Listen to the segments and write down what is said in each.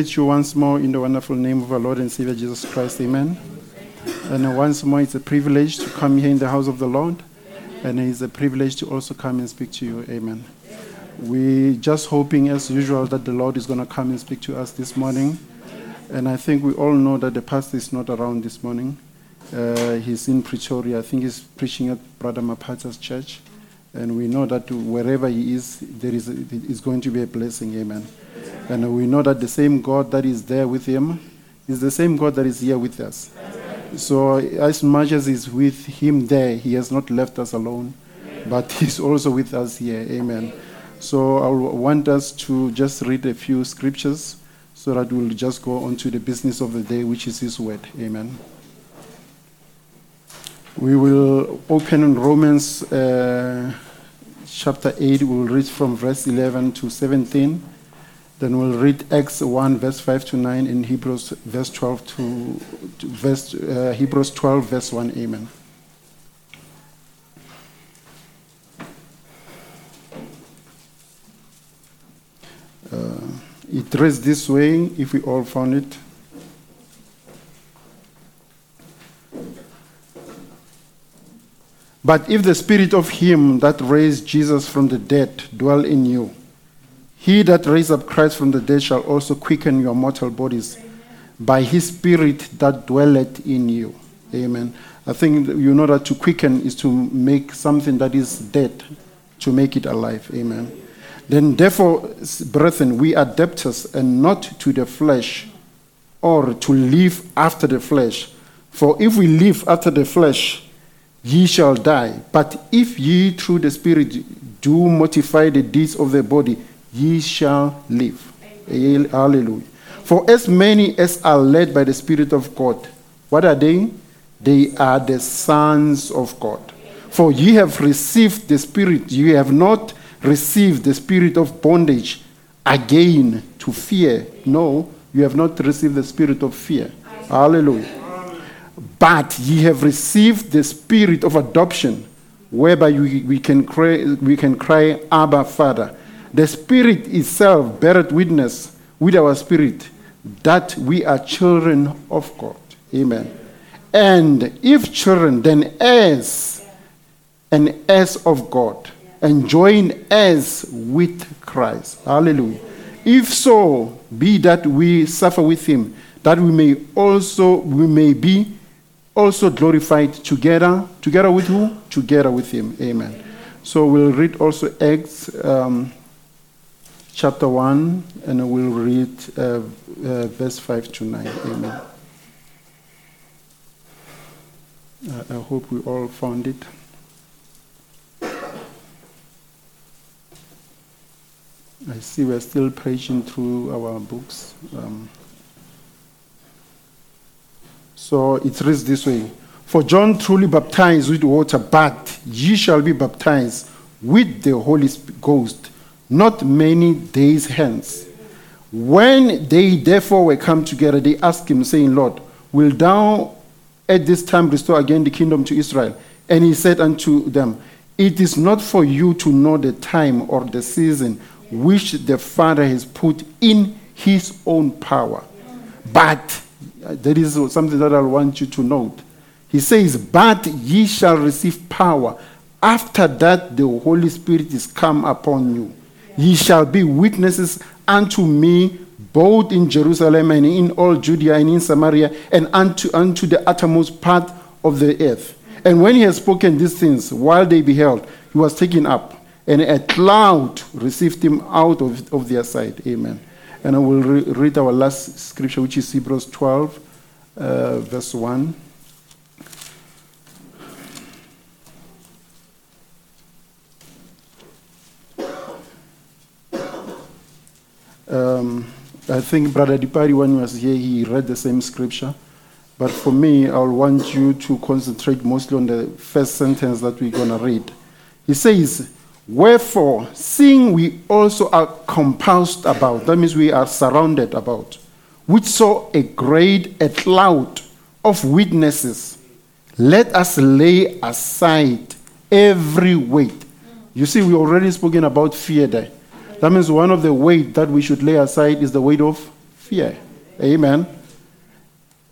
Greet you once more in the wonderful name of our Lord and Savior Jesus Christ. Amen. And once more, it's a privilege to come here in the house of the Lord. And it's a privilege to also come and speak to you. Amen. We're just hoping, as usual, that the Lord is going to come and speak to us this morning. And I think we all know that the pastor is not around this morning. Uh, he's in Pretoria. I think he's preaching at Brother Mapata's church. And we know that wherever he is, there is, is going to be a blessing. Amen. And we know that the same God that is there with him is the same God that is here with us. So, as much as he's with him there, he has not left us alone, but he's also with us here. Amen. So, I want us to just read a few scriptures so that we'll just go on to the business of the day, which is his word. Amen. We will open Romans uh, chapter 8. We'll read from verse 11 to 17. Then we'll read Acts 1, verse 5 to 9, and Hebrews, verse 12 to, to verse, uh, Hebrews 12, verse 1. Amen. Uh, it reads this way, if we all found it. But if the spirit of him that raised Jesus from the dead dwell in you, he that raised up Christ from the dead shall also quicken your mortal bodies by his spirit that dwelleth in you. Amen. I think you know that to quicken is to make something that is dead, to make it alive. Amen. Then, therefore, brethren, we are debtors and not to the flesh, or to live after the flesh. For if we live after the flesh, ye shall die. But if ye through the Spirit do mortify the deeds of the body, ye shall live. Hallelujah. For as many as are led by the Spirit of God, what are they? They are the sons of God. For ye have received the Spirit, ye have not received the spirit of bondage again to fear. No, you have not received the spirit of fear. Hallelujah. But ye have received the spirit of adoption, whereby we, we, can cry, we can cry, Abba, Father. The Spirit itself beareth witness with our spirit that we are children of God. Amen. And if children, then heirs, and heirs of God, and join heirs with Christ. Hallelujah. If so, be that we suffer with him, that we may also we may be also glorified together. Together with who? Together with him. Amen. So we'll read also Acts um, chapter 1, and we'll read uh, uh, verse 5 to 9. Amen. I hope we all found it. I see we're still preaching through our books. Um, so it reads this way For John truly baptized with water, but ye shall be baptized with the Holy Ghost not many days hence. When they therefore were come together, they asked him, saying, Lord, will thou at this time restore again the kingdom to Israel? And he said unto them, It is not for you to know the time or the season which the Father has put in his own power. But uh, there is something that I want you to note. He says, But ye shall receive power. After that, the Holy Spirit is come upon you. Ye shall be witnesses unto me both in Jerusalem and in all Judea and in Samaria and unto, unto the uttermost part of the earth. And when he had spoken these things, while they beheld, he was taken up and a cloud received him out of, of their sight. Amen. And I will re- read our last scripture, which is Hebrews 12, uh, verse 1. Um, I think Brother Dipari, when he was here, he read the same scripture. But for me, I want you to concentrate mostly on the first sentence that we're going to read. He says, Wherefore, seeing we also are compassed about, that means we are surrounded about, which saw a great a cloud of witnesses, let us lay aside every weight. You see, we already spoken about fear there. That means one of the weight that we should lay aside is the weight of fear. Amen.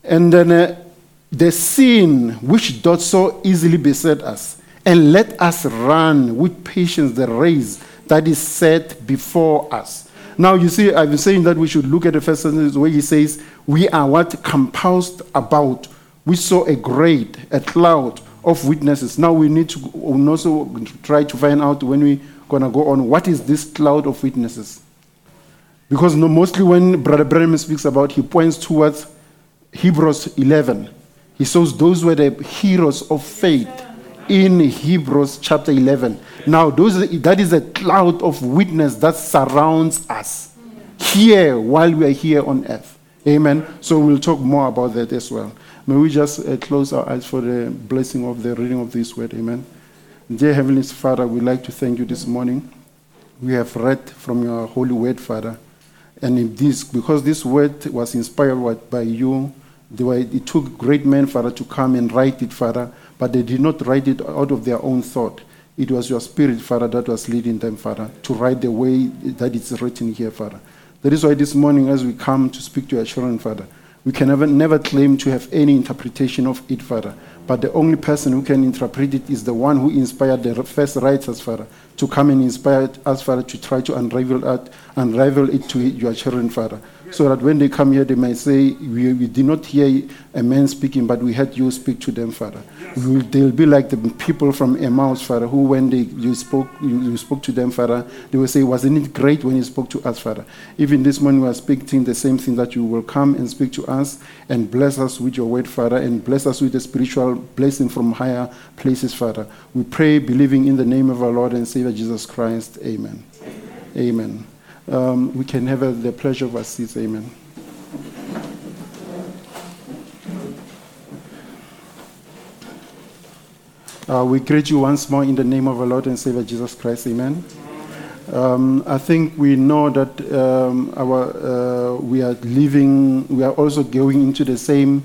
And then uh, the sin which doth so easily beset us and let us run with patience the race that is set before us. Now, you see, I've been saying that we should look at the first sentence where he says, We are what? Composed about. We saw a great, a cloud of witnesses. Now we need to also try to find out when we're going to go on, what is this cloud of witnesses? Because mostly when Brother Branham speaks about, he points towards Hebrews 11. He says those were the heroes of faith in Hebrews chapter 11. Now, those, that is a cloud of witness that surrounds us here while we are here on earth. Amen. So we'll talk more about that as well. May we just uh, close our eyes for the blessing of the reading of this word. Amen. Dear Heavenly Father, we'd like to thank you this morning. We have read from your holy word, Father. And in this, because this word was inspired by you, were, it took great men, Father, to come and write it, Father but they did not write it out of their own thought. It was your spirit, Father, that was leading them, Father, to write the way that it's written here, Father. That is why this morning, as we come to speak to your children, Father, we can never, never claim to have any interpretation of it, Father. But the only person who can interpret it is the one who inspired the first writers, Father, to come and inspire Father, to try to unravel it, unravel it to your children, Father. So that when they come here, they might say, we, we did not hear a man speaking, but we heard you speak to them, Father. We will, they'll be like the people from Emmaus, Father, who when they, you, spoke, you, you spoke to them, Father, they will say, Wasn't it great when you spoke to us, Father? Even this morning, we are speaking the same thing that you will come and speak to us and bless us with your word, Father, and bless us with the spiritual blessing from higher places, Father. We pray, believing in the name of our Lord and Savior Jesus Christ. Amen. Amen. Um, we can have uh, the pleasure of our seats. Amen. Uh, we greet you once more in the name of our Lord and Savior Jesus Christ. Amen. Um, I think we know that um, our, uh, we are living, we are also going into the same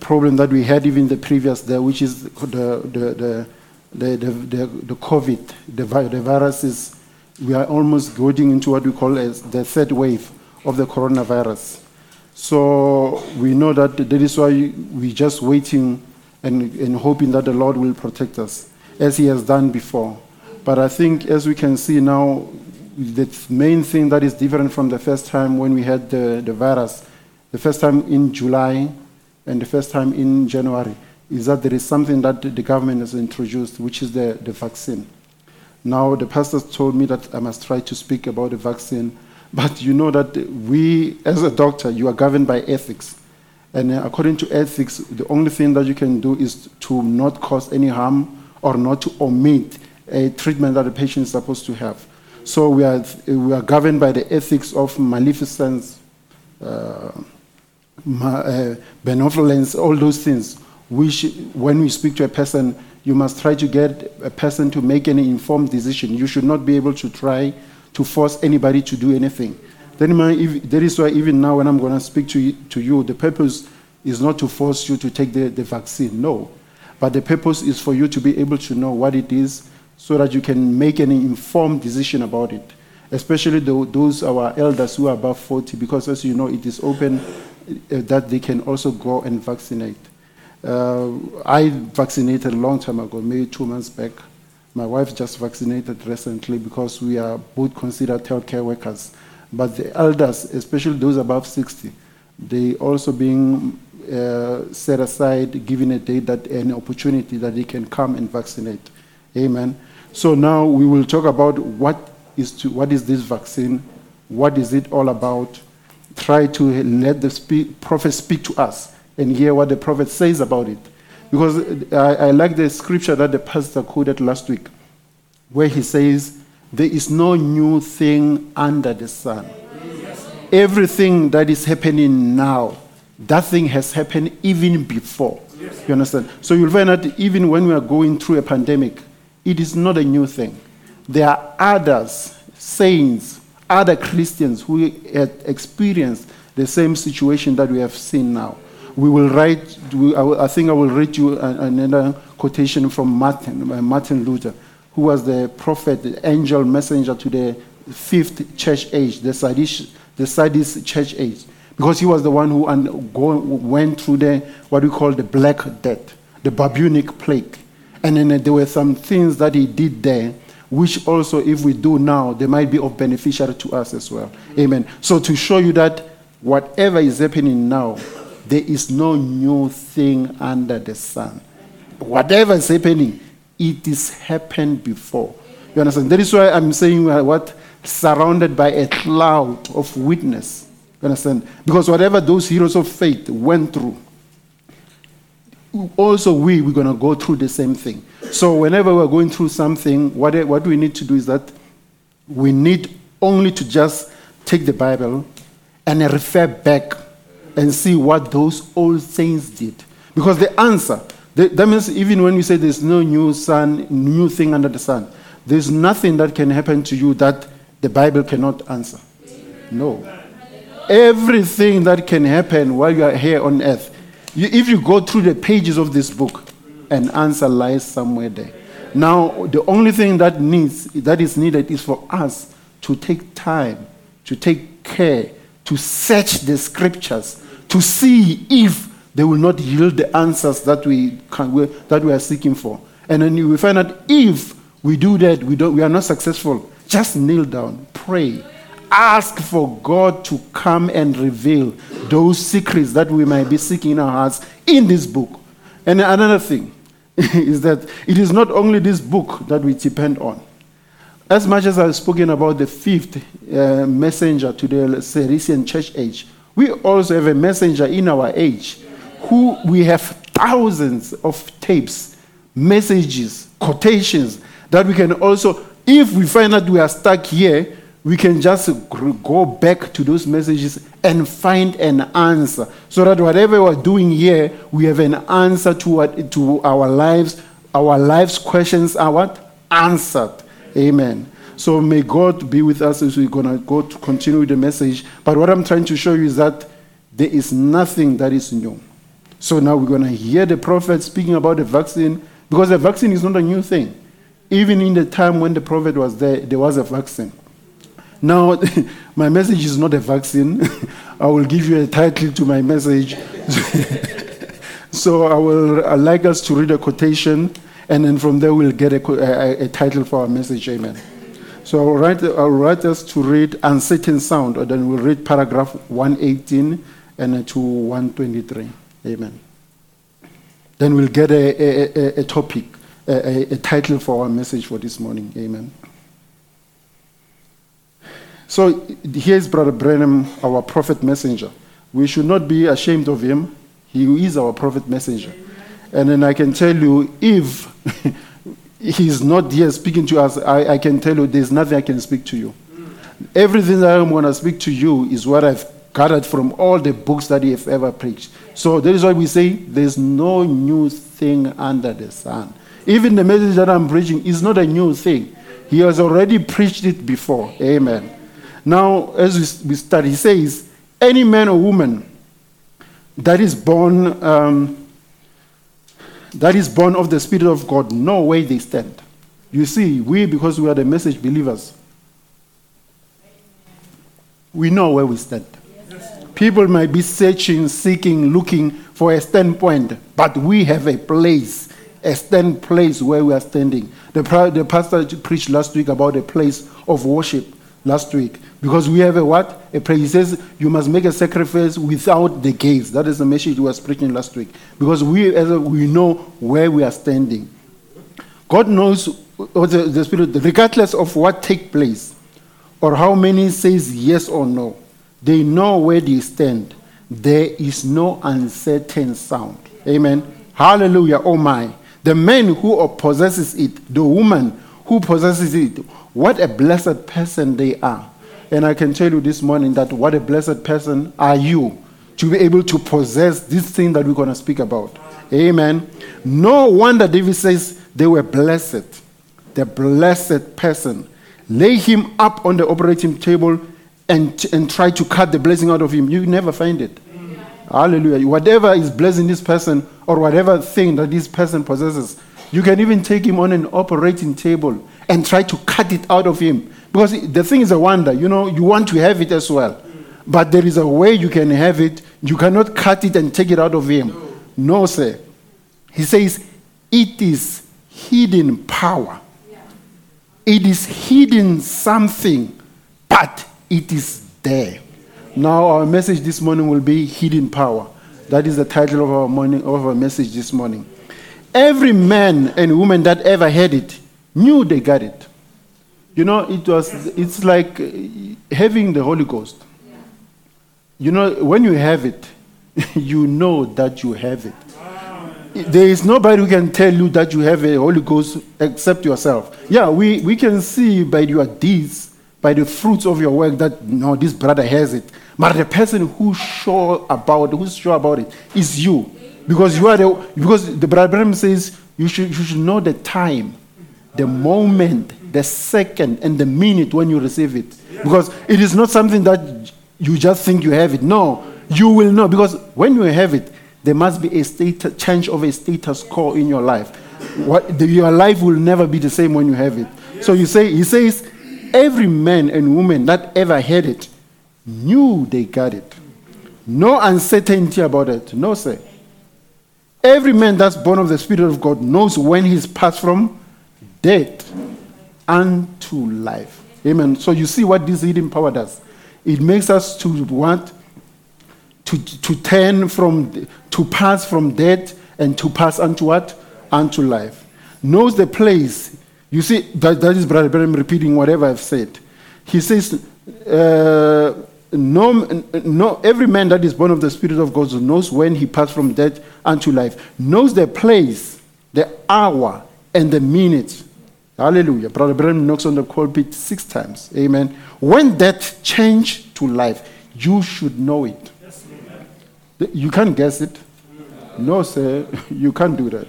problem that we had even the previous day, which is the, the, the, the, the, the, COVID, the, the virus is, we are almost going into what we call as the third wave of the coronavirus. So we know that that is why we're just waiting and, and hoping that the Lord will protect us, as He has done before. But I think, as we can see now, the main thing that is different from the first time when we had the, the virus, the first time in July and the first time in January, is that there is something that the government has introduced, which is the, the vaccine. Now, the pastors told me that I must try to speak about the vaccine, but you know that we, as a doctor, you are governed by ethics. And uh, according to ethics, the only thing that you can do is to not cause any harm or not to omit a treatment that the patient is supposed to have. So we are, we are governed by the ethics of maleficence, uh, ma- uh, benevolence, all those things, which when we speak to a person, you must try to get a person to make an informed decision. You should not be able to try to force anybody to do anything. Then my, that is why even now when I'm going to speak to you, to you, the purpose is not to force you to take the, the vaccine, no. But the purpose is for you to be able to know what it is so that you can make an informed decision about it. Especially tho- those our elders who are above 40, because as you know, it is open uh, that they can also go and vaccinate. Uh, I vaccinated a long time ago, maybe two months back. My wife just vaccinated recently because we are both considered healthcare workers. But the elders, especially those above 60, they also being uh, set aside, given a date that an opportunity that they can come and vaccinate. Amen. So now we will talk about what is to, what is this vaccine, what is it all about. Try to let the speak, prophet speak to us and hear what the prophet says about it. Because I, I like the scripture that the pastor quoted last week, where he says, There is no new thing under the sun. Everything that is happening now, that thing has happened even before. You understand? So you'll find that even when we are going through a pandemic, it is not a new thing. There are others, saints, other Christians who had experienced the same situation that we have seen now. We will write, I, think I will read you another quotation from Martin, Martin Luther, who was the prophet, the angel messenger to the fifth church age, the Sardis, the church age, because he was the one who went through the, what we call the Black Death, the bubonic plague. And then uh, there were some things that he did there, which also, if we do now, they might be of beneficial to us as well. Amen. So to show you that whatever is happening now, there is no new thing under the sun. Whatever is happening, it is happened before. You understand? That is why I'm saying what surrounded by a cloud of witness. You understand? Because whatever those heroes of faith went through, also we we're going to go through the same thing so whenever we're going through something what, what we need to do is that we need only to just take the bible and refer back and see what those old saints did because the answer that means even when we say there's no new sun new thing under the sun there's nothing that can happen to you that the bible cannot answer no everything that can happen while you are here on earth. You, if you go through the pages of this book, an answer lies somewhere there. Now, the only thing that needs that is needed is for us to take time, to take care, to search the scriptures, to see if they will not yield the answers that we can, we- that we are seeking for. And then we find that if we do that, we, don't, we are not successful. Just kneel down, pray, ask for God to come and reveal those secrets that we might be seeking in our hearts in this book. And another thing is that it is not only this book that we depend on. As much as I've spoken about the fifth uh, messenger to the Sardis church age, we also have a messenger in our age who we have thousands of tapes, messages, quotations that we can also, if we find that we are stuck here, we can just go back to those messages and find an answer so that whatever we're doing here, we have an answer to, what, to our lives. Our lives' questions are what? Answered. Amen. So may God be with us as we're going to go to continue with the message. But what I'm trying to show you is that there is nothing that is new. So now we're going to hear the prophet speaking about the vaccine because the vaccine is not a new thing. Even in the time when the prophet was there, there was a vaccine. Now, my message is not a vaccine. I will give you a title to my message. so I will I'd like us to read a quotation, and then from there we'll get a, a, a title for our message. Amen. So I'll write, I'll write us to read Uncertain Sound, and then we'll read paragraph 118 and then to 123. Amen. Then we'll get a, a, a, a topic, a, a, a title for our message for this morning. Amen. So here's Brother Branham, our prophet messenger. We should not be ashamed of him. He is our prophet messenger. And then I can tell you, if he's not here speaking to us, I, I can tell you there's nothing I can speak to you. Everything that I'm going to speak to you is what I've gathered from all the books that he have ever preached. So that is why we say there's no new thing under the sun. Even the message that I'm preaching is not a new thing. He has already preached it before. Amen. Now, as we, start, he says, any man or woman that is born um, that is born of the Spirit of God, know where they stand. You see, we, because we are the message believers, we know where we stand. People might be searching, seeking, looking for a standpoint, but we have a place, a stand place where we are standing. The, the pastor preached last week about a place of worship last week because we have a what? A place. He says you must make a sacrifice without the gates. That is the message we were preaching last week because we, as a, we know where we are standing. God knows or the, the Spirit, regardless of what take place or how many says yes or no, they know where they stand. There is no uncertain sound. Amen. Hallelujah. Oh my. The man who possesses it, the woman who possesses it, what a blessed person they are. And I can tell you this morning that what a blessed person are you to be able to possess this thing that we're going to speak about. Amen. No wonder David says they were blessed. The blessed person. Lay him up on the operating table and, and try to cut the blessing out of him. You never find it. Hallelujah. Whatever is blessing this person or whatever thing that this person possesses, you can even take him on an operating table and try to cut it out of him. Because the thing is a wonder, you know, you want to have it as well. But there is a way you can have it. You cannot cut it and take it out of him. No, sir. He says, it is hidden power. It is hidden something, but it is there. Now, our message this morning will be hidden power. That is the title of our morning of our message this morning. Every man and woman that ever had it knew they got it. You know, it was it's like uh, having the Holy Ghost. You know, when you have it, you know that you have it. There is nobody who can tell you that you have a Holy Ghost except yourself. Yeah, we, we can see by your deeds, by the fruits of your work that no, this brother has it. But the person who's sure about who's sure about it is you. Because you are the because the brother says you should you should know the time, the moment, the second, and the minute when you receive it. Because it is not something that you just think you have it. No, you will know because when you have it, there must be a state change of a status quo in your life. What, the, your life will never be the same when you have it. So you say, he says, every man and woman that ever had it knew they got it. No uncertainty about it. No, sir. Every man that's born of the Spirit of God knows when he's passed from death unto life. Amen. So you see what this hidden power does. It makes us to want to, to turn from to pass from death and to pass unto what? Unto life. Knows the place. You see that, that is brother Branham repeating whatever i've said. He says uh, no, no every man that is born of the spirit of god knows when he passed from death unto life. Knows the place the hour and the minute hallelujah brother Branham knocks on the pulpit six times amen when death changed to life you should know it you can't guess it. No, sir, you can't do that.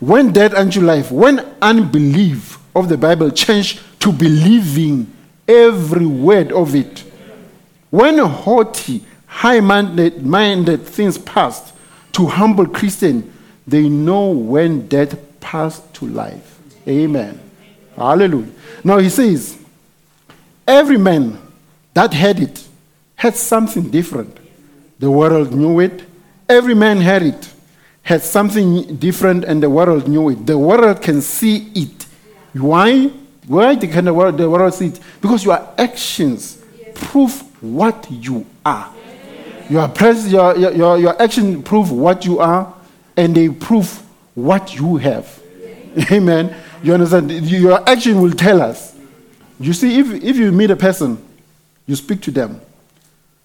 When death unto life, when unbelief of the Bible changed to believing every word of it, when haughty, high minded things passed to humble Christian, they know when death passed to life. Amen. Hallelujah. Now he says, every man that had it had something different. The world knew it. Every man had it, had something different, and the world knew it. The world can see it. Why? Why can the world, the world see it? Because your actions prove what you are. Your, pres- your, your, your, your action prove what you are, and they prove what you have. Amen. You understand? Your action will tell us. You see, if, if you meet a person, you speak to them.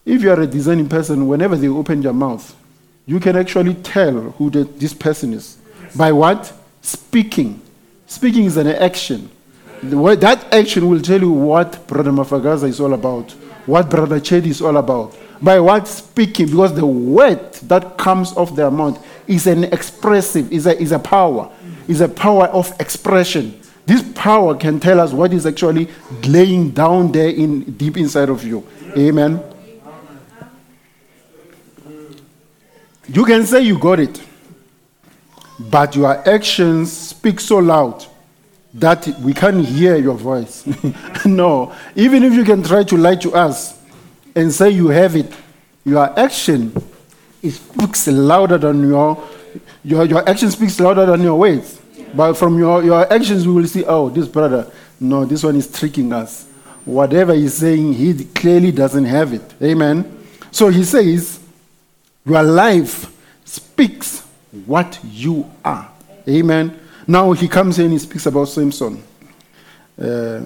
If you are a designing person, whenever they open their mouth, you can actually tell who the, this person is. By what? Speaking. Speaking is an action. That action will tell you what Brother Mafagaza is all about, what Brother Chedi is all about. By what? Speaking. Because the word that comes off their mouth is an expressive, is a, is a power, is a power of expression. This power can tell us what is actually laying down there in deep inside of you. Amen. You can say you got it, but your actions speak so loud that we can't hear your voice. no, even if you can try to lie to us and say you have it, your action speaks louder than your your, your action speaks louder than your words. But from your, your actions, we will see, oh, this brother, no, this one is tricking us. Whatever he's saying, he clearly doesn't have it. Amen. So he says, your life speaks what you are. Amen. Now he comes in he speaks about Samson. Uh,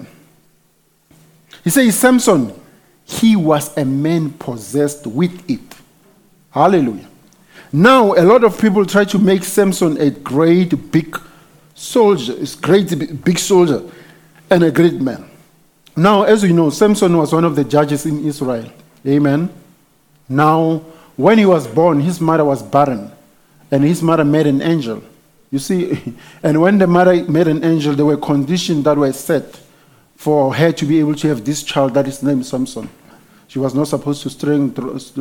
he says, Samson, he was a man possessed with it. Hallelujah. Now, a lot of people try to make Samson a great big soldier, a great big soldier, and a great man. Now, as you know, Samson was one of the judges in Israel. Amen. Now, when he was born, his mother was barren, and his mother made an angel. You see, and when the mother made an angel, there were conditions that were set for her to be able to have this child that is named Samson. She was not supposed to drink,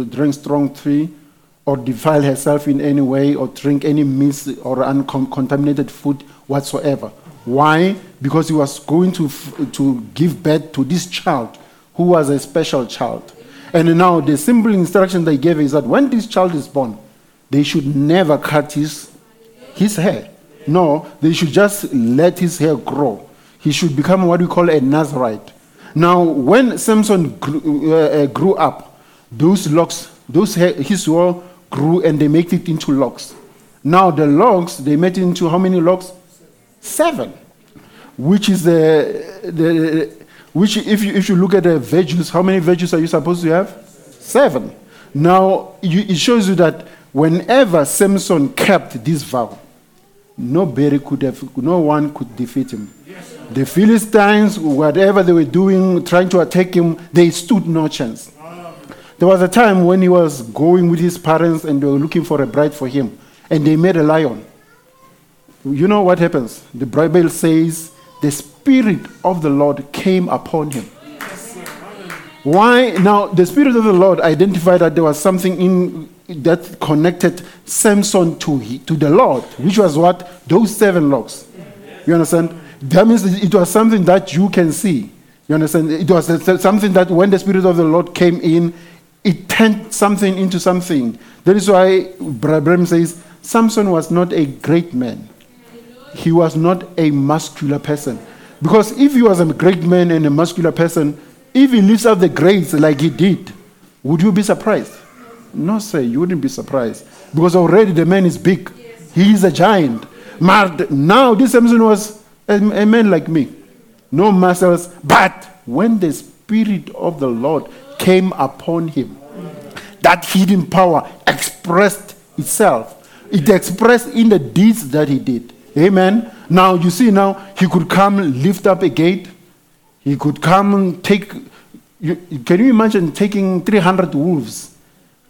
drink strong tea or defile herself in any way or drink any meat or uncontaminated food whatsoever. Why? Because he was going to, to give birth to this child who was a special child. And now the simple instruction they gave is that when this child is born, they should never cut his, his hair. No, they should just let his hair grow. He should become what we call a Nazarite. Now, when Samson grew, uh, uh, grew up, those locks, those hair, his hair grew and they made it into logs. Now the logs, they made it into how many logs? Seven. Which is the, the which if you, if you look at the virtues, how many virtues are you supposed to have? Seven. Now you, it shows you that whenever Samson kept this vow, nobody could have, no one could defeat him. The Philistines, whatever they were doing, trying to attack him, they stood no chance. There was a time when he was going with his parents and they were looking for a bride for him, and they made a lion. You know what happens? The Bible says the Spirit of the Lord came upon him. Why? Now, the Spirit of the Lord identified that there was something in that connected Samson to, he- to the Lord, which was what? Those seven locks. You understand? That means it was something that you can see. You understand? It was something that when the Spirit of the Lord came in, it turned something into something. That is why Branham says Samson was not a great man. He was not a muscular person. Because if he was a great man and a muscular person, if he lifts up the grades like he did, would you be surprised? No, sir, you wouldn't be surprised. Because already the man is big. He is a giant. But now this Samson was a man like me. No muscles. But when the Spirit of the Lord came upon him, that hidden power expressed itself. It expressed in the deeds that he did. Amen. Now you see now he could come lift up a gate. He could come take you, can you imagine taking 300 wolves,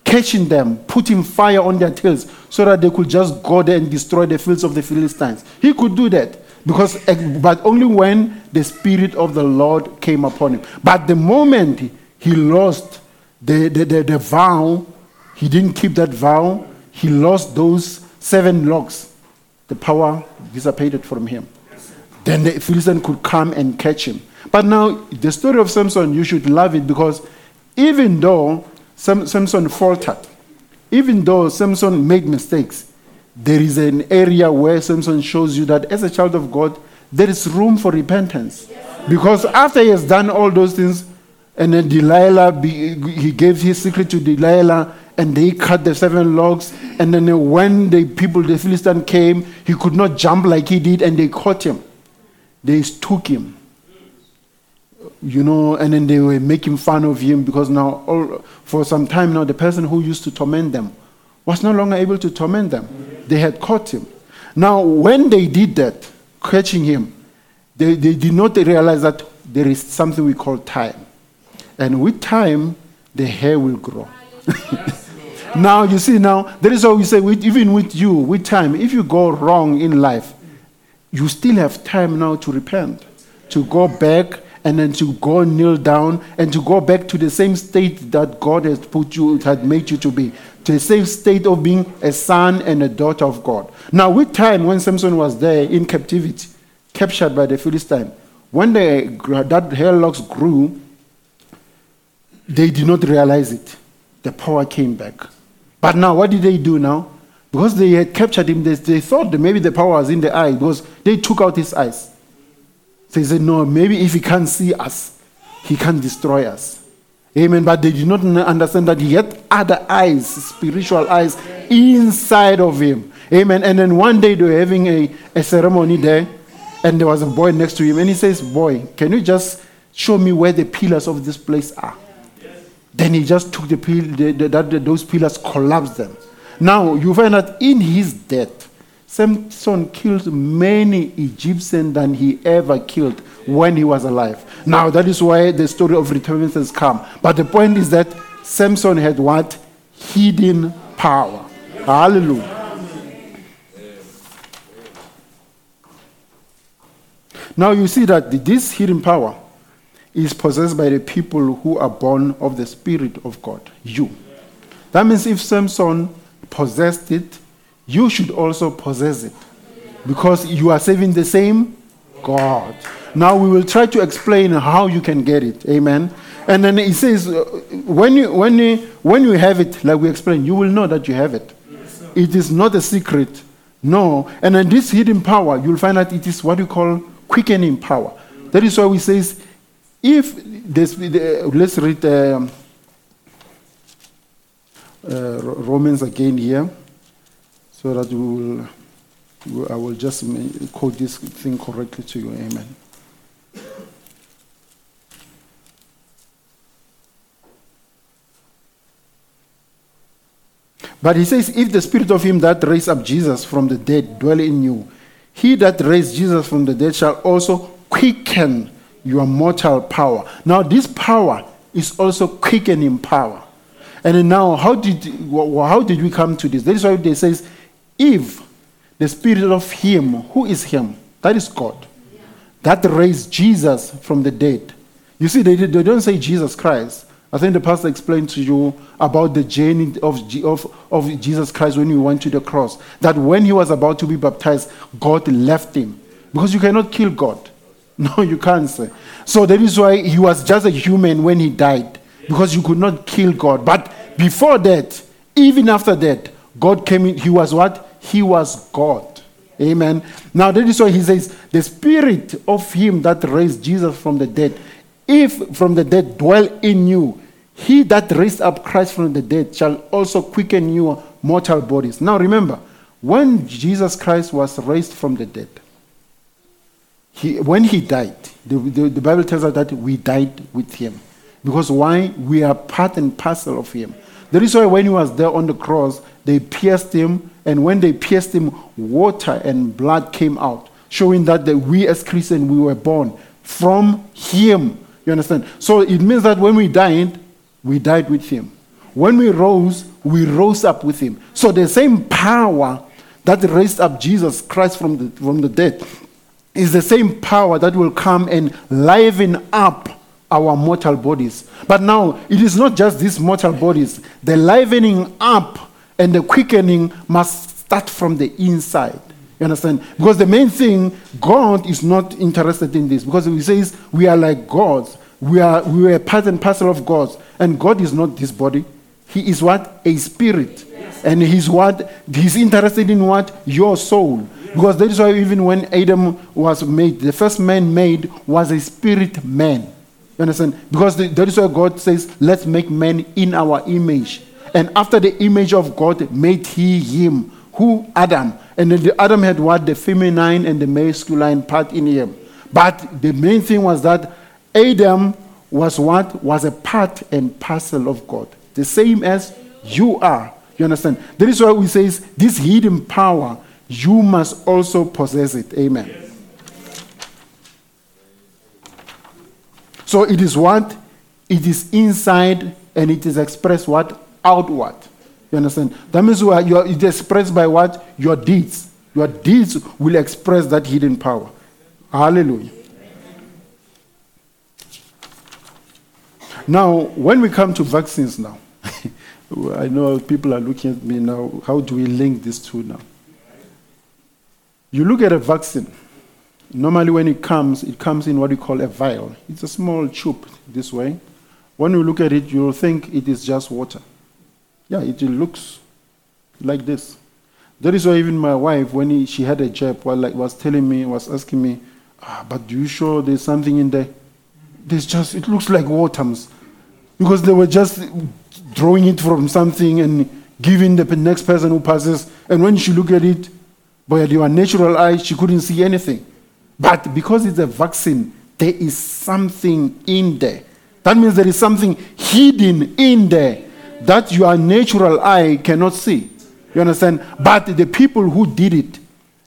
catching them, putting fire on their tails so that they could just go there and destroy the fields of the Philistines? He could do that because but only when the spirit of the Lord came upon him. But the moment he lost the, the, the, the vow, he didn't keep that vow, he lost those seven logs. The power dissipated from him. Then the Philistine could come and catch him. But now, the story of Samson, you should love it because even though Sam- Samson faltered, even though Samson made mistakes, there is an area where Samson shows you that as a child of God, there is room for repentance. Because after he has done all those things, and then Delilah, he gave his secret to Delilah, and they cut the seven logs. And then when the people, the Philistine came, he could not jump like he did, and they caught him. They took him. You know, and then they were making fun of him because now, all, for some time now, the person who used to torment them was no longer able to torment them. They had caught him. Now, when they did that, catching him, they, they did not realize that there is something we call time. And with time, the hair will grow. now, you see, now, that is why we say, with, even with you, with time, if you go wrong in life, you still have time now to repent, to go back and then to go kneel down and to go back to the same state that God has put you, had made you to be, to the same state of being a son and a daughter of God. Now, with time, when Samson was there in captivity, captured by the Philistine, when the, that hair locks grew, they did not realize it. The power came back. But now, what did they do now? Because they had captured him, they, they thought maybe the power was in the eye because they took out his eyes. They said, No, maybe if he can't see us, he can't destroy us. Amen. But they did not understand that he had other eyes, spiritual eyes, inside of him. Amen. And then one day they were having a, a ceremony there, and there was a boy next to him, and he says, Boy, can you just show me where the pillars of this place are? Then he just took the, pill, the, the, that, those pillars, collapsed them. Now you find that in his death, Samson killed many Egyptians than he ever killed when he was alive. Now that is why the story of repentance has come. But the point is that Samson had what? Hidden power. Hallelujah. Now you see that this hidden power is possessed by the people who are born of the Spirit of God. You. That means if Samson possessed it, you should also possess it. Because you are serving the same God. Now we will try to explain how you can get it. Amen. And then he says, uh, when you, when, you, when you have it, like we explained, you will know that you have it. it is not a secret. No. And then this hidden power, you'll find that it is what we call quickening power. That is why we says, if this, let's read um, uh, Romans again here, so that we will, we- I will just quote this thing correctly to you. Amen. But he says, if the spirit of him that raised up Jesus from the dead dwell in you, he that raised Jesus from the dead shall also quicken your mortal power. Now, this power is also quickening power. And now, how did, how did we come to this? That is why they says, if the spirit of him, who is him? That is God. That raised Jesus from the dead. You see, they, they don't say Jesus Christ. I think the pastor explained to you about the journey of, of, of Jesus Christ when he went to the cross. That when he was about to be baptized, God left him. Because you cannot kill God. No, you can't say. So that is why he was just a human when he died. Because you could not kill God. But before that, even after that, God came in. He was what? He was God. Amen. Now that is why he says, the spirit of him that raised Jesus from the dead if from the dead dwell in you, he that raised up Christ from the dead shall also quicken your mortal bodies. Now remember, when Jesus Christ was raised from the dead, he, when he died, the, the, the Bible tells us that we died with him. Because why? We are part and parcel of him. The reason why when he was there on the cross, they pierced him, and when they pierced him, water and blood came out, showing that, that we as Christians, we were born from him. You understand? So it means that when we died, we died with him. When we rose, we rose up with him. So the same power that raised up Jesus Christ from the, from the dead is the same power that will come and liven up our mortal bodies. But now, it is not just these mortal bodies. The livening up and the quickening must start from the inside. You understand? Because the main thing, God is not interested in this. Because He says we are like gods. We are we are part and parcel of gods. And God is not this body. He is what? A spirit. And he's what? He's interested in what? Your soul. Because that is why even when Adam was made, the first man made was a spirit man. You understand? Because the, that is why God says, let's make man in our image. And after the image of God made he him. Who? Adam. And then the Adam had what? The feminine and the masculine part in him. But the main thing was that Adam was what? Was a part and parcel of God. The same as you are. You understand? That is why we say this hidden power, you must also possess it. Amen. So it is what? It is inside and it is expressed what? Outward. You understand? That means you are, you are, it is expressed by what? Your deeds. Your deeds will express that hidden power. Hallelujah. Now, when we come to vaccines now, I know people are looking at me now. How do we link these two now? You look at a vaccine. Normally, when it comes, it comes in what we call a vial. It's a small tube this way. When you look at it, you'll think it is just water. Yeah, it looks like this. That is why even my wife, when he, she had a jab, was, like, was telling me, was asking me, ah, but do you sure there's something in there? There's just, it looks like water. Because they were just drawing it from something and giving the next person who passes. And when she looked at it, by your natural eye, she couldn't see anything. But because it's a vaccine, there is something in there. That means there is something hidden in there that your natural eye cannot see. You understand? But the people who did it,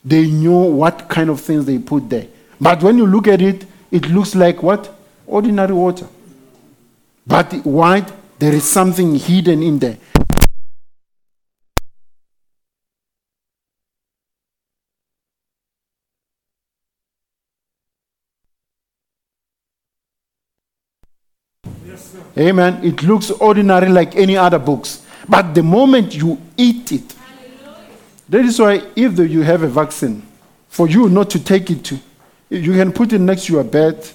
they knew what kind of things they put there. But when you look at it, it looks like what? Ordinary water. But why? there is something hidden in there. Amen. It looks ordinary like any other books. But the moment you eat it, that is why if you have a vaccine, for you not to take it to, you can put it next to your bed,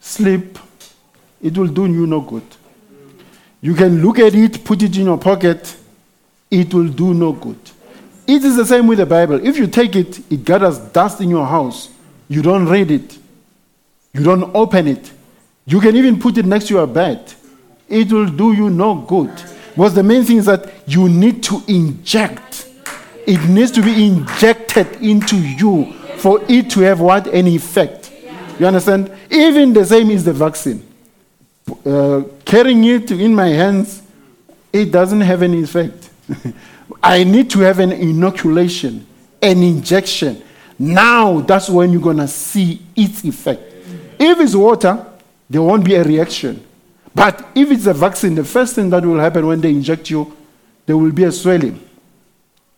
sleep, it will do you no good. You can look at it, put it in your pocket, it will do no good. It is the same with the Bible. If you take it, it gathers dust in your house. You don't read it, you don't open it. You can even put it next to your bed. It will do you no good. Because the main thing is that you need to inject. It needs to be injected into you for it to have what? An effect. You understand? Even the same is the vaccine. Uh, carrying it in my hands, it doesn't have any effect. I need to have an inoculation, an injection. Now that's when you're going to see its effect. If it's water, there won't be a reaction. But if it's a vaccine, the first thing that will happen when they inject you, there will be a swelling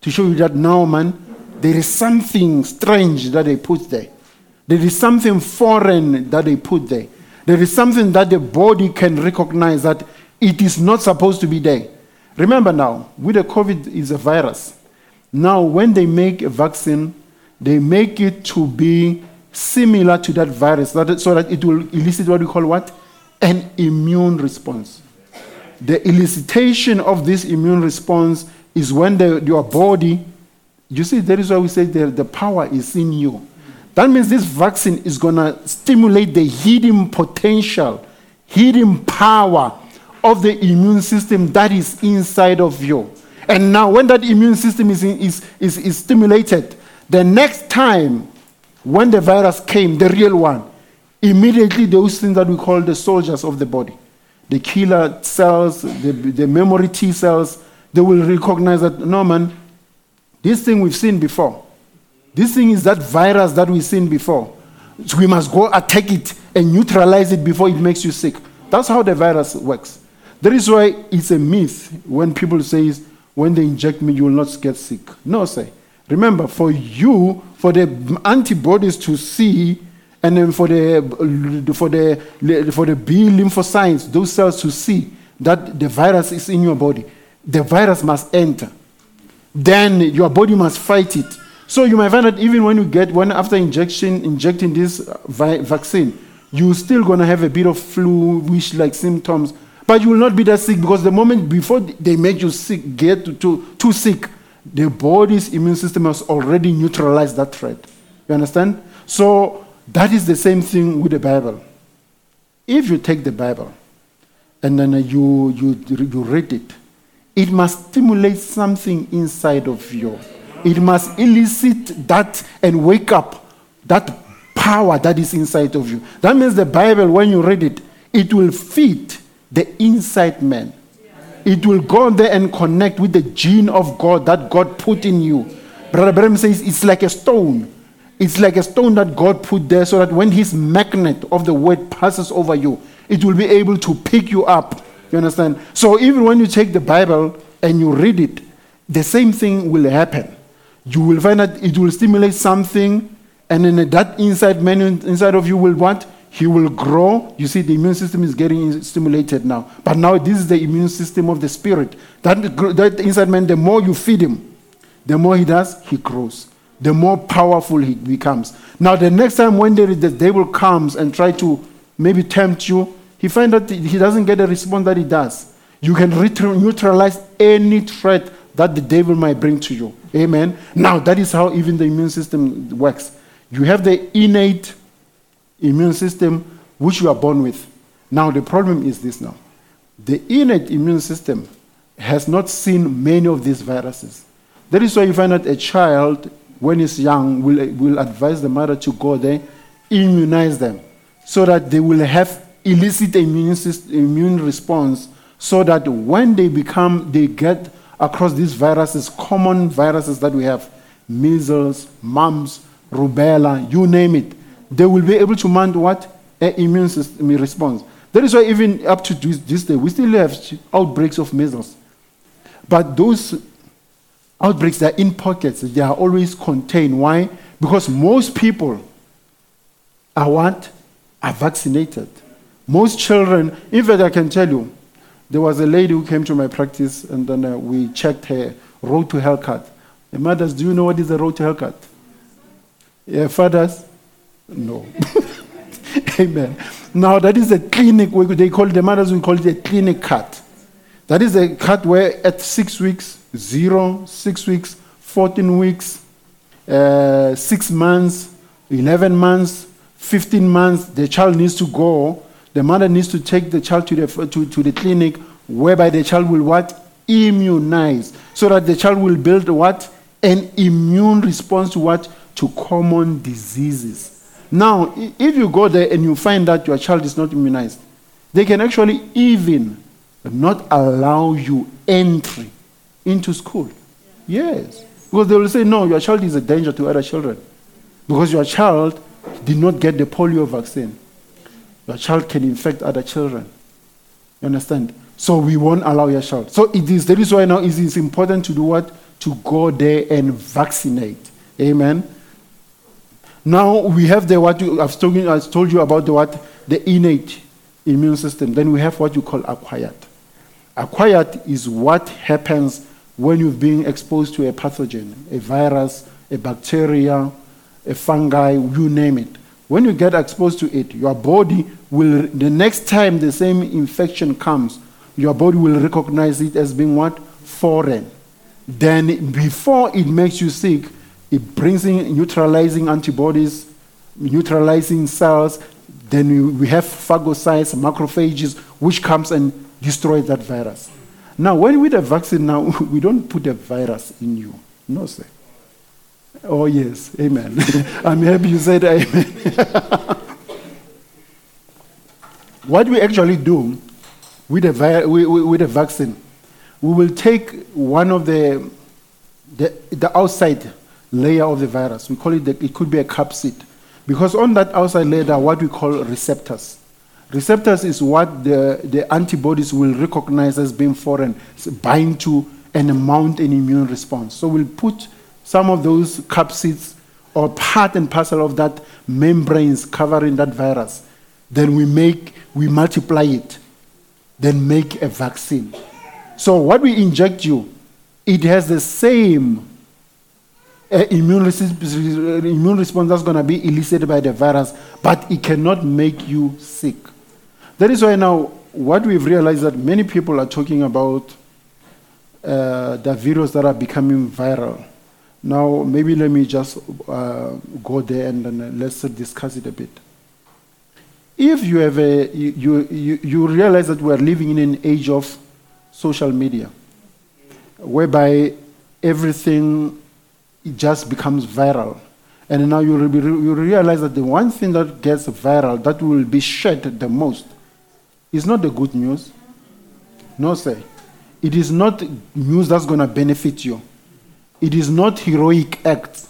to show you that now, man, there is something strange that they put there. There is something foreign that they put there. There is something that the body can recognize that it is not supposed to be there. Remember now, with the COVID is a virus. Now, when they make a vaccine, they make it to be similar to that virus, so that it will elicit what we call what? An immune response. The elicitation of this immune response is when the, your body, you see, that is why we say the, the power is in you. That means this vaccine is going to stimulate the hidden potential, hidden power of the immune system that is inside of you. And now, when that immune system is, is, is, is stimulated, the next time when the virus came, the real one, immediately those things that we call the soldiers of the body, the killer cells, the, the memory T cells, they will recognize that, no, man, this thing we've seen before. This thing is that virus that we've seen before. So we must go attack it and neutralize it before it makes you sick. That's how the virus works. That is why it's a myth when people say, when they inject me, you will not get sick. No, say. Remember, for you, for the antibodies to see, and then for the for the for the B lymphocytes, those cells to see that the virus is in your body, the virus must enter. Then your body must fight it. So you might find that even when you get when after injection injecting this uh, vi- vaccine, you're still gonna have a bit of flu-ish like symptoms, but you will not be that sick because the moment before they make you sick, get to, too sick, the body's immune system has already neutralized that threat. You understand? So that is the same thing with the Bible. If you take the Bible and then you, you, you read it, it must stimulate something inside of you. It must elicit that and wake up that power that is inside of you. That means the Bible, when you read it, it will feed the inside man. It will go there and connect with the gene of God that God put in you. Brother Branham says it's like a stone. It's like a stone that God put there so that when his magnet of the word passes over you, it will be able to pick you up. You understand? So even when you take the Bible and you read it, the same thing will happen. You will find that it will stimulate something, and then that inside man inside of you will what? He will grow. You see, the immune system is getting stimulated now. But now this is the immune system of the spirit. That, that inside man, the more you feed him, the more he does, he grows. The more powerful he becomes. Now, the next time when there is the devil comes and try to maybe tempt you, he finds that he doesn't get the response that he does. You can neutralize any threat that the devil might bring to you. Amen. Now, that is how even the immune system works. You have the innate immune system which you are born with. Now, the problem is this now. The innate immune system has not seen many of these viruses. That is why you find that a child, when he's young, will, will advise the mother to go there, immunize them, so that they will have illicit immune, system, immune response, so that when they become, they get across these viruses, common viruses that we have, measles, mumps, rubella, you name it, they will be able to mount what? An immune system response. That is why even up to this, day, we still have outbreaks of measles. But those outbreaks, they're in pockets. They are always contained. Why? Because most people are what? Are vaccinated. Most children, in fact, I can tell you, there was a lady who came to my practice and then uh, we checked her road to health card. The mothers, do you know what is a road to health card? Yeah, fathers? No. Amen. Now, that is a clinic, we- they call the mothers we call it a clinic cut. That is a cut where at six weeks, zero, six weeks, 14 weeks, uh, six months, 11 months, 15 months, the child needs to go. The mother needs to take the child to the, to, to the clinic whereby the child will what? Immunize. So that the child will build what? An immune response to what? To common diseases. Now, if you go there and you find that your child is not immunized, they can actually even not allow you entry into school. Yes. Because they will say, no, your child is a danger to other children. Because your child did not get the polio vaccine. Your child can infect other children. You understand? So we won't allow your child. So it is that is why now it is important to do what? To go there and vaccinate. Amen. Now we have the what you, I've told you, I've told you about the what the innate immune system. Then we have what you call acquired. Acquired is what happens when you've been exposed to a pathogen, a virus, a bacteria, a fungi, you name it. When you get exposed to it, your body will, the next time the same infection comes, your body will recognize it as being what? Foreign. Then, before it makes you sick, it brings in neutralizing antibodies neutralizing cells. Then we, have phagocytes, macrophages, which comes and destroys that virus. Now, when with a vaccine, now we don't put a virus in you. No, sir. Oh yes, amen. I'm happy you said amen. what we actually do with a, vi- wi- wi- with a vaccine, we will take one of the, the, the outside layer of the virus. We call it, the, it could be a capsid. Because on that outside layer, are what we call receptors. Receptors is what the, the antibodies will recognize as being foreign, bind to, and mount an immune response. So we'll put some of those capsids or part and parcel of that membranes covering that virus. Then we make, we multiply it, then make a vaccine. So what we inject you, it has the same immune, immune response that's going to be elicited by the virus, but it cannot make you sick. That is why now what we've realized that many people are talking about uh, the virus that are becoming viral. Now, maybe let me just uh, go there and then let's discuss it a bit. If you have a, you, you- you realize that we are living in an age of social media, whereby everything just becomes viral. And now you, re- you realize that the one thing that gets viral, that will be shared the most, is not the good news. No, sir. It is not news that's going to benefit you. It is not heroic acts.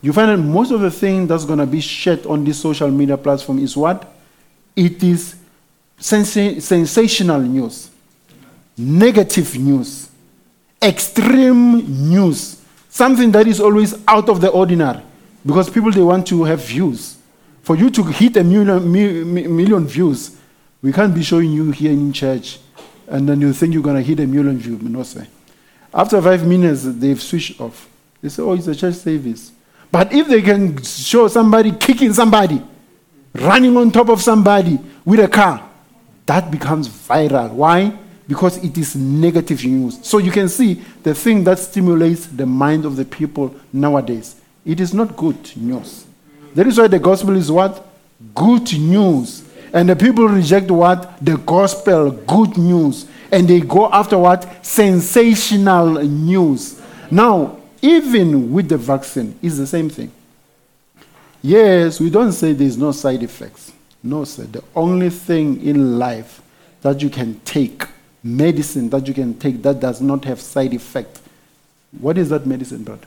You find that most of the thing that's going to be shared on this social media platform is what? It is sensa- sensational news, negative news, extreme news, something that is always out of the ordinary because people they want to have views. For you to hit a million, mi- mi- million views, we can't be showing you here in church and then you think you're going to hit a million views. No, sir. After five minutes, they've switched off. They say, oh, it's a church service. But if they can show somebody kicking somebody, running on top of somebody with a car, that becomes viral. Why? Because it is negative news. So you can see the thing that stimulates the mind of the people nowadays. It is not good news. That is why the gospel is what? Good news. And the people reject what? The gospel, good news. And they go after what? Sensational news. Now, even with the vaccine, it's the same thing. Yes, we don't say there's no side effects. No, sir. The only thing in life that you can take, medicine that you can take that does not have side effect. What is that medicine, brother?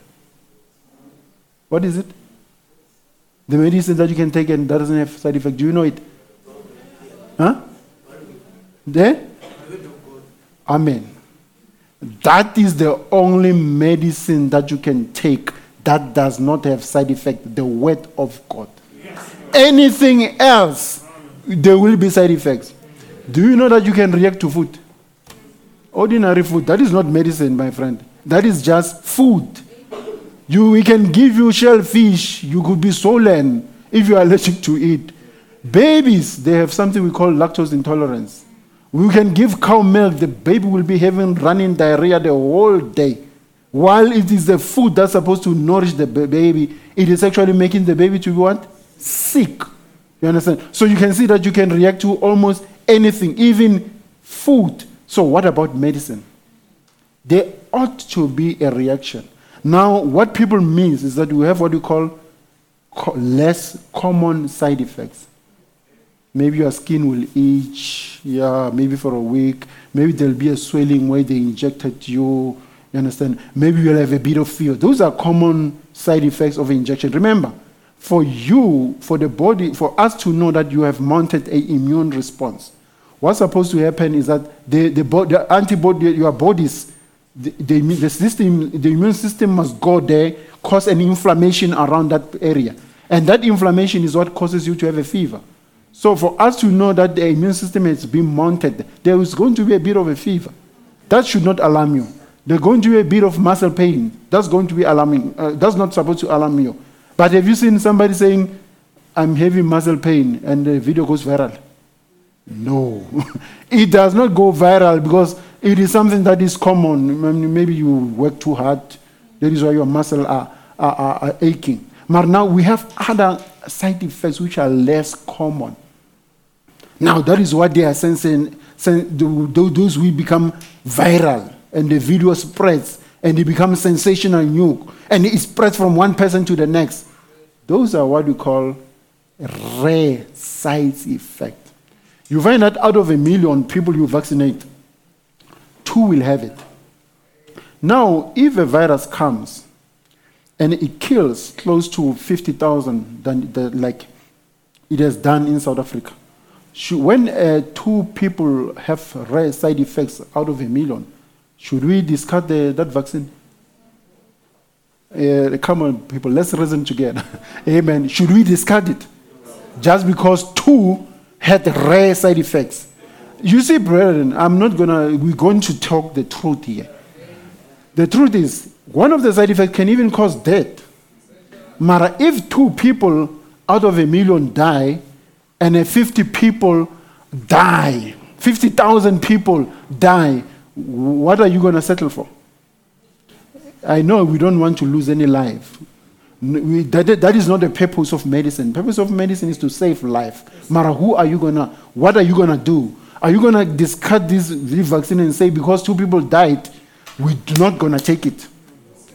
What is it? The medicine that you can take and that doesn't have side effect. Do you know it? Huh? There? Amen. That is the only medicine that you can take that does not have side effect. The word of God. Anything else, there will be side effects. Do you know that you can react to food? Ordinary food. That is not medicine, my friend. That is just food. You, we can give you shellfish. You could be swollen if you are allergic to it. Babies, they have something we call lactose intolerance. We can give cow milk. The baby will be having running diarrhea the whole day. While it is the food that's supposed to nourish the baby, it is actually making the baby to be what? Sick. You understand? So you can see that you can react to almost anything, even food. So what about medicine? There ought to be a reaction. Now, what people means is that we have what we call co- less common side effects. Maybe your skin will itch, yeah, maybe for a week. Maybe there'll be a swelling where they injected you. You understand? Maybe you'll have a bit of fever. Those are common side effects of injection. Remember, for you, for the body, for us to know that you have mounted a immune response, what's supposed to happen is that the, the, the antibody, your bodies, the, the, the system, the immune system must go there, cause an inflammation around that area. And that inflammation is what causes you to have a fever. So for us to know that the immune system has been mounted, there is going to be a bit of a fever. That should not alarm you. There's going to be a bit of muscle pain. That's going to be alarming. Uh, that's not supposed to alarm you. But have you seen somebody saying, I'm having muscle pain, and the video goes viral? No. it does not go viral because it is something that is common. Maybe you work too hard. That is why your muscles are, are, are, are aching. But now we have other side effects which are less common. Now, that is what they are sensing. sen- tho- tho- Those will become viral and the video spreads and it becomes sensational news and it spreads from one person to the next. Those are what we call rare side effect. You find that out of a million people you vaccinate, two will have it. Now, if a virus comes and it kills close to 50,000, than like it has done in South Africa, when uh, two people have rare side effects out of a million, should we discard the, that vaccine? Uh, come on, people, let's reason together. Amen. Should we discard it? Just because two had rare side effects. You see, brethren, I'm not gonna, we're going to talk the truth here. The truth is, one of the side effects can even cause death. Mara, if two people out of a million die, and uh, 50 people die, 50,000 people die, what are you going to settle for? I know we don't want to lose any life. We- that, that is not the purpose of medicine. purpose of medicine is to save life. Mara, who are you gonna? What are you gonna do? Are you gonna discard this, this vaccine and say because two people died, we're not gonna take it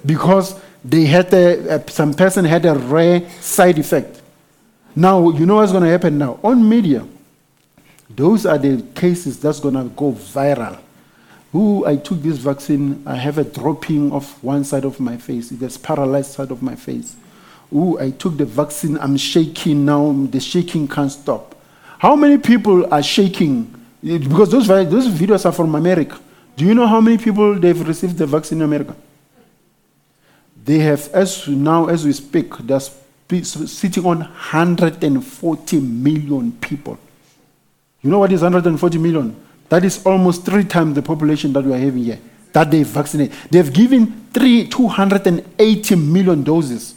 because they had a, a- some person had a rare side effect. Now you know what's gonna happen now on media. Those are the cases that's gonna go viral. Who I took this vaccine, I have a dropping of one side of my face. It has paralyzed side of my face. Ooh, I took the vaccine, I'm shaking now, the shaking can't stop. How many people are shaking? Because those, those videos are from America. Do you know how many people they've received the vaccine in America? They have, as now as we speak, they're sitting on 140 million people. You know what is 140 million? That is almost three times the population that we are having here. That they vaccinate. They've given three, 280 million doses.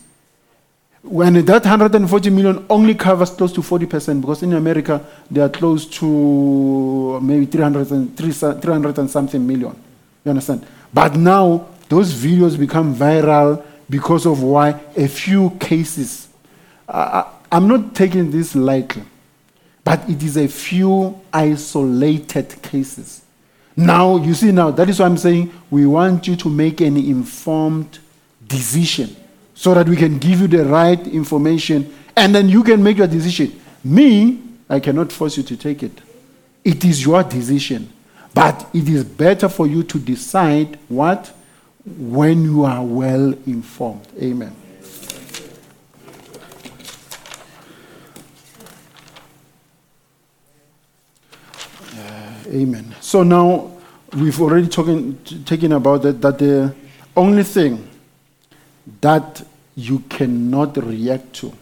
When that 140 million only covers close to 40%, because in America they are close to maybe 300 and, 300 and something million. You understand? But now those videos become viral because of why a few cases. I, I'm not taking this lightly. But it is a few isolated cases. Now, you see, now, that is why I'm saying we want you to make an informed decision so that we can give you the right information and then you can make your decision. Me, I cannot force you to take it. It is your decision. But it is better for you to decide what? When you are well informed. Amen. Amen. So now we've already talking, taken about that, that the only thing that you cannot react to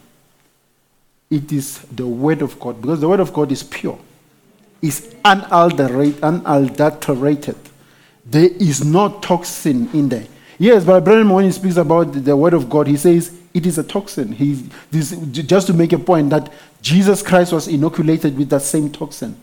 it is the word of God because the word of God is pure. It's unadulterated, unadulterated. There is no toxin in there. Yes, but Branham, when he speaks about the word of God, he says it is a toxin. He, this, just to make a point that Jesus Christ was inoculated with that same toxin.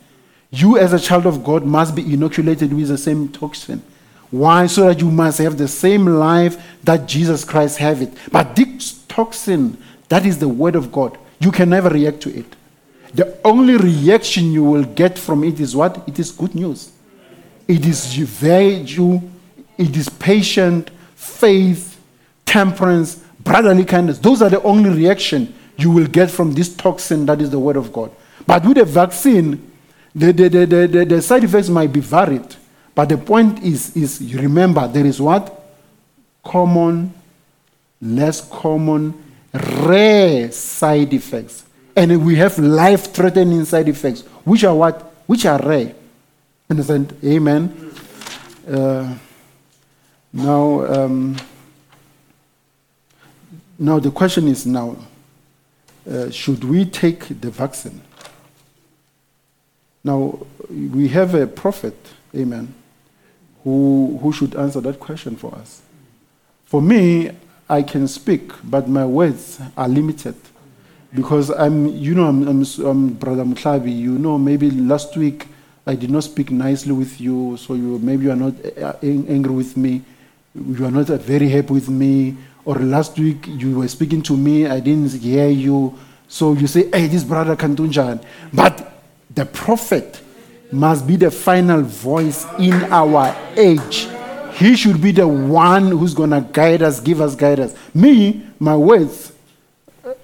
You, as a child of God, must be inoculated with the same toxin. Why? So that you must have the same life that Jesus Christ have it. But this toxin, that is the word of God. You can never react to it. The only reaction you will get from it is what? It is good news. It is virtue, it is patient, faith, temperance, brotherly kindness. Those are the only reaction you will get from this toxin that is the word of God. But with a vaccine, the, the, the, the, the, side effects might be varied. But the point is, is remember there is what? Common, less common, rare side effects. And we have life threatening side effects, which are what? Which are rare. Understand? Amen. Uh, now, um, now the question is now, uh, should we take the vaccine? Now, we have a prophet, amen, who, who should answer that question for us. For me, I can speak, but my words are limited. Because I'm, you know, I'm, I'm, I'm Brother Mutlabi, you know, maybe last week I did not speak nicely with you, so you maybe you are not uh, angry with me, you are not very happy with me, or last week you were speaking to me, I didn't hear you. So you say, hey, this brother can do. But the prophet must be the final voice in our age. He should be the one who's going to guide us, give us guidance. Me, my words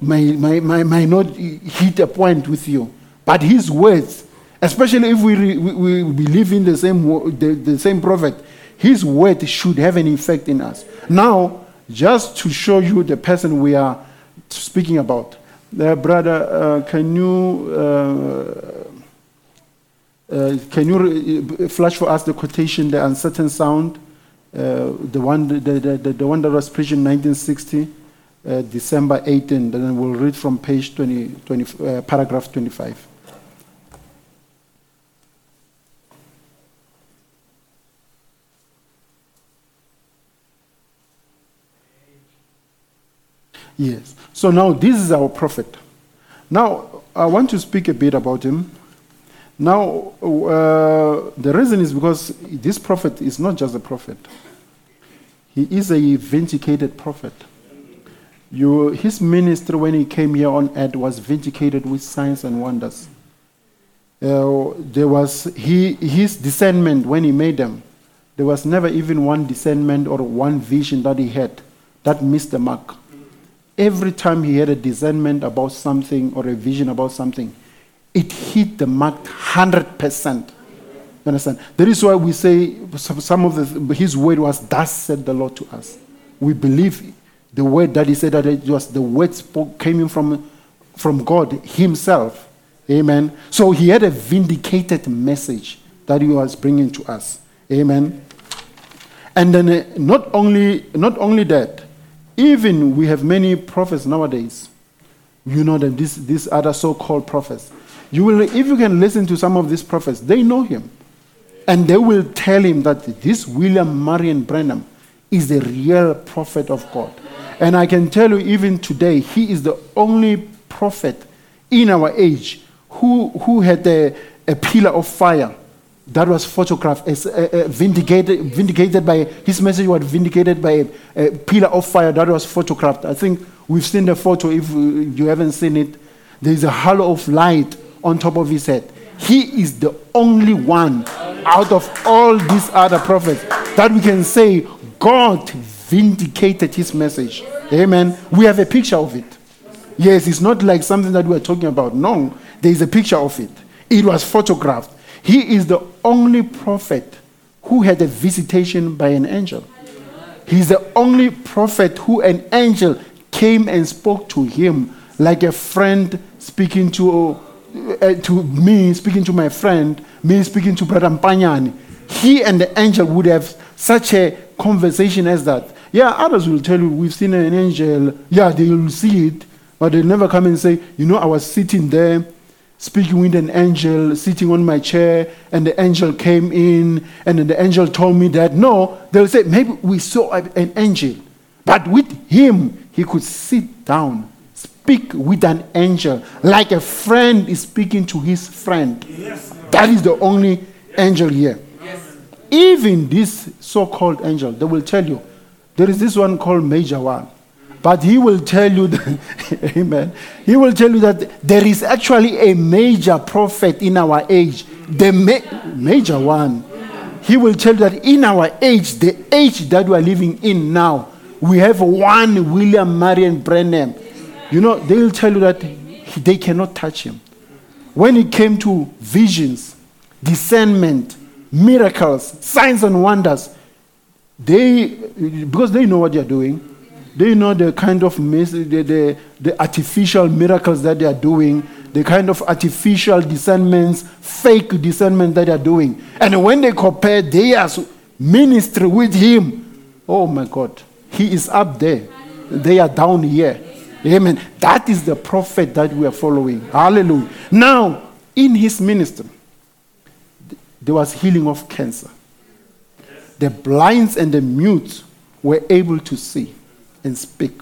may, may, may, may not hit a point with you, but his words, especially if we, we, we believe in the same, the, the same prophet, his word should have an effect in us. Now, just to show you the person we are speaking about, uh, brother, uh, can you uh, uh, can you re- flash for us the quotation, the uncertain sound, uh, the one the, the, the, the one that was preached in 1960, uh, December 18. Then we'll read from page 20, 20 uh, paragraph 25. Yes. So now this is our prophet. Now I want to speak a bit about him. Now, uh, the reason is because this prophet is not just a prophet, he is a vindicated prophet. You, his ministry, when he came here on earth, was vindicated with signs and wonders. Uh, there was he, his discernment when he made them. There was never even one discernment or one vision that he had that missed the mark. Every time he had a discernment about something or a vision about something, it hit the mark 100%. You understand? That is why we say some of the, his word was, Thus said the Lord to us. We believe the word that he said that it was the word spoke, came in from, from God himself. Amen. So he had a vindicated message that he was bringing to us. Amen. And then uh, not only not only that, even we have many prophets nowadays. You know that these these other so-called prophets. You will if you can listen to some of these prophets, they know him. And they will tell him that this William Marion Branham is the real prophet of God. And I can tell you, even today, he is the only prophet in our age who, who had a, a pillar of fire that was photographed, as, uh, uh, vindicated, vindicated by his message was vindicated by a, a pillar of fire that was photographed. I think we've seen the photo. If you haven't seen it, there's a halo of light on top of his head. He is the only one out of all these other prophets that we can say God vindicated his message. Amen. We have a picture of it. Yes, it's not like something that we're talking about. No, there is a picture of it. It was photographed. He is the only prophet who had a visitation by an angel. He's the only prophet who an angel came and spoke to him like a friend speaking to, uh, to me, speaking to my friend, me speaking to Brother Mpanyani. He and the angel would have such a conversation as that. Yeah, others will tell you, we've seen an angel. Yeah, they will see it, but they'll never come and say, you know, I was sitting there speaking with an angel sitting on my chair, and the angel came in, and then the angel told me that. No, they'll say, maybe we saw an angel, but with him, he could sit down, speak with an angel, like a friend is speaking to his friend. That is the only angel here. Even this so called angel, they will tell you, there is this one called Major One. But he will tell you, that, amen. He will tell you that there is actually a major prophet in our age, the ma- major one. He will tell you that in our age, the age that we are living in now, we have one William Marion Branham. You know, they will tell you that he- they cannot touch him. When it came to visions, discernment, miracles, signs and wonders, they because they know what they're doing. They know the kind of mis- the, the, the artificial miracles that they are doing the kind of artificial discernments fake discernment that they are doing. And when they compare their ministry with him oh my god he is up there. They are down here amen that is the prophet that we are following hallelujah now in his ministry there was healing of cancer the blinds and the mutes were able to see and speak.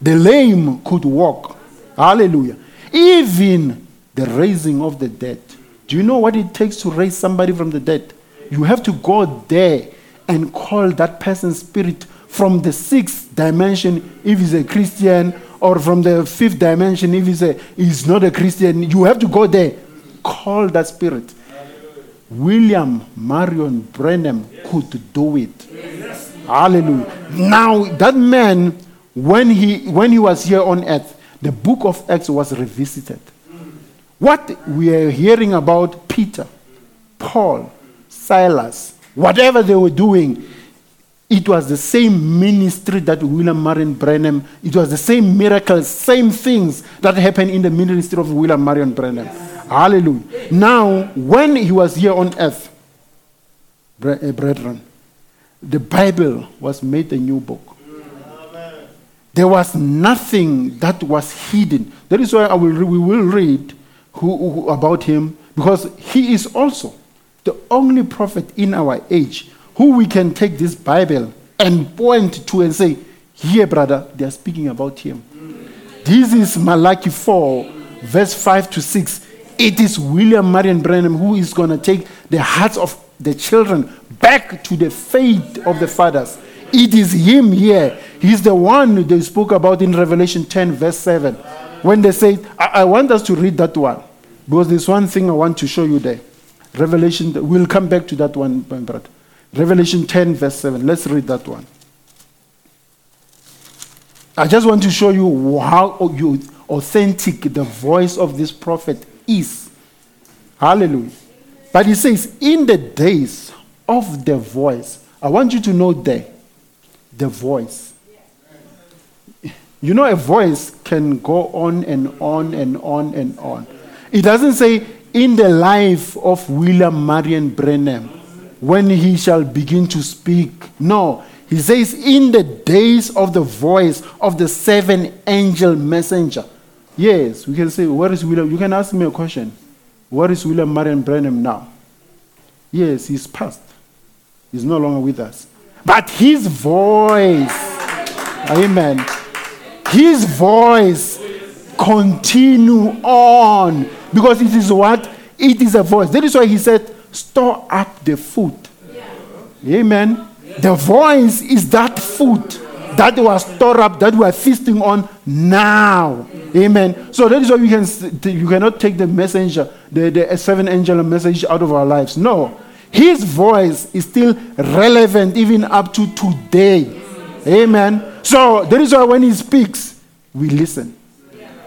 The lame could walk. Hallelujah. Even the raising of the dead. Do you know what it takes to raise somebody from the dead? You have to go there and call that person's spirit from the sixth dimension if he's a Christian, or from the fifth dimension if he's, a, he's not a Christian. You have to go there. Call that spirit. William Marion Branham could do it. Hallelujah. Now that man, when he when he was here on earth, the book of Acts was revisited. What we are hearing about Peter, Paul, Silas, whatever they were doing, it was the same ministry that William Marion Branham, it was the same miracles, same things that happened in the ministry of William Marion Branham. Hallelujah. Now, when he was here on earth, eh, brethren, the Bible was made a new book. There was nothing that was hidden. That is why will, we will read who, who- about him because he is also the only prophet in our age who we can take this Bible and point to and say, Here, brother, they are speaking about him. This is Malachi 4, verse 5 to 6. It is William Marion Branham who is going to take the hearts of the children back to the faith of the fathers. It is him here. He's the one they spoke about in Revelation 10, verse 7. When they say, I, I want us to read that one because there's one thing I want to show you there. Revelation, we'll come back to that one, my brother. Revelation 10, verse 7. Let's read that one. I just want to show you how authentic the voice of this prophet is. Hallelujah. But he says, in the days of the voice, I want you to know there, the voice. You know, a voice can go on and on and on and on. It doesn't say, in the life of William Marion Branham, when he shall begin to speak. No, he says, in the days of the voice of the seven angel messenger. Yes, we can say, where is William? You can ask me a question. Where is William Marion Branham now? Yes, he's passed. He's no longer with us. But his voice, amen, his voice continue on because it is what? It is a voice. That is why he said, store up the food. Amen. The voice is that food that was stored up, that we are feasting on now. Amen. So that is why you can you cannot take the messenger, the, the seven angel message out of our lives. No. His voice is still relevant even up to today. Amen. So that is why when he speaks, we listen.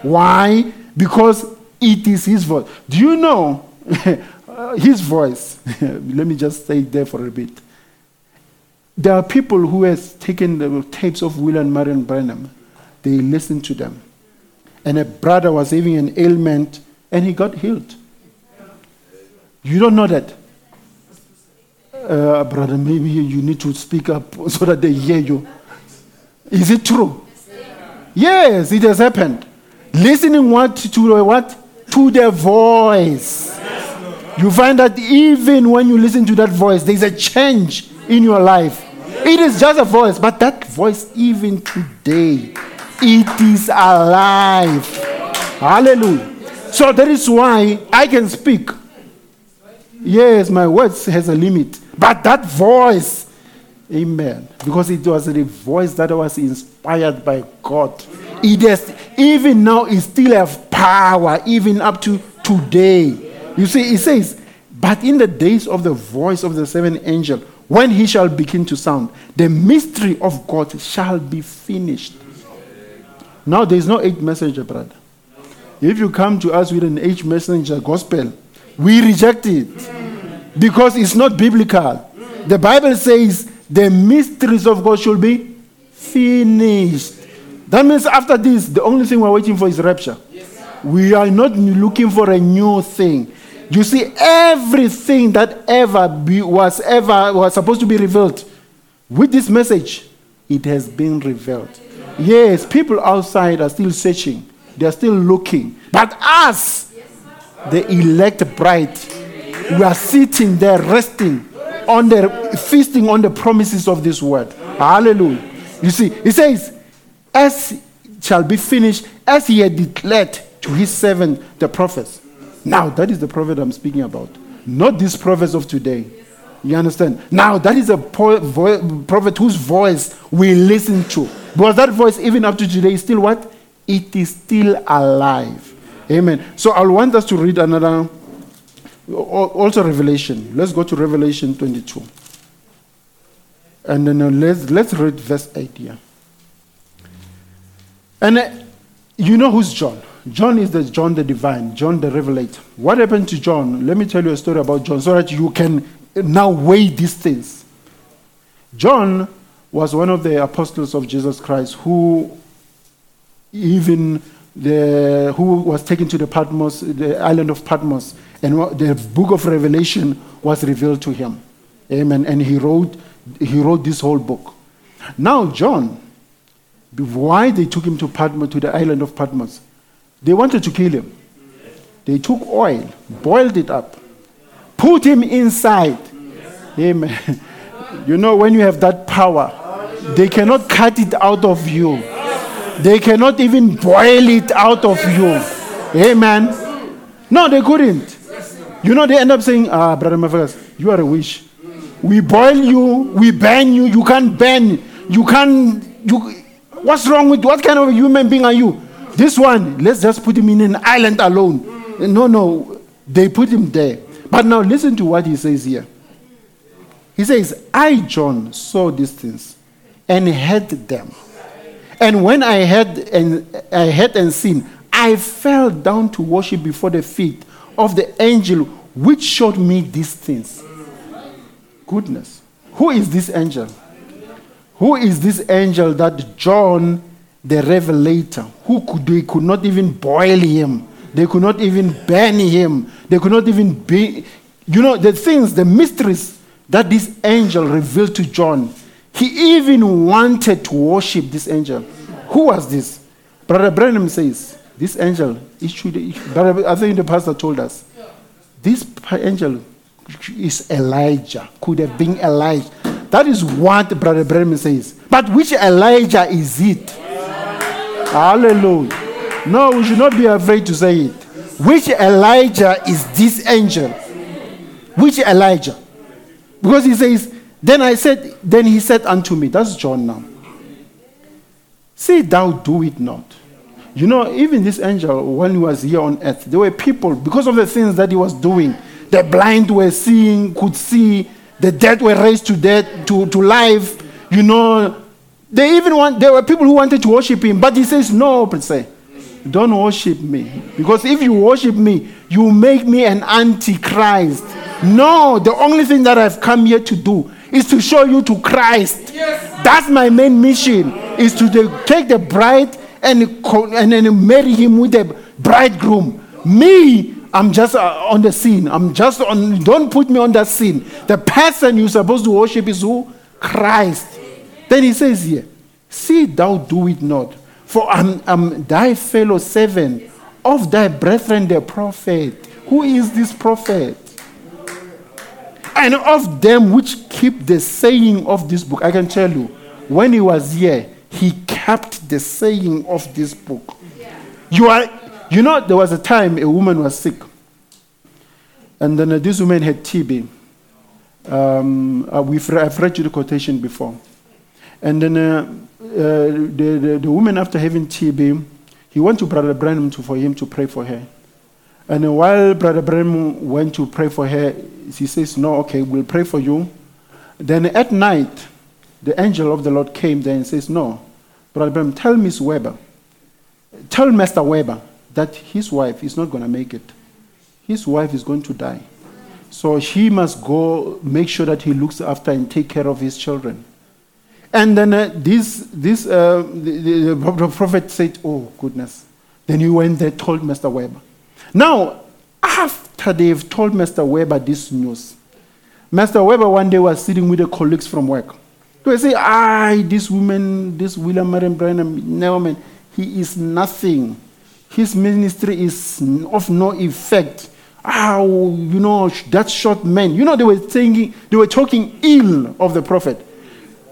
Why? Because it is his voice. Do you know his voice? Let me just stay there for a bit. There are people who has taken the tapes of William Marion Branham. They listen to them. And a brother was having an ailment and he got healed. You don't know that. Uh, brother, maybe you need to speak up so that they hear you. Is it true? Yes, it has happened. Listening what to what? To the voice. You find that even when you listen to that voice, there's a change in your life. It is just a voice, but that voice, even today, it is alive. Hallelujah. So that is why I can speak. Yes, my words has a limit, but that voice, amen, because it was the voice that was inspired by God. It has, even now, it still have power, even up to today. You see, it says, but in the days of the voice of the seventh angel, when he shall begin to sound, the mystery of God shall be finished. Now there is no eight messenger, brother. If you come to us with an eight messenger gospel, we reject it because it's not biblical. The Bible says the mysteries of God should be finished. That means after this, the only thing we're waiting for is rapture. We are not looking for a new thing. You see, everything that ever be, was ever was supposed to be revealed with this message, it has been revealed. Yes, people outside are still searching, they are still looking. But us, the elect bride, we are sitting there resting on the feasting on the promises of this word. Hallelujah. You see, it says, as shall be finished, as he had declared to his servant the prophets. Now, that is the prophet I'm speaking about, not these prophets of today. You understand? Now, that is a prophet whose voice we listen to. Because that voice, even up to today, is still what? It is still alive. Amen. So I want us to read another, also Revelation. Let's go to Revelation 22. And then uh, let's, let's read verse 8 here. And uh, you know who's John? John is the John the divine, John the revelator. What happened to John? Let me tell you a story about John so that you can now weigh these things. John was one of the apostles of Jesus Christ who even the who was taken to the Patmos, the island of Patmos, and the book of Revelation was revealed to him. Amen. And he wrote he wrote this whole book. Now John, why they took him to Patmos to the island of Patmos? They wanted to kill him. They took oil, boiled it up, put him inside. Amen. You know, when you have that power, they cannot cut it out of you. They cannot even boil it out of you. Amen. No, they couldn't. You know, they end up saying, Ah, Brother Mafagas, you are a witch. We boil you, we burn you, you can't burn, you can't, you, what's wrong with, what kind of human being are you? This one, let's just put him in an island alone. No, no, they put him there. But now listen to what he says here. He says, I, John, saw these things and heard them. And when I heard and I had and seen, I fell down to worship before the feet of the angel which showed me these things. Goodness. Who is this angel? Who is this angel that John the revelator, who could they could not even boil him, they could not even burn him, they could not even be you know the things, the mysteries that this angel revealed to John. He even wanted to worship this angel. Who was this? Brother Branham says, this angel, it should, it should- I think the pastor told us, this angel is Elijah, could have been Elijah. That is what Brother Branham says. But which Elijah is it? Hallelujah. No, we should not be afraid to say it. Which Elijah is this angel? Which Elijah? Because he says, Then I said, then he said unto me, that's John now. Say thou do it not. You know, even this angel, when he was here on earth, there were people, because of the things that he was doing, the blind were seeing, could see, the dead were raised to death, to, to life, you know. They even want, there were people who wanted to worship him, but he says, No, se. Don't worship me. Because if you worship me, you make me an antichrist. No, the only thing that I've come here to do is to show you to Christ. That's my main mission, is to take the bride and, and then marry him with the bridegroom. Me, I'm just uh, on the scene. I'm just on, don't put me on that scene. The person you're supposed to worship is who? Christ. Then he says here, See thou do it not, for I'm, I'm thy fellow servant of thy brethren the prophet. Who is this prophet? And of them which keep the saying of this book. I can tell you, when he was here, he kept the saying of this book. You are, you know, there was a time a woman was sick, and then this woman had TB. Um, uh, we've I've read you the quotation before. And then uh, uh, the, the, the woman, after having TB, he went to Brother Branham to, for him to pray for her. And while Brother Branham went to pray for her, he says, No, okay, we'll pray for you. Then at night, the angel of the Lord came there and says, No, Brother Branham, tell Miss Weber, tell Master Weber that his wife is not going to make it. His wife is going to die. So he must go make sure that he looks after and take care of his children. And then uh, this, this uh, the, the, prophet said, Oh, goodness. Then he went there, told Mr. Weber. Now, after they've told Mr. Weber this news, Mr. Weber one day was sitting with the colleagues from work. They say, Ah, this woman, this William Marion Branham, no man, he is nothing. His ministry is of no effect. Ah, you know, that short man. You know, they were saying, they were talking ill of the prophet.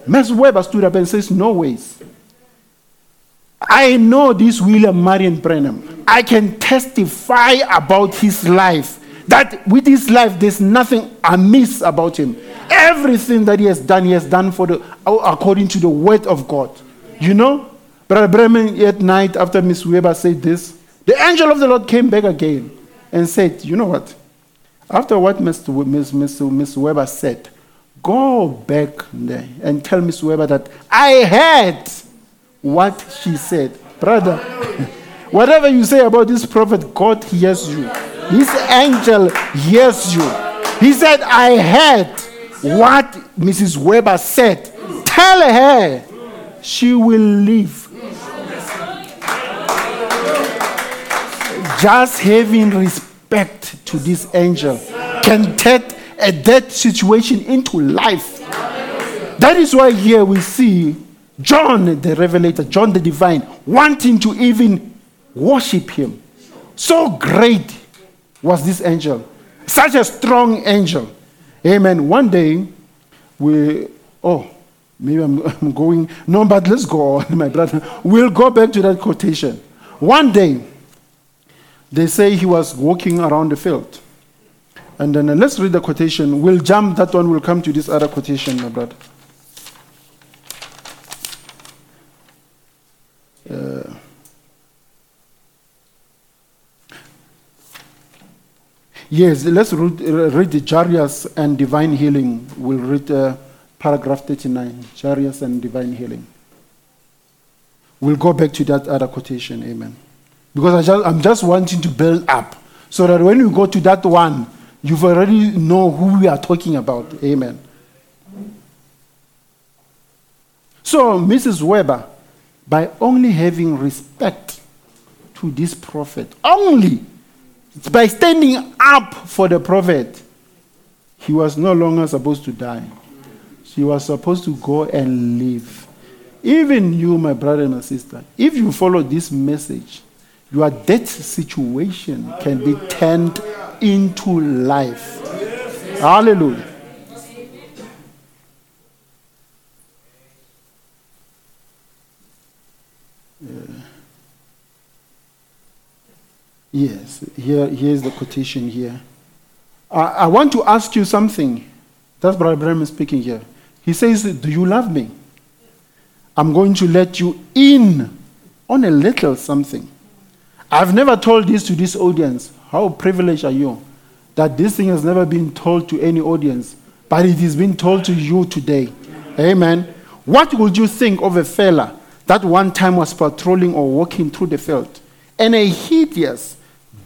Mr. Weber stood up and says, No ways. I know this William Marion Branham. I can testify about his life. That with his life, there's nothing amiss about him. Everything that he has done, he has done for the according to the word of God. You know, Brother at night after Miss Weber said this, the angel of the Lord came back again and said, You know what? After what Miss Weber said, go back there and tell Miss Weber that I heard what she said. Brother, whatever you say about this prophet, God hears you. His angel hears you. He said, I heard what Mrs. Weber said. Tell her she will live. Just having respect to this angel can turn a dead situation into life. That is why here we see John the Revelator, John the Divine, wanting to even worship him. So great was this angel, such a strong angel. Amen. One day, we, oh, maybe I'm, I'm going, no, but let's go on, my brother. We'll go back to that quotation. One day, they say he was walking around the field. And then uh, let's read the quotation. We'll jump, that one we'll come to this other quotation, my brother. Uh, yes, let's read, uh, read the Jairus and divine healing. We'll read uh, paragraph 39, Jairus and divine healing. We'll go back to that other quotation, amen. Because I just, I'm just wanting to build up so that when you go to that one, you've already know who we are talking about. Amen. So, Mrs. Weber, by only having respect to this prophet, only it's by standing up for the prophet, he was no longer supposed to die. She was supposed to go and live. Even you, my brother and my sister, if you follow this message, your death situation can be turned into life. Hallelujah. Yes, here, here's the quotation here. I, I want to ask you something. That's Brother Branham speaking here. He says, Do you love me? I'm going to let you in on a little something. I've never told this to this audience. How privileged are you that this thing has never been told to any audience, but it is being told to you today. Amen. What would you think of a fella that one time was patrolling or walking through the field and a hideous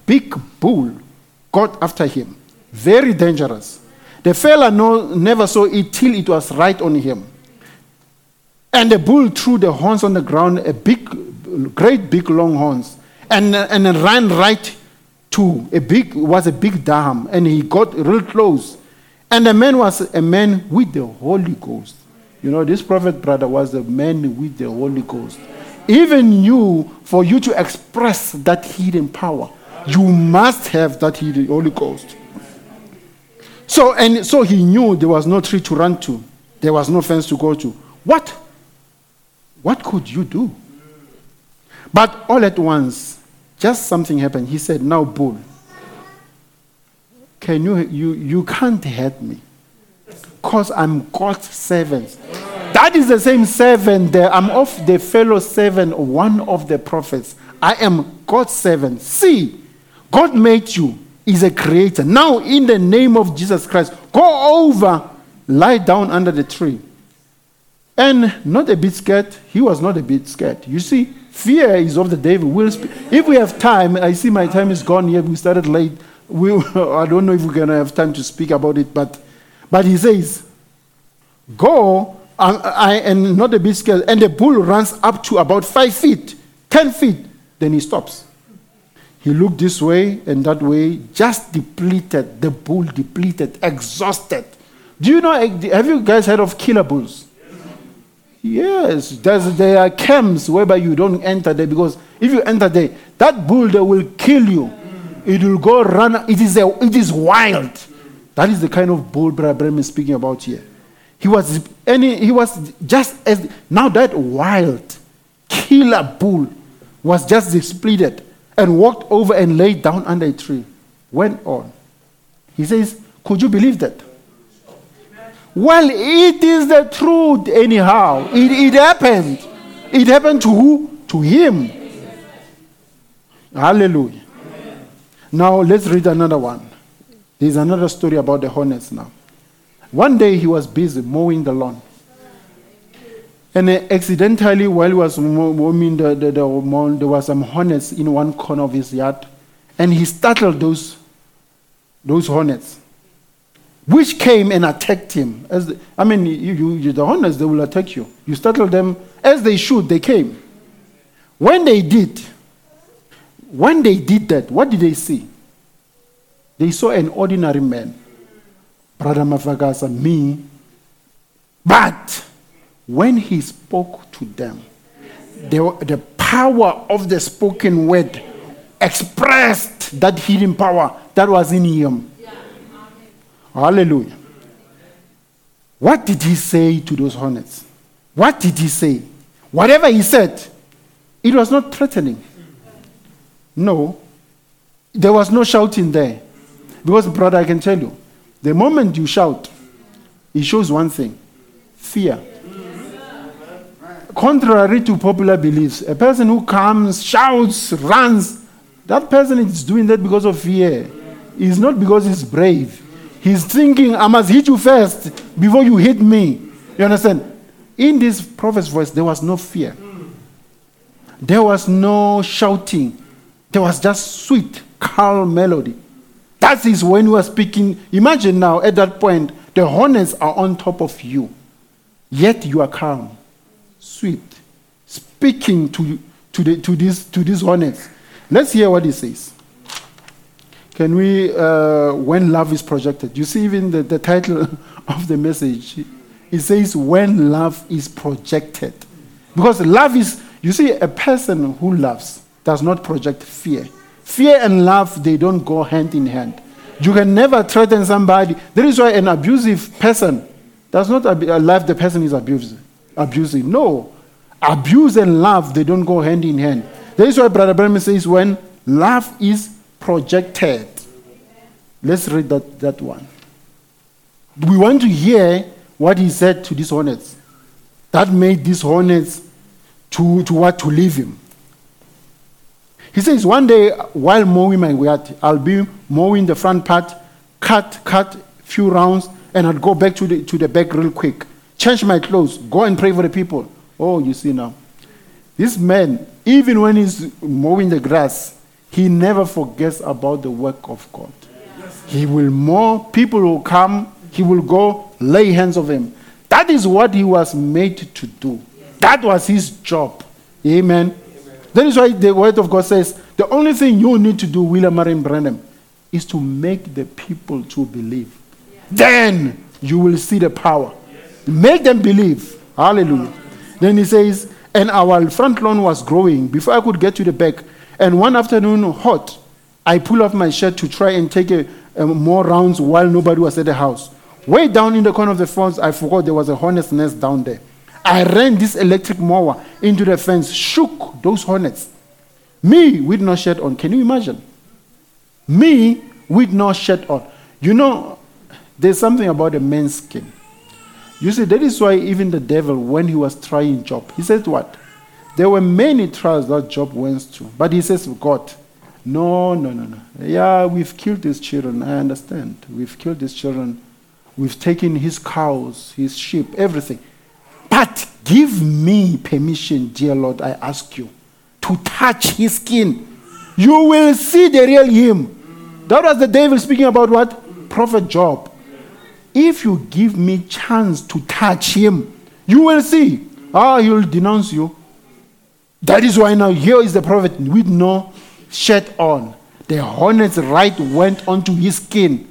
big bull got after him? Very dangerous. The fella no, never saw it till it was right on him. And the bull threw the horns on the ground, a big, great big long horns, and, uh, and ran right to a big, was a big dam, and he got real close. And the man was a man with the Holy Ghost. You know, this prophet brother was a man with the Holy Ghost. Even you, for you to express that hidden power, you must have that hidden Holy Ghost. So, and so he knew there was no tree to run to, there was no fence to go to. What? What could you do? But all at once, just something happened. He said, Now, bull, can you, you, you can't hurt me because I'm God's servant. That is the same servant there. I'm of the fellow servant, one of the prophets. I am God's servant. See, God made you, is a creator. Now, in the name of Jesus Christ, go over, lie down under the tree. And not a bit scared. He was not a bit scared. You see, fear is of the devil. We'll if we have time, I see my time is gone here. We started late. We, I don't know if we're going to have time to speak about it, but, but he says, Go and, I, and not a bit scared. And the bull runs up to about five feet, ten feet. Then he stops. He looked this way and that way, just depleted. The bull depleted, exhausted. Do you know, have you guys heard of killer bulls? Yes, there's, there are camps whereby you don't enter there because if you enter there, that bull there will kill you. It will go run. It is, a, it is wild. That is the kind of bull Brother Branham is speaking about here. He was, any, he was just as, now that wild killer bull was just displeased and walked over and laid down under a tree. Went on. He says, Could you believe that? Well, it is the truth, anyhow. It, it happened. It happened to who? To him. Hallelujah. Now let's read another one. There's another story about the hornets now. One day he was busy mowing the lawn. And uh, accidentally, while he was mowing the, the, the lawn, there was some hornets in one corner of his yard. And he startled those, those hornets, which came and attacked him. As the, I mean, you, you, you, the hornets, they will attack you. You startle them. As they should, they came. When they did, when they did that, what did they see? They saw an ordinary man, Brother Mafagasa, me. But when he spoke to them, the, the power of the spoken word expressed that hidden power that was in him. Hallelujah. What did he say to those hornets? What did he say? Whatever he said, it was not threatening. No. There was no shouting there. Because, brother, I can tell you, the moment you shout, it shows one thing fear. Contrary to popular beliefs, a person who comes, shouts, runs, that person is doing that because of fear. It's not because he's brave. He's thinking, I must hit you first before you hit me. You understand? In this prophet's voice, there was no fear. There was no shouting. There was just sweet, calm melody. That is when we are speaking. Imagine now, at that point, the hornets are on top of you, yet you are calm, sweet, speaking to, to, the, to, this, to these hornets. Let's hear what he says. Can we, uh, when love is projected? You see, even the, the title of the message, it says, when love is projected. Because love is, you see, a person who loves does not project fear. Fear and love, they don't go hand in hand. You can never threaten somebody. That is why an abusive person does not ab- love the person is abusive. Abusive. No. Abuse and love, they don't go hand in hand. That is why Brother Branham says, when love is projected. Let's read that, that one. We want to hear what he said to these hornets. That made these hornets to, to what? To leave him. He says, one day while mowing my yard, I'll be mowing the front part, cut, cut few rounds, and I'd go back to the, to the back real quick, change my clothes, go and pray for the people. Oh, you see now. This man, even when he's mowing the grass, he never forgets about the work of God. He will more, people will come, he will go lay hands on him. That is what he was made to do. That was his job. Amen. That is why the word of God says the only thing you need to do, William Marion Branham, is to make the people to believe. Then you will see the power. Make them believe. Hallelujah. Then he says, and our front lawn was growing before I could get to the back. And one afternoon, hot, I pull off my shirt to try and take a, a more rounds while nobody was at the house. Way down in the corner of the fence, I forgot there was a hornet's nest down there. I ran this electric mower into the fence, shook those hornets. Me with no shirt on. Can you imagine? Me with no shirt on. You know, there's something about a man's skin. You see, that is why even the devil, when he was trying Job, he said what? There were many trials that Job went through. But he says, God, no, no, no, no. Yeah, we've killed these children. I understand. We've killed these children. We've taken his cows, his sheep, everything. But give me permission, dear Lord, I ask you, to touch his skin. You will see the real him. That was the devil speaking about what? Prophet Job. If you give me chance to touch him, you will see. Ah, he will denounce you. That is why now here is the prophet with no shirt on. The hornet's right went onto his skin.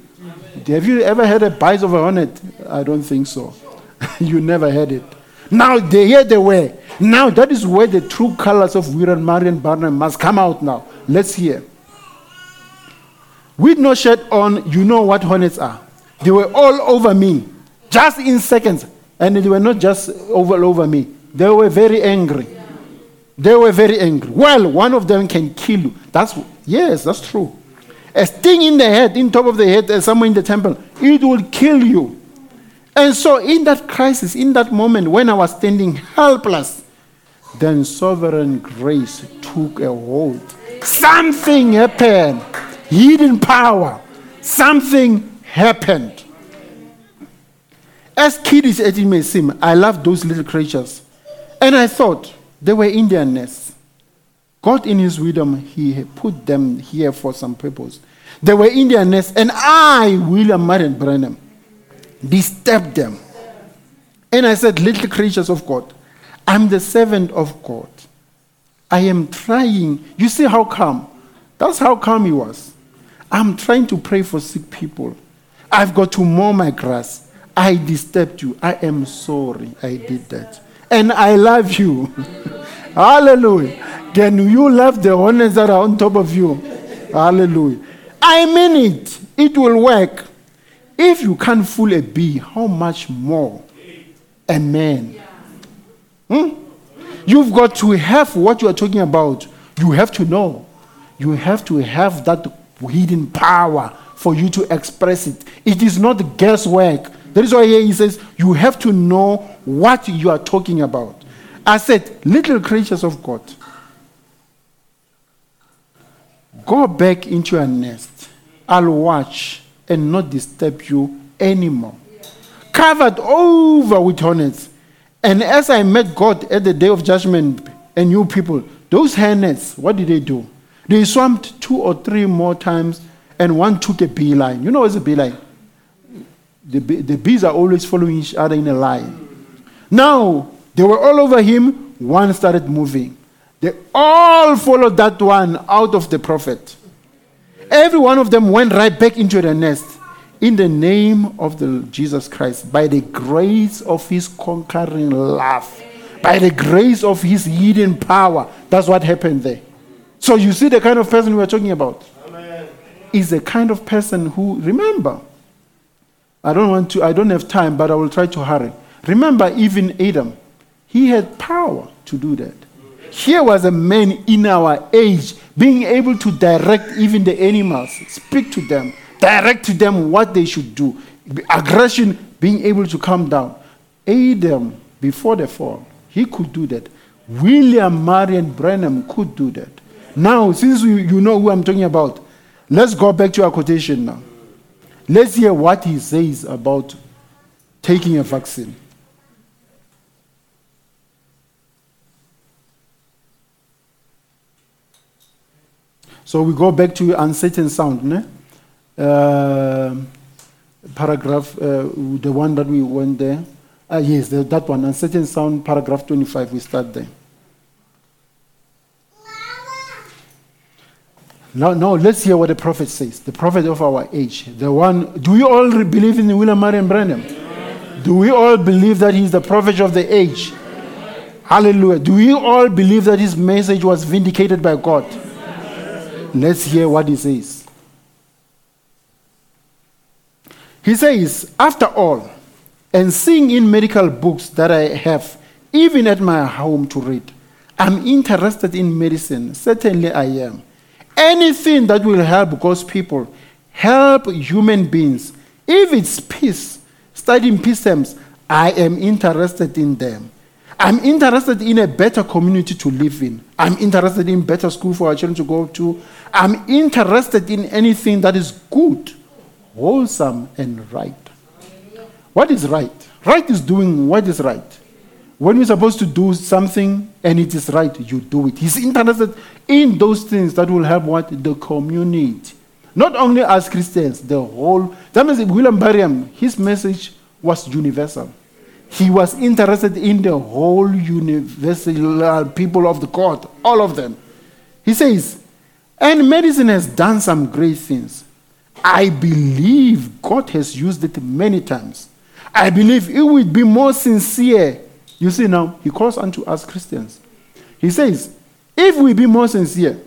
Have you ever had a bite of a hornet? I don't think so. you never had it. Now they here they were. Now that is where the true colors of William Marion Branham must come out now. Let's hear. With no shirt on, you know what hornets are. They were all over me, just in seconds. And they were not just over over me. They were very angry. They were very angry. Well, one of them can kill you. That's yes, that's true. A sting in the head, in top of the head, uh, somewhere in the temple, it will kill you. And so, in that crisis, in that moment when I was standing helpless, then sovereign grace took a hold. Something happened. Hidden power. Something happened. As kids as it may seem, I love those little creatures. And I thought they were Indian nests. God, in His wisdom, He put them here for some purpose. They were Indian nests, and I, William Marion Branham, disturbed them. And I said, Little creatures of God, I'm the servant of God. I am trying. You see how calm? That's how calm he was. I'm trying to pray for sick people. I've got to mow my grass. I disturbed you. I am sorry I did that. And I love you. Hallelujah. Can you love the honors that are on top of you? Hallelujah. I mean it. It will work. If you can't fool a bee, how much more a man? Hmm? You've got to have what you are talking about. You have to know. You have to have that hidden power for you to express it. It is not guesswork. That is why here he says you have to know what you are talking about. I said, little creatures of God, go back into your nest. I'll watch and not disturb you anymore. Covered over with hornets. And as I met God at the day of judgment and you people, those hornets, what did they do? They swamped two or three more times, and one took a beeline. You know what's a beeline? The, the bees are always following each other in a line. Now, they were all over him, one started moving. They all followed that one out of the prophet. Every one of them went right back into the nest in the name of the Jesus Christ, by the grace of his conquering love, by the grace of his hidden power. That's what happened there. So you see the kind of person we are talking about. Is the kind of person who remember. I don't want to, I don't have time, but I will try to hurry. Remember, even Adam, he had power to do that. Here was a man in our age being able to direct even the animals, speak to them, direct to them what they should do. Aggression being able to come down. Adam, before the fall, he could do that. William Marion Branham could do that. Now, since you know who I'm talking about, let's go back to our quotation now. Let's hear what he says about taking a vaccine. So we go back to uncertain sound, ne? Uh, paragraph, uh, the one that we went there. Ah, yes, that one, uncertain sound, paragraph 25, we start there. Now, now let's hear what the prophet says. The prophet of our age. The one, do we all believe in William Marion Branham? Do we all believe that he's the prophet of the age? Hallelujah. Do we all believe that his message was vindicated by God? Let's hear what he says. He says, After all, and seeing in medical books that I have, even at my home to read, I'm interested in medicine. Certainly I am. Anything that will help God's people, help human beings, if it's peace, studying peace terms, I am interested in them. I'm interested in a better community to live in. I'm interested in better school for our children to go to. I'm interested in anything that is good, wholesome, and right. What is right? Right is doing what is right. When you're supposed to do something and it is right, you do it. He's interested in those things that will help what? The community. Not only as Christians, the whole. That means William Branham, his message was universal. He was interested in the whole universal people of the court, all of them. He says, and medicine has done some great things. I believe God has used it many times. I believe it would be more sincere. You see now, he calls unto us Christians. He says, if we be more sincere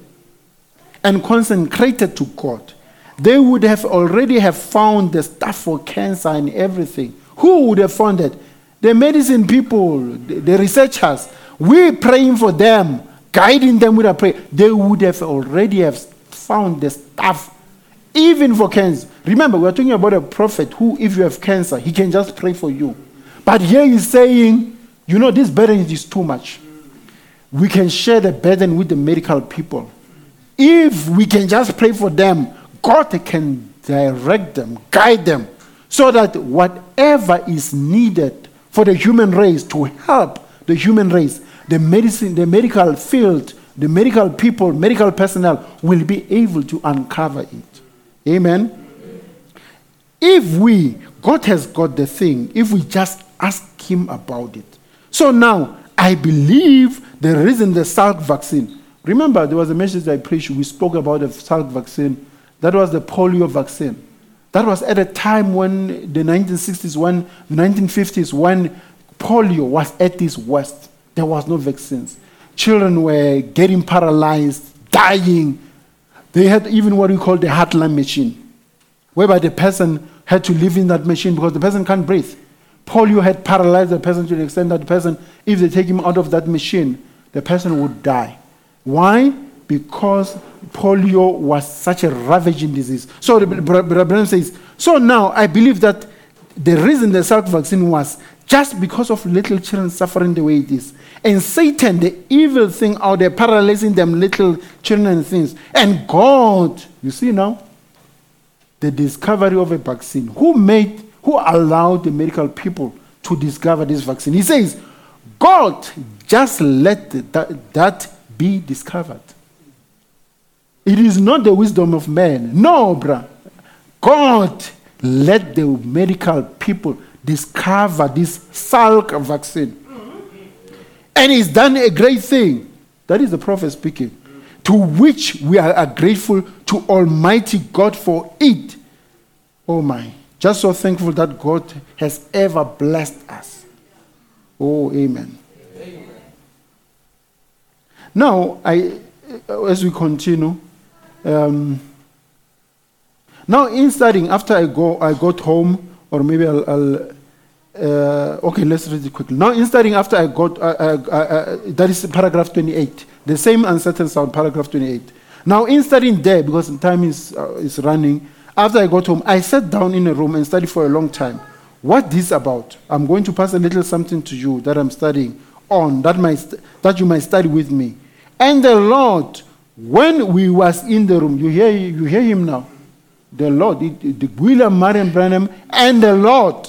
and consecrated to God, they would have already have found the stuff for cancer and everything. Who would have found it? The medicine people, the, researchers. We praying for them, guiding them with a prayer. They would have already have found the stuff, even for cancer. Remember, we're talking about a prophet who, if you have cancer, he can just pray for you. But here he's saying, you know, this burden is too much. we can share the burden with the medical people. If we can just pray for them, God can direct them, guide them, so that whatever is needed for the human race to help the human race, the medicine, the medical field, the medical people, medical personnel will be able to uncover it. Amen. If we, God has got the thing, if we just ask Him about it. So now, I believe the reason the Salk vaccine, remember there was a message I preached, we spoke about the Salk vaccine, that was the polio vaccine. That was at a time when the 1960s, when the 1950s, when polio was at its worst. There was no vaccines. Children were getting paralyzed, dying. They had even what we call the heartland machine, whereby the person had to live in that machine because the person can't breathe. Polio had paralyzed the person to the extent that the person, if they take him out of that machine, the person would die. Why? Because polio was such a ravaging disease. So the Bra- Bra- says, so now I believe that the reason the Salk vaccine was just because of little children suffering the way it is. And Satan, the evil thing out there, paralyzing them little children and things. And God, you see now, the discovery of a vaccine. Who made, who allowed the medical people to discover this vaccine? He says, God just let that, that be discovered. It is not the wisdom of man. No, bruh. God let the medical people discover this Salk vaccine. And he's done a great thing. That is the prophet speaking. To which we are, are grateful to Almighty God for it. Oh my. Just so thankful that God has ever blessed us. Oh, amen. Now, I, as we continue, um, now in studying, after I go, I got home, or maybe I'll, I'll uh, okay, let's read it quickly. Now in studying, after I got, uh, uh, that is paragraph 28, the same uncertain sound, paragraph 28. Now in studying there, because time is, uh, is running, after I got home, I sat down in a room and studied for a long time. What this about? I'm going to pass a little something to you that I'm studying on, that, might, that you might study with me. And the Lord, when we was in the room, you hear, you hear him now. The Lord, the William Marion Branham and the Lord,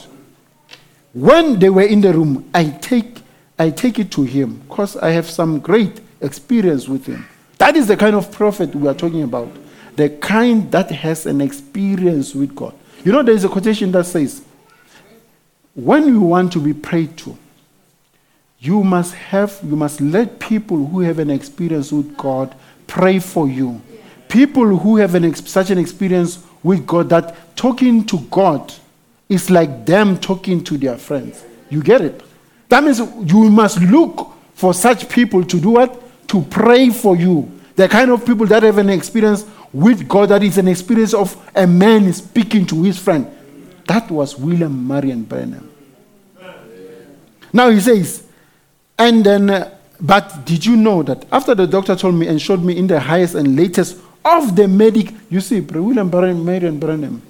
when they were in the room, I take, I take it to him because I have some great experience with him. That is the kind of prophet we are talking about. The kind that has an experience with God. You know, there is a quotation that says, when you want to be prayed to, you must have, you must let people who have an experience with God pray for you. People who have an such an experience with God that talking to God is like them talking to their friends. You get it? That means you must look for such people to do what? To pray for you. The kind of people that have an experience with God that is an experience of a man speaking to his friend. That was William Marion Branham. Now he says, and then, uh, but did you know that after the doctor told me and showed me in the highest and latest of the medic, you see, William Barron, Marion Branham,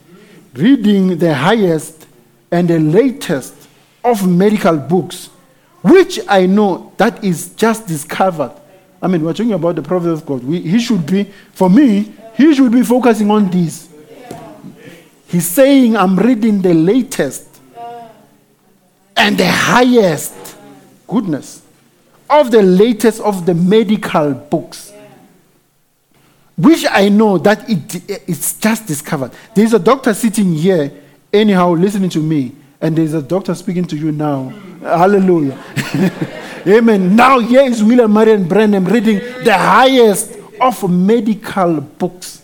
reading the highest and the latest of medical books, which I know that is just discovered. I mean, we're talking about the prophet of God. We, he should be, for me, he should be focusing on this. He's saying, I'm reading the latest and the highest goodness of the latest of the medical books which i know that it, it's just discovered. There's a doctor sitting here anyhow listening to me and there's a doctor speaking to you now. Hallelujah. Amen. Now here is william marion branham reading the highest of medical books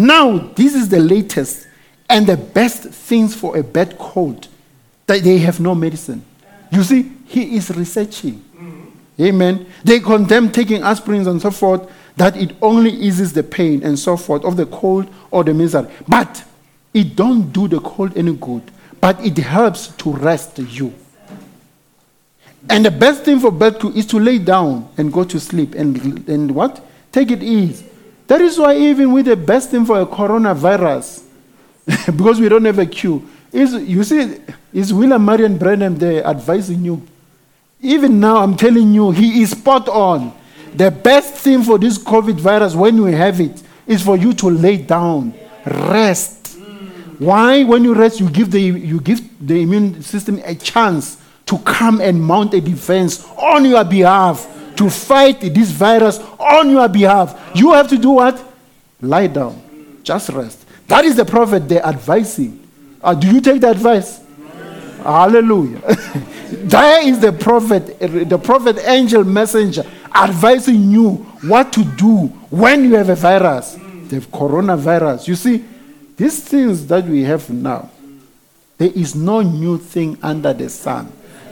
now, this is the latest and the best things for a bad cold that they have no medicine. You see, he is researching. Amen. They condemn taking aspirins and so forth, that it only eases the pain and so forth of the cold or the misery. But it don't do the cold any good, but it helps to rest you. And the best thing for bed to is to lay down and go to sleep and, and what? Take it easy. That is why even with the best thing for a coronavirus, because we don't have a cure, is you see, is William Marion Branham there advising you? Even now, I'm telling you, he is spot on. The best thing for this COVID virus, when you have it, is for you to lay down, rest. Why? When you rest, you give the you give the immune system a chance to come and mount a defense on your behalf to fight this virus on your behalf. You have to do what? Lie down, just rest. That is the prophet they're advising. Uh, do you take the advice? Hallelujah. there is the prophet, the prophet angel messenger advising you what to do when you have a virus, the coronavirus. You see, these things that we have now, there is no new thing under the sun.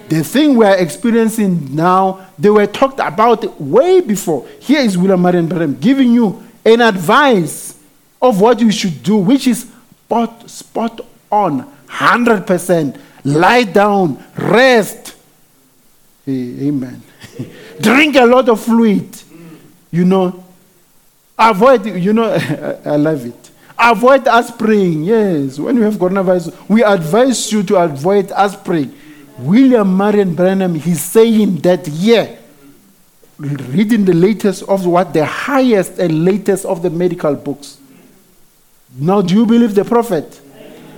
The thing we are experiencing now, they were talked about way before. Here is William Marion Branham giving you an advice of what you should do, which is spot, spot on, 100%. Lie down, rest. Amen. Drink a lot of fluid. You know, avoid, you know, I love it. Avoid aspirin. Yes, when you have coronavirus, we advise you to avoid aspirin. William Marion Branham, he's saying that, yeah, reading the latest of what the highest and latest of the medical books. Now, do you believe the prophet?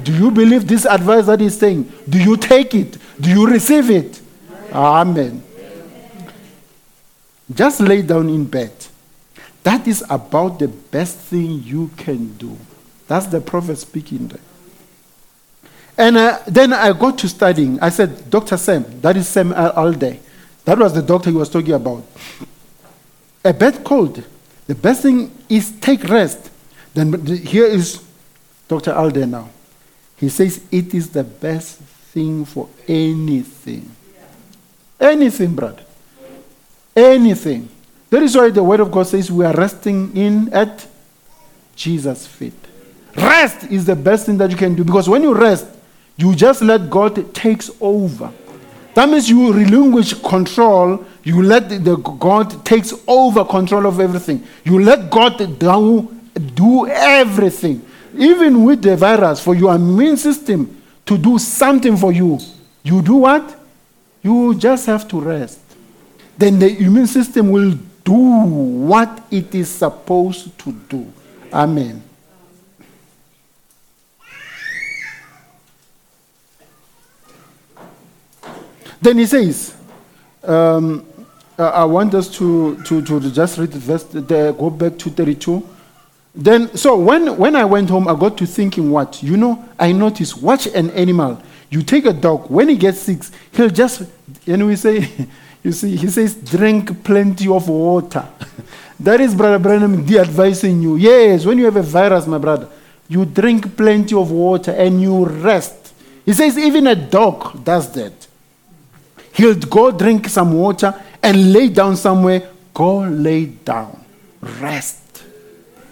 Do you believe this advice that he's saying? Do you take it? Do you receive it? Amen. Just lay down in bed. That is about the best thing you can do. That's the prophet speaking there. And uh, then I got to studying. I said, Dr. Sam, that is Sam Al- Alday. That was the doctor he was talking about. A bad cold. The best thing is take rest. Then here is Dr. Alday now. He says it is the best thing for anything. Anything, brother. Anything. That is why the word of God says we are resting in at Jesus' feet. Rest is the best thing that you can do because when you rest, you just let God takes over. That means you relinquish control. You let the, God takes over control of everything. You let God do, do everything, even with the virus, for your immune system to do something for you. You do what? You just have to rest. Then the immune system will do what it is supposed to do. Amen. Then he says, um, I want us to, to, to just read the verse, the, go back to 32. Then, so when, when I went home, I got to thinking what? You know, I noticed, watch an animal. You take a dog, when he gets sick, he'll just, and we say, you see, he says, drink plenty of water. that is Brother Branham the advising you. Yes, when you have a virus, my brother, you drink plenty of water and you rest. He says, even a dog does that. He'll go drink some water and lay down somewhere. Go lay down. Rest.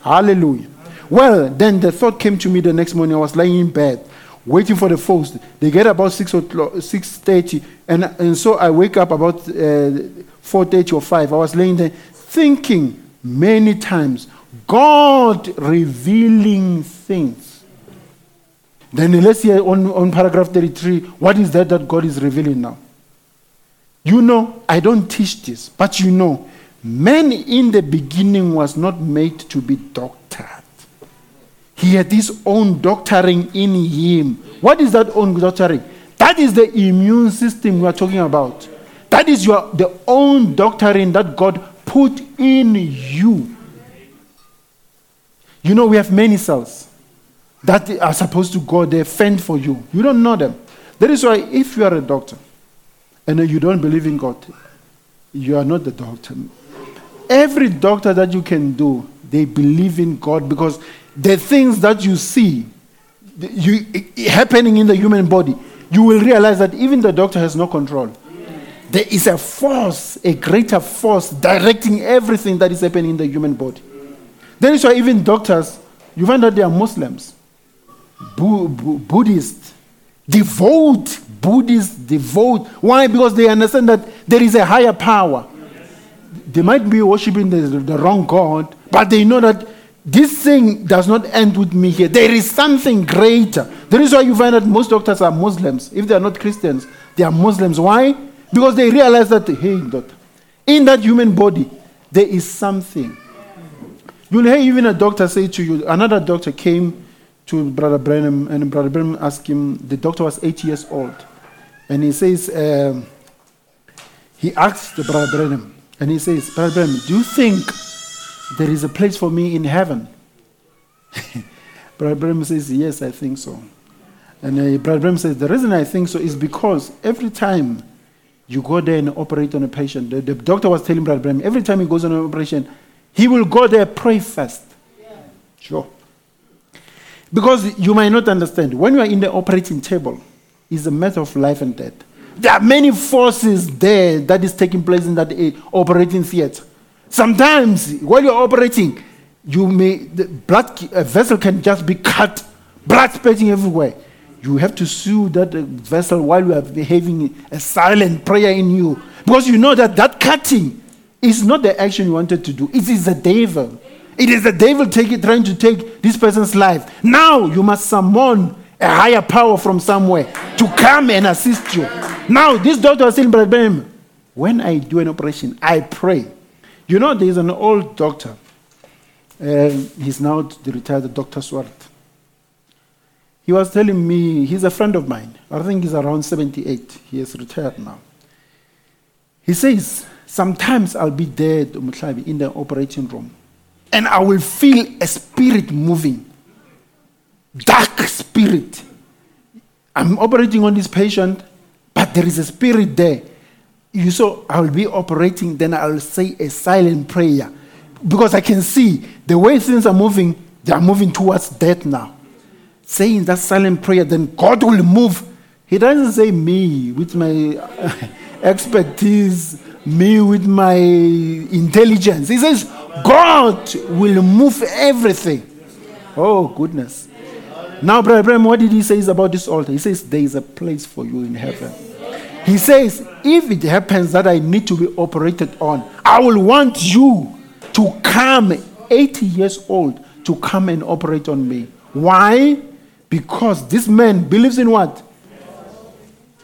Hallelujah. Well, then the thought came to me the next morning. I was lying in bed, waiting for the folks. They get about 6 o'clock, 6.30. And, and so I wake up about uh, 4.30 or 5. I was laying there thinking many times, God revealing things. Then let's hear on, on paragraph 33, what is that that God is revealing now? You know, I don't teach this, but you know, man in the beginning was not made to be doctored. He had his own doctoring in him. What is that own doctoring? That is the immune system we are talking about. That is your the own doctoring that God put in you. You know, we have many cells that are supposed to go there, fend for you. You don't know them. That is why, if you are a doctor and you don't believe in God, you are not the doctor. Every doctor that you can do, they believe in God because the things that you see you, happening in the human body, you will realize that even the doctor has no control. There is a force, a greater force directing everything that is happening in the human body. That is why even doctors, you find that they are Muslims, Bu- Bu- Buddhists, devout Buddhists, devout. Why? Because they understand that there is a higher power. They might be worshiping the, the wrong God, but they know that this thing does not end with me here. There is something greater. That is why you find that most doctors are Muslims. If they are not Christians, they are Muslims. Why? Because they realize that, hey, doctor, in that human body, there is something. You'll hear even a doctor say to you, another doctor came to Brother Branham, and Brother Branham asked him, the doctor was eight years old. And he says, um, he asked the Brother Branham, and he says, Brother Branham, do you think there is a place for me in heaven? Brother Branham says, yes, I think so. And uh, Brother Branham says, the reason I think so is because every time you go there and operate on a patient, the, the doctor was telling Brother Branham, every time he goes on an operation, he will go there, pray first. Sure. Because you might not understand, when you are in the operating table, it's a matter of life and death. There are many forces there that is taking place in that eh, operating theater. Sometimes, while you're operating, you may the blood a vessel can just be cut, blood spitting everywhere. You have to sue that uh, vessel while you are having a silent prayer in you, because you know that that cutting is not the action you wanted to do. It is the devil. It is the devil take, trying to take this person's life. Now you must summon a higher power from somewhere to come and assist you. Now this doctor was saying, Brother Branham, when I do an operation, I pray. You know, there is an old doctor. Uh, he's now the retired Dr. Swart. He was telling me, he's a friend of mine. I think he's around 78. He is retired now. He says, Sometimes I'll be there in the operating room and I will feel a spirit moving. Dark spirit. I'm operating on this patient, but there is a spirit there. You saw, I will be operating, then I'll say a silent prayer. Because I can see the way things are moving, they are moving towards death now. Saying that silent prayer, then God will move. He doesn't say me with my expertise, me with my intelligence. He says, God will move everything. Oh, goodness. Now, Brother Abraham, what did he say about this altar? He says, There is a place for you in heaven. He says, If it happens that I need to be operated on, I will want you to come, 80 years old, to come and operate on me. Why? Because this man believes in what?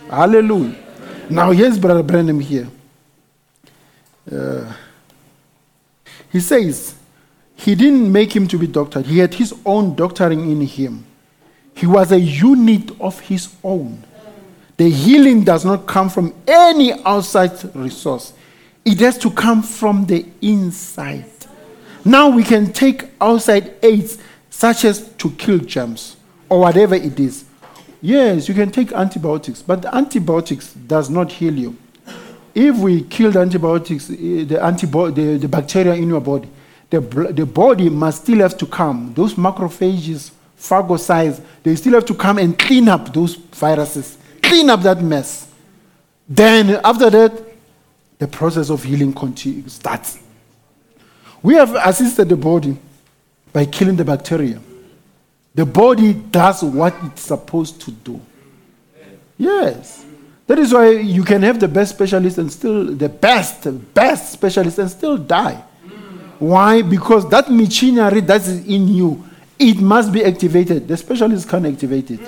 Hallelujah. Now, here's Brother Branham here. Uh, he says, he didn't make him to be doctored. He had his own doctoring in him. He was a unit of his own. The healing does not come from any outside resource, it has to come from the inside. Now we can take outside aids, such as to kill germs or whatever it is. Yes, you can take antibiotics, but antibiotics does not heal you. If we kill the antibiotics, eh, the, antibo- the, the bacteria in your body, the, the body must still have to come. Those macrophages, phagocytes, they still have to come and clean up those viruses, clean up that mess. Then, after that, the process of healing continues, starts. We have assisted the body by killing the bacteria. The body does what it's supposed to do. Yes. That is why you can have the best specialist and still, the best, best specialist and still die. Why? Because that machinery that is in you, it must be activated. The specialist can't activate it.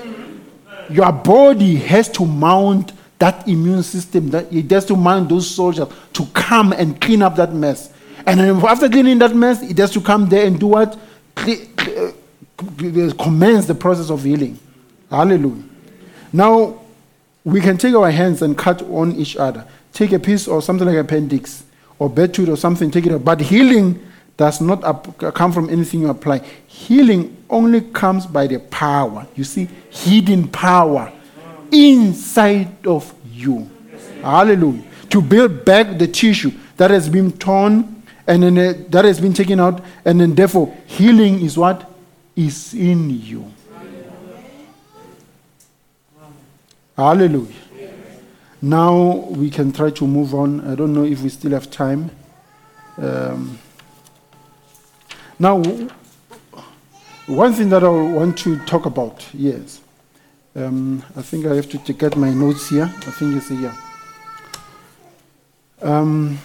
Your body has to mount that immune system, that it has to mount those soldiers to come and clean up that mess. And after cleaning that mess, it has to come there and do what? Uh, commence the process of healing. Hallelujah. Now, we can take our hands and cut on each other. Take a piece or something like appendix or bedsheet or something, take it out. But healing does not come from anything you apply. Healing only comes by the power. You see, hidden power inside of you. Hallelujah. To build back the tissue that has been torn and then uh, that has been taken out, and then therefore healing is what is in you. Hallelujah. Now we can try to move on. I don't know if we still have time. Um, now, one thing that I want to talk about, yes. Um, I think I have to to get my notes here. I think it's here. Um,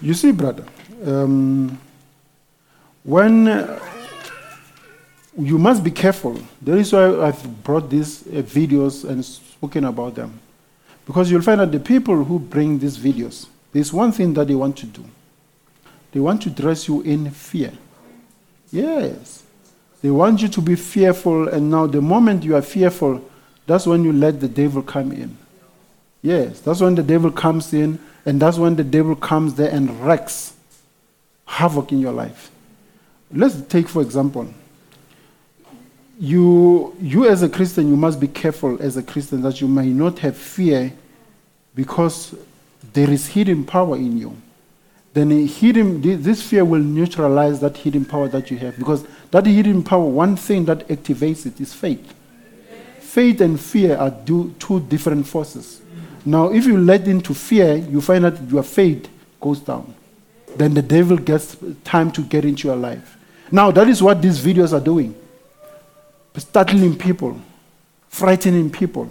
you see, brother, um, when uh, you must be careful. That is why I've brought these uh, videos and spoken about them. Because you'll find that the people who bring these videos, there's one thing that they want to do. They want to dress you in fear. Yes. They want you to be fearful, and now the moment you are fearful, that's when you let the devil come in. Yes, that's when the devil comes in, and that's when the devil comes there and wrecks havoc in your life. Let's take, for example, you, you as a Christian, you must be careful as a Christian that you may not have fear because there is hidden power in you. Then hidden, this fear will neutralize that hidden power that you have because that hidden power, one thing that activates it is faith. Faith and fear are two different forces. Now, if you let into fear, you find that your faith goes down. Then the devil gets time to get into your life. Now, that is what these videos are doing startling people, frightening people.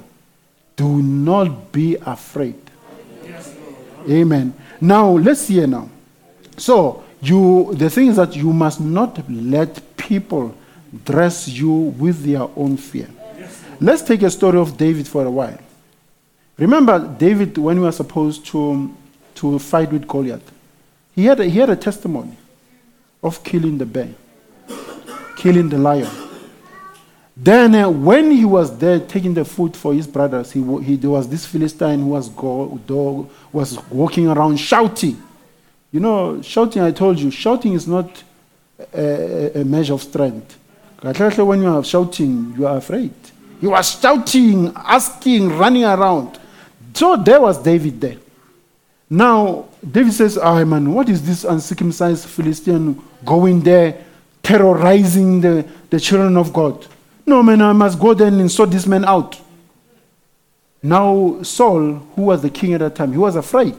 Do not be afraid. Amen. Now, let's hear now. So, you, the thing is that you must not let people dress you with their own fear. Let's take a story of David for a while. Remember David when he was supposed to, to fight with Goliath? He had, a, he had a testimony of killing the bear, killing the lion. Then, uh, when he was there taking the food for his brothers, he, he, there was this Philistine who was, go, dog, was walking around shouting. You know, shouting, I told you, shouting is not a, a measure of strength. When you are shouting, you are afraid. He was shouting, asking, running around. So there was David there. Now, David says, Ah, man, what is this uncircumcised Philistine going there, terrorizing the, the children of God? No, man, I must go there and sort this man out. Now, Saul, who was the king at that time, he was afraid.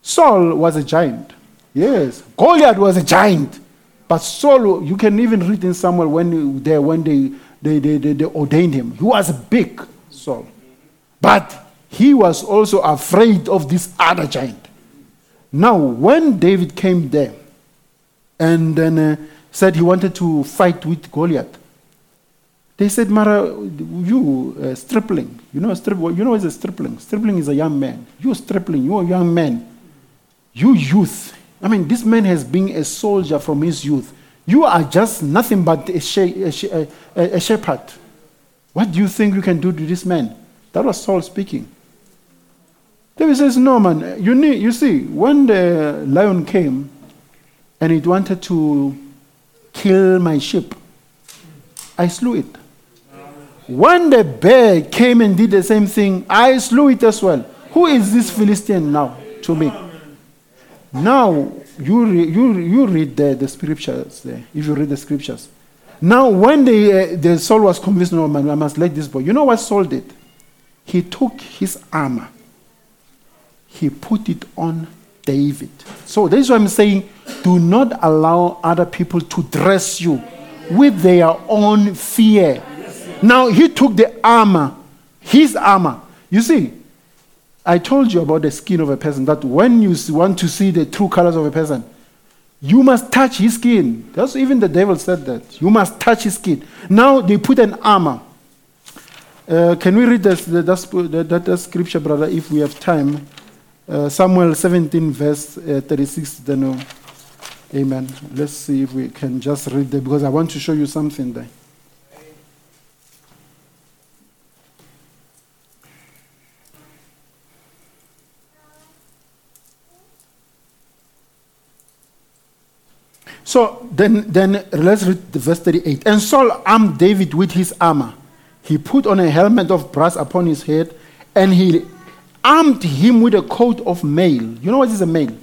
Saul was a giant. Yes, Goliath was a giant. But Saul, you can even read in Samuel when they, when they, they, they, they, they ordained him. He was big, Saul. But he was also afraid of this other giant. Now, when David came there and then uh, said he wanted to fight with Goliath, they said, Mara, you uh, stripling, you know, strip, you know what's a stripling? Stripling is a young man. You stripling, you a young man. You youth. I mean, this man has been a soldier from his youth. You are just nothing but a, she- a, she- a, a shepherd. What do you think you can do to this man? That was Saul speaking. David says, No, man, you, need, you see, when the lion came and it wanted to kill my sheep, I slew it. When the bear came and did the same thing, I slew it as well. Who is this Philistine now to me? Now, you, re, you, you read the, the scriptures there, if you read the scriptures. Now, when the, uh, the Saul was convinced, no, man, I must let this boy. You know what Saul did? He took his armor, he put it on David. So, this is what I'm saying do not allow other people to dress you with their own fear. Now, he took the armor, his armor. You see, I told you about the skin of a person that when you want to see the true colors of a person, you must touch his skin. That's even the devil said that. You must touch his skin. Now they put an armor. Uh, can we read this, that, that scripture, brother, if we have time? Uh, Samuel 17, verse uh, 36. Then, uh, amen. Let's see if we can just read that because I want to show you something there. So then, then let's read verse 38. And Saul armed David with his armor. He put on a helmet of brass upon his head, and he armed him with a coat of mail. You know what is a mail?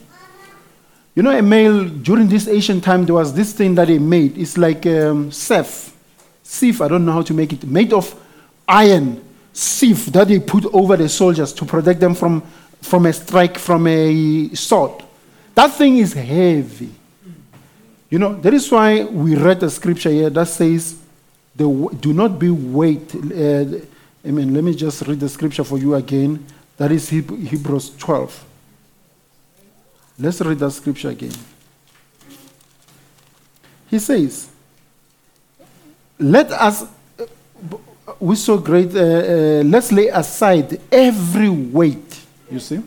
You know, a mail during this ancient time, there was this thing that they made. It's like um, sef, sieve. I don't know how to make it. Made of iron, sieve that they put over the soldiers to protect them from, from a strike from a sword. That thing is heavy. You know, that is why we read the scripture here that says, do not be weight. Uh, I mean, let me just read the scripture for you again. That is Hebrews 12. Let's read that scripture again. He says, let us, uh, we so great, uh, uh, let's lay aside every weight, you see.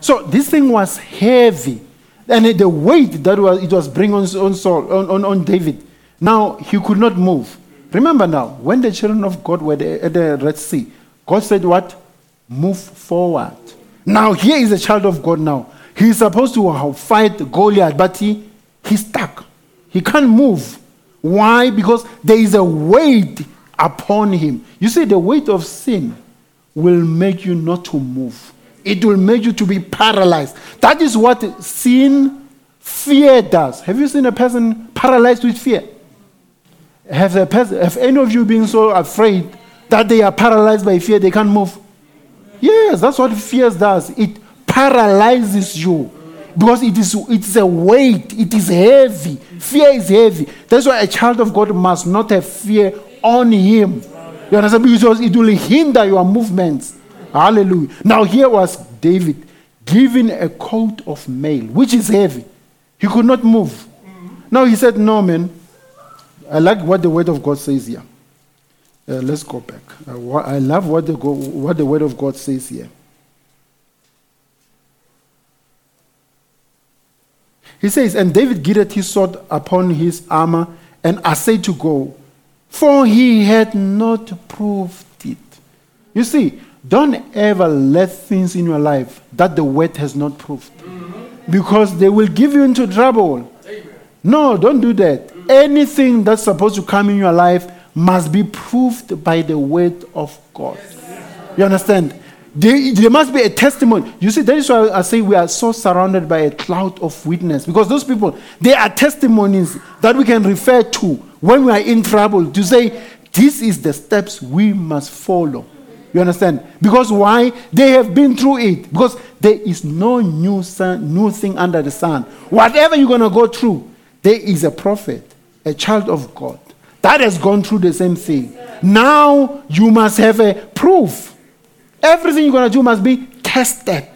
So this thing was heavy. And the weight that was, it was bringing on, on, Saul, on, on, on David, now he could not move. Remember now, when the children of God were at the Red Sea, God said, What? Move forward. Now, here is a child of God now. He's supposed to fight Goliath, but he, he's stuck. He can't move. Why? Because there is a weight upon him. You see, the weight of sin will make you not to move. It will make you to be paralyzed. That is what sin, fear does. Have you seen a person paralyzed with fear? Have, the person, have any of you been so afraid that they are paralyzed by fear, they can't move? Yes, that's what fear does. It paralyzes you because it is it's a weight. It is heavy. Fear is heavy. That's why a child of God must not have fear on him. You understand? Because it will hinder your movements. Hallelujah. Now here was David given a coat of mail, which is heavy. He could not move. Now he said, "No, man. I like what the word of God says here." Uh, let's go back. Uh, I love what the, go- what the Word of God says here. He says, And David girded his sword upon his armor and essayed to go, for he had not proved it. You see, don't ever let things in your life that the Word has not proved, mm-hmm. because they will give you into trouble. No, don't do that. Mm. Anything that's supposed to come in your life must be proved by the word of God. You understand? There, there must be a testimony. You see, that is why I say we are so surrounded by a cloud of witness because those people, they are testimonies that we can refer to when we are in trouble to say, this is the steps we must follow. You understand? Because why? They have been through it. Because there is no new, sun, new thing under the sun. Whatever you're going to go through, there is a prophet, a child of God, that has gone through the same thing. Now you must have a proof. Everything you're going to do must be tested.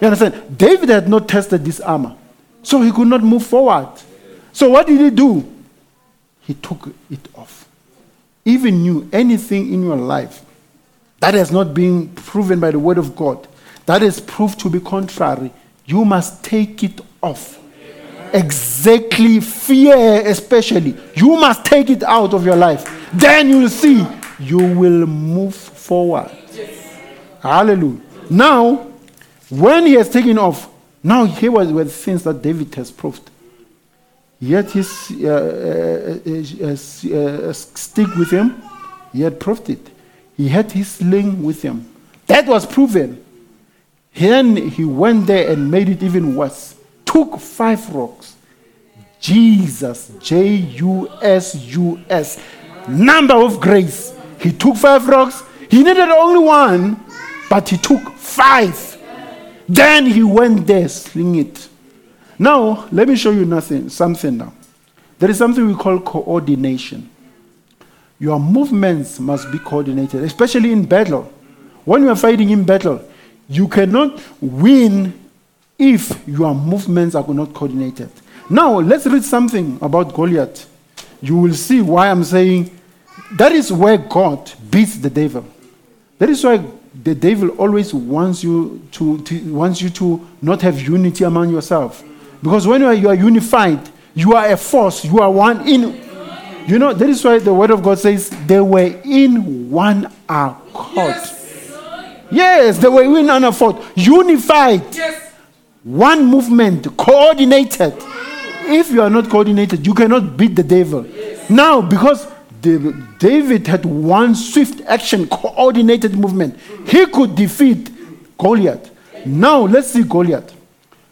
You understand? David had not tested this armor, so he could not move forward. So what did he do? He took it off. Even you, anything in your life that has not been proven by the word of God, that is proved to be contrary, you must take it off. Exactly, fear especially. You must take it out of your life. Then you'll see you will move forward. Hallelujah. Now, when he has taken off, now here the things that David has proved. Yet his uh, uh, uh, uh, uh, stick with him. He had proved it. He had his sling with him. That was proven. Then he went there and made it even worse. Took five rocks. Jesus, J U S U S, number of grace. He took five rocks. He needed only one, but he took five. Then he went there, sling it. Now, let me show you nothing, something now. There is something we call coordination. Your movements must be coordinated, especially in battle. When you are fighting in battle, you cannot win if your movements are not coordinated. Now, let's read something about Goliath. You will see why I'm saying that is where God beats the devil. That is why the devil always wants you to, to wants you to not have unity among yourself. Because when you are, you are unified, you are a force, you are one in you know, that is why the word of God says they were in one accord. Yes, they were in one accord, unified, one movement, coordinated. If you are not coordinated, you cannot beat the devil. Now, because David had one swift action, coordinated movement, he could defeat Goliath. Now, let's see Goliath.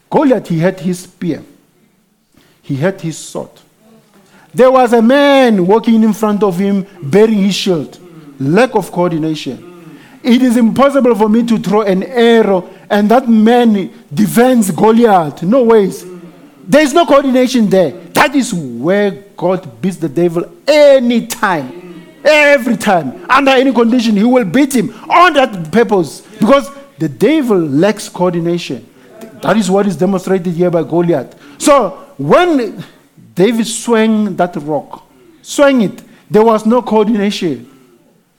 Goliath, he had his spear, he had his sword. There was a man walking in front of him bearing his shield. Lack of coordination. It is impossible for me to throw an arrow and that man defends Goliath. No ways. There is no coordination there. That is where God beats the devil anytime. Every time. Under any condition, he will beat him on that purpose. Because the devil lacks coordination. That is what is demonstrated here by Goliath. So when David swung that rock, swung it, There was no coordination.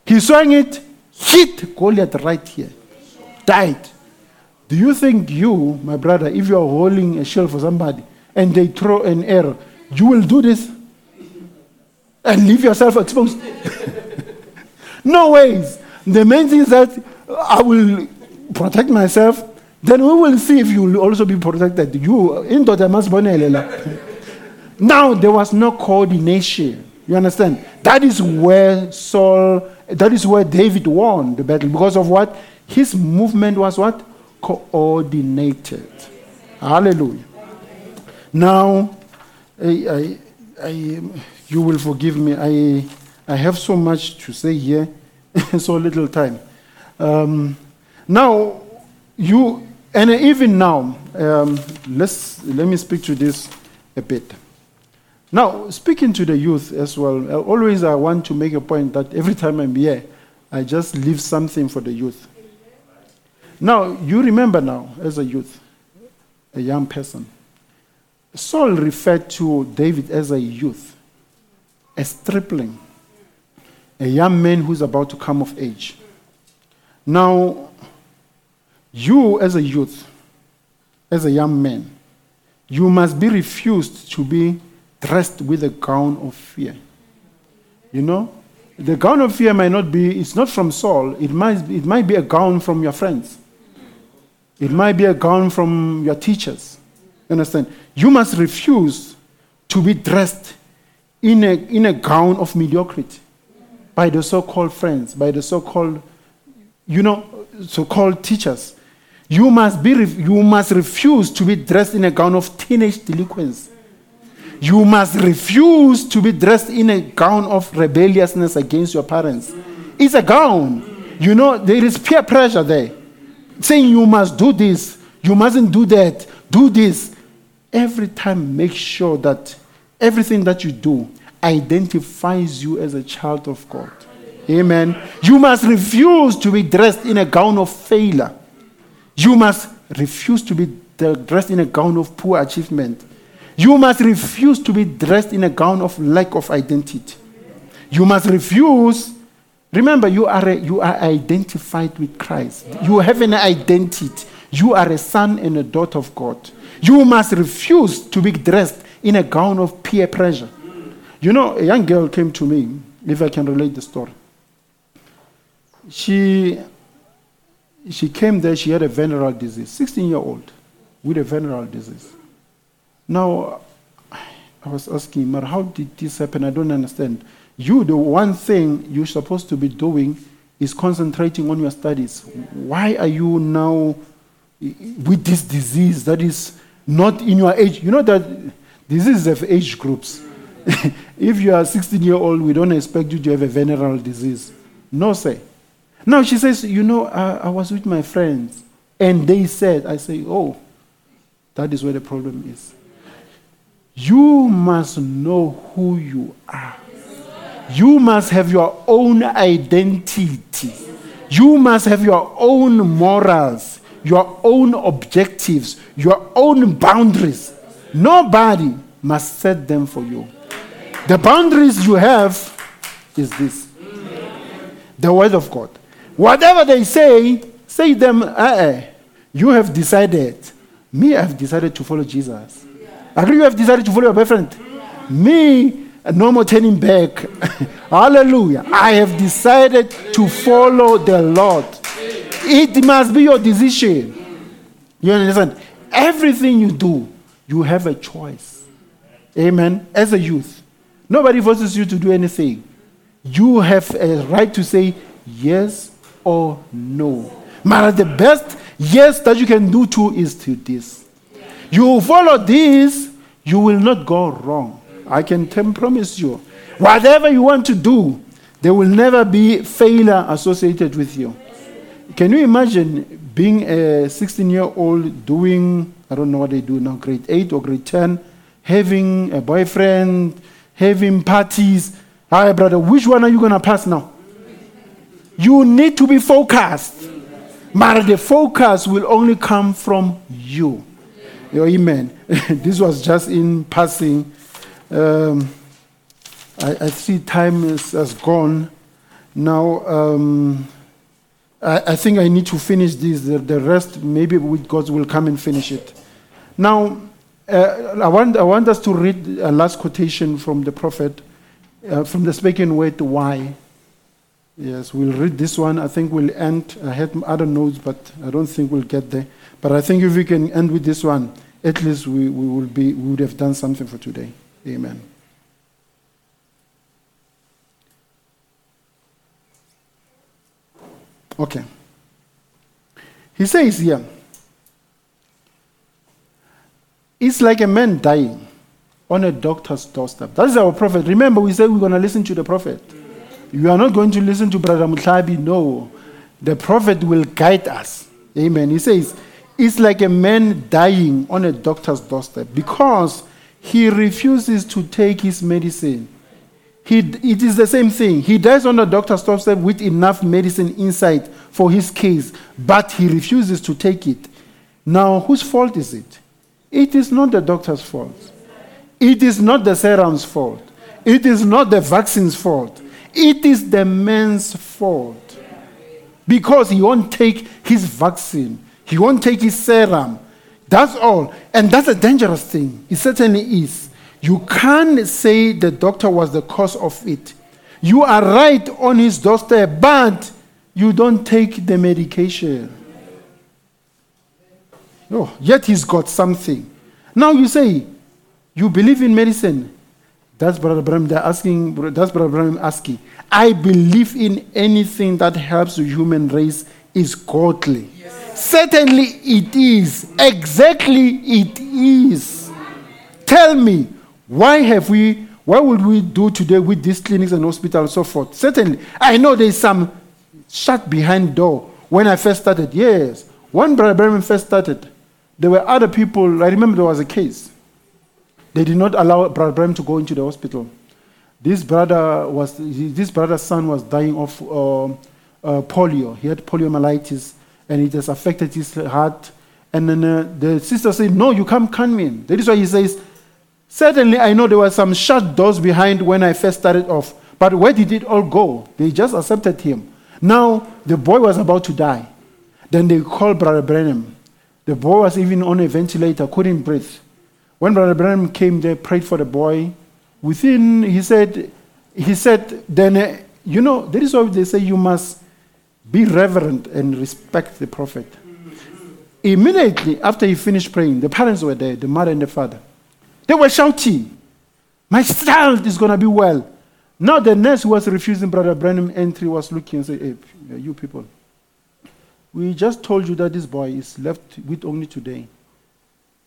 He swung it, hit Goliath right here, died. Do you think you, my brother, if you are holding a shield for somebody and they throw an arrow, you will do this and leave yourself exposed? no ways. The main thing is that I will protect myself. Then we will see if you will also be protected. You, in Now there was no coordination. You understand? That is where Saul, that is where David won the battle because of what? His movement was what? Coordinated. Hallelujah. Now, I, I, I, you will forgive me. I, I have so much to say here, so little time. Um, now, you, and even now, um, let's, let me speak to this a bit. Now, speaking to the youth as well, always I want to make a point that every time I'm here, I just leave something for the youth. Now, you remember now, as a youth, a young person, Saul referred to David as a youth, a stripling, a young man who's about to come of age. Now, you as a youth, as a young man, you must be refused to be dressed with a gown of fear. You know, the gown of fear might not be, it's not from Saul, it might, it might be a gown from your friends. It might be a gown from your teachers. You understand? You must refuse to be dressed in a, in a gown of mediocrity by the so called friends, by the so called, you know, so called teachers. You must, be, you must refuse to be dressed in a gown of teenage delinquents. You must refuse to be dressed in a gown of rebelliousness against your parents. It's a gown. You know, there is peer pressure there. Saying you must do this, you mustn't do that, do this. Every time, make sure that everything that you do identifies you as a child of God. Amen. You must refuse to be dressed in a gown of failure. You must refuse to be dressed in a gown of poor achievement. You must refuse to be dressed in a gown of lack of identity. You must refuse. Remember, you are, a, you are identified with Christ. You have an identity. You are a son and a daughter of God. You must refuse to be dressed in a gown of peer pressure. You know, a young girl came to me, if I can relate the story. She, she came there, she had a venereal disease, 16 year old with a venereal disease. Now, I was asking Mar, how did this happen? I don't understand. You, the one thing you're supposed to be doing is concentrating on your studies. Why are you now with this disease that is not in your age? You know that diseases have age groups. if you are 16 year old, we don't expect you to have a venereal disease. No, say. Now she says, you know, I was with my friends and they said, I say, oh, that is where the problem is. You must know who you are. You must have your own identity. You must have your own morals, your own objectives, your own boundaries. Nobody must set them for you. The boundaries you have is this the Word of God. Whatever they say, say them, uh-uh. you have decided. Me, I have decided to follow Jesus. Agree you have decided to follow your boyfriend? Me, no more turning back. Hallelujah. I have decided to follow the Lord. It must be your decision. You understand? Everything you do, you have a choice. Amen. As a youth, nobody forces you to do anything. You have a right to say yes or no. But the best yes that you can do too is to this. You follow this, you will not go wrong. I can t- promise you. Whatever you want to do, there will never be failure associated with you. Can you imagine being a 16 year old doing, I don't know what they do now, grade 8 or grade 10, having a boyfriend, having parties? Hi, brother, which one are you going to pass now? You need to be focused. But the focus will only come from you. Your amen. this was just in passing. Um, I, I, see time is, has gone. Now, um, I, I think I need to finish this. The, the rest, maybe with God will come and finish it. Now, uh, I, want, I want us to read a last quotation from the prophet, uh, from the spoken word, why. Yes, we'll read this one. I think we'll end. I had other notes, but I don't think we'll get there. But I think if we can end with this one, at least we, we, will be, we would have done something for today. Amen. Okay. He says here, it's like a man dying on a doctor's doorstep. That is our prophet. Remember, we said we're going to listen to the prophet. You are not going to listen to Brother Mutlabi. No. The prophet will guide us. Amen. He says, it's like a man dying on a doctor's doorstep because he refuses to take his medicine. He, it is the same thing. He dies on the doctor's doorstep with enough medicine inside for his case, but he refuses to take it. Now, whose fault is it? It is not the doctor's fault. It is not the serum's fault. It is not the vaccine's fault. It is the man's fault. Because he won't take his vaccine, he won't take his serum. That's all. And that's a dangerous thing. It certainly is. You can't say the doctor was the cause of it. You are right on his doorstep, but you don't take the medication. No, yet he's got something. Now you say, you believe in medicine. That's Brother Bram. Asking. That's Brother Bram asking. I believe in anything that helps the human race is godly. Certainly it is. Exactly it is. Tell me, why have we? What would we do today with these clinics and hospitals and so forth? Certainly, I know there's some shut behind door. When I first started, yes, when Brother Bram first started, there were other people. I remember there was a case. They did not allow Brother Bram to go into the hospital. This brother was this brother's son was dying of uh, uh, polio. He had poliomyelitis, and it has affected his heart. And then uh, the sister said, "No, you can't come in." That is why he says, "Certainly, I know there were some shut doors behind when I first started off, but where did it all go? They just accepted him. Now the boy was about to die. Then they called Brother Branham. The boy was even on a ventilator, couldn't breathe. When Brother Branham came there, prayed for the boy, within, he said, he said, then, uh, you know, that is why they say you must be reverent and respect the prophet. Immediately after he finished praying, the parents were there, the mother and the father. They were shouting, My child is going to be well. Now the nurse was refusing Brother Branham entry was looking and said, Hey, you people, we just told you that this boy is left with only today.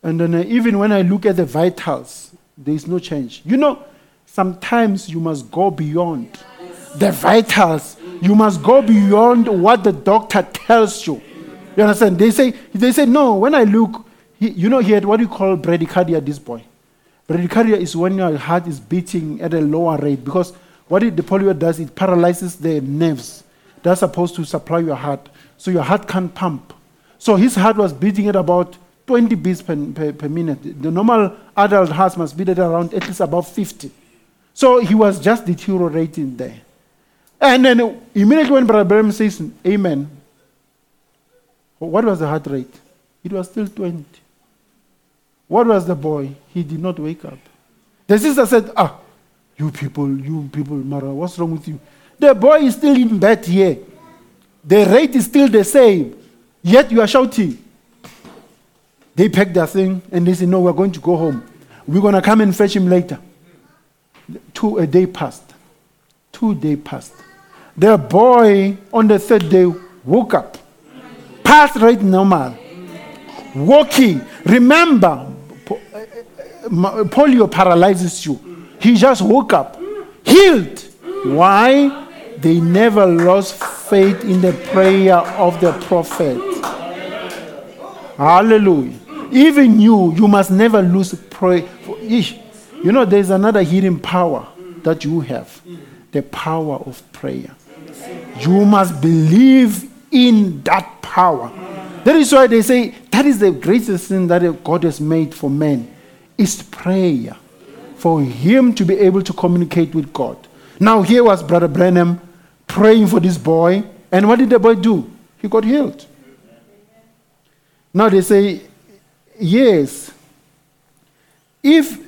And then even when I look at the vitals, there is no change. You know, sometimes you must go beyond the vitals. You must go beyond what the doctor tells you. You understand? They say, they say no, when I look, he, you know, he had what you call bradycardia, this boy. Bradycardia is when your heart is beating at a lower rate because what it, the polio does, it paralyzes the nerves that's supposed to supply your heart. So your heart can't pump. So his heart was beating at about 20 beats per, per, per minute. The normal adult heart must beat at around at least about 50. So he was just deteriorating there. And then immediately when Brother Branham says, Amen, what was the heart rate? It was still 20. What was the boy? He did not wake up. The sister said, Ah, you people, you people, Mara, what's wrong with you? The boy is still in bed here. The rate is still the same. Yet you are shouting. They packed their thing and they said, No, we're going to go home. We're going to come and fetch him later. Two a day passed. Two day passed. The boy on the third day woke up. Passed right normal. Walking. Remember, uh, uh, polio paralyzes you. He just woke up. Healed. Why? They never lost faith in the prayer of the prophet. Hallelujah. Even you, you must never lose prayer. You know, there's another hidden power that you have the power of prayer. You must believe in that power. That is why they say that is the greatest thing that God has made for men is prayer. for him to be able to communicate with God. Now, here was Brother Branham praying for this boy, and what did the boy do? He got healed. Now they say, yes, if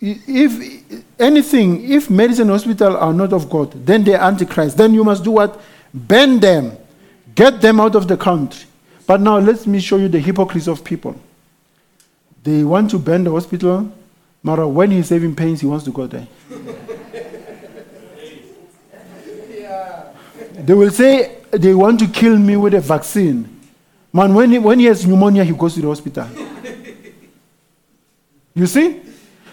if anything, if medicine hospital are not of God, then they're antichrist. Then you must do what? Ban them, get them out of the country. But now let me show you the hypocrisy of people. They want to ban the hospital, but when he's having pains, he wants to go there. They will say they want to kill me with a vaccine. Man, when he, when he has pneumonia, he goes to the hospital. You see?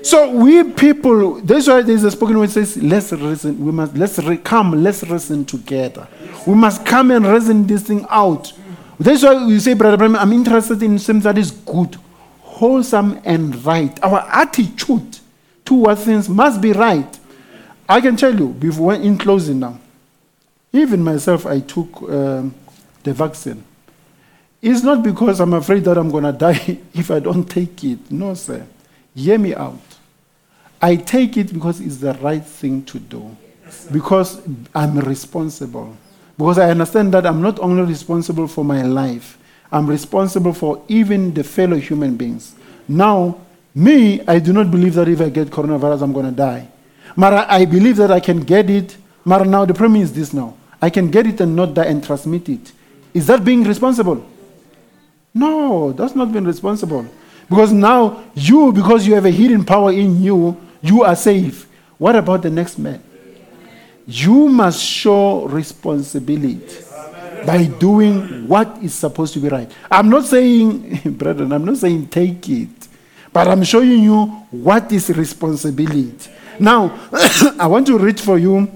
So we people, that's why there's a spoken word says, let's reason, we must let's re- come, let's reason together. We must come and reason this thing out. That's why you say, Brother Branham, I'm interested in something that is good, wholesome, and right. Our attitude towards things must be right. I can tell you, before in closing now, even myself, I took um, the vaccine. It's not because I'm afraid that I'm going to die if I don't take it. No, sir. Hear me out. I take it because it's the right thing to do. Because I'm responsible. Because I understand that I'm not only responsible for my life, I'm responsible for even the fellow human beings. Now, me, I do not believe that if I get coronavirus, I'm going to die. But I believe that I can get it. But now the problem is this now. I can get it and not die and transmit it. Is that being responsible? No, that's not being responsible. Because now you, because you have a hidden power in you, you are safe. What about the next man? You must show responsibility by doing what is supposed to be right. I'm not saying, brethren, I'm not saying take it, but I'm showing you what is responsibility. Now, I want to read for you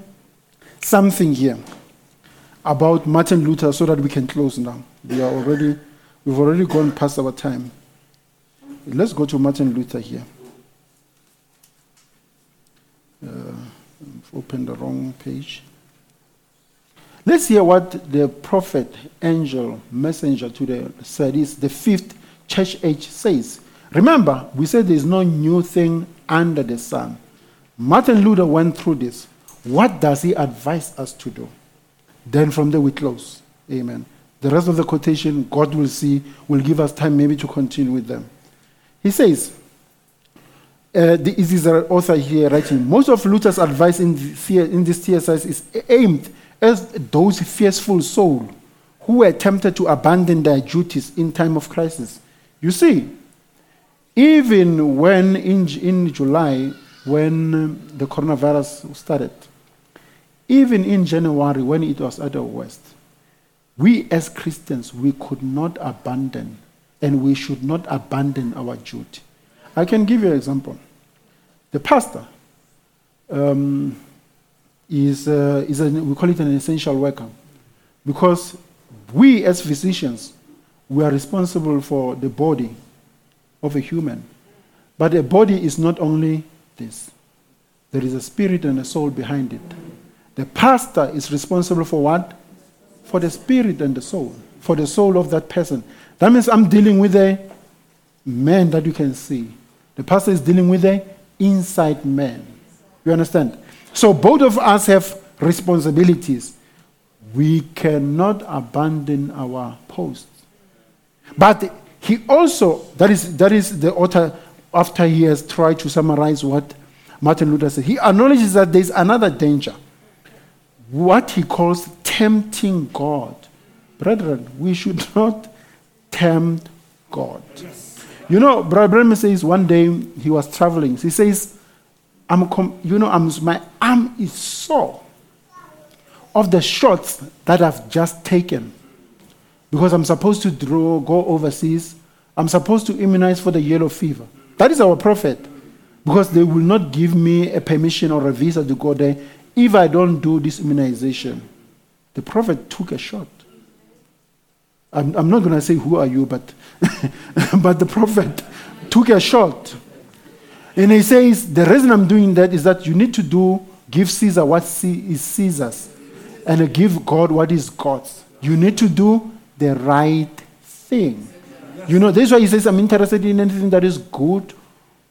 something here about Martin Luther so that we can close now. We are already, we've already gone past our time. Let's go to Martin Luther here. Uh, opened the wrong page. Let's hear what the prophet, angel, messenger to the Sardis the fifth church age says. Remember, we said there's no new thing under the sun. Martin Luther went through this. What does he advise us to do? Then from there we close. Amen. The rest of the quotation, God will see, will give us time maybe to continue with them. He says, uh, the, this is the author here writing, most of Luther's advice in, the, in this thesis is aimed at those fearful souls who were tempted to abandon their duties in time of crisis. You see, even when in, in July, when um, the coronavirus started, even in January when it was at the worst, we as Christians, we could not abandon and we should not abandon our duty. I can give you an example. The pastor um, is, uh, is a, we call it an essential worker because we as physicians, we are responsible for the body of a human. But a body is not only this. There is a spirit and a soul behind it. The pastor is responsible for what? For the spirit and the soul, for the soul of that person. That means I'm dealing with a man that you can see. The pastor is dealing with a inside man. You understand? So both of us have responsibilities. We cannot abandon our posts. But he also, that is, that is the author, after he has tried to summarize what Martin Luther said, he acknowledges that there's another danger. What he calls tempting God. Brethren, we should not tempt God. You know, Brother Branham says one day he was traveling. He says, I'm com- you know, I'm, my arm is sore of the shots that I've just taken because I'm supposed to draw, go overseas. I'm supposed to immunize for the yellow fever. That is our prophet because they will not give me a permission or a visa to go there if I don't do this immunization. The prophet took a shot. I'm, I'm not going to say who are you, but, but the prophet took a shot. And he says, the reason I'm doing that is that you need to do, give Caesar what is Caesar's, and give God what is God's. You need to do the right thing. You know, that's why he says, I'm interested in anything that is good,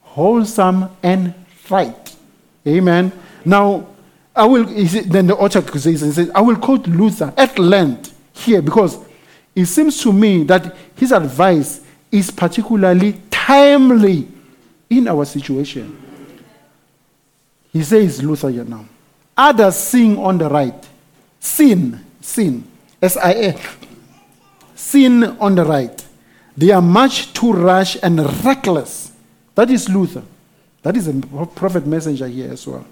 wholesome, and right. Amen. Now, I will, then the author says, I will quote Luther at length here because it seems to me that his advice is particularly timely in our situation. He says, Luther here now, others sing on the right, sin, sin, S I N, sin on the right. They are much too rash and reckless. That is Luther. That is a prophet messenger here as well.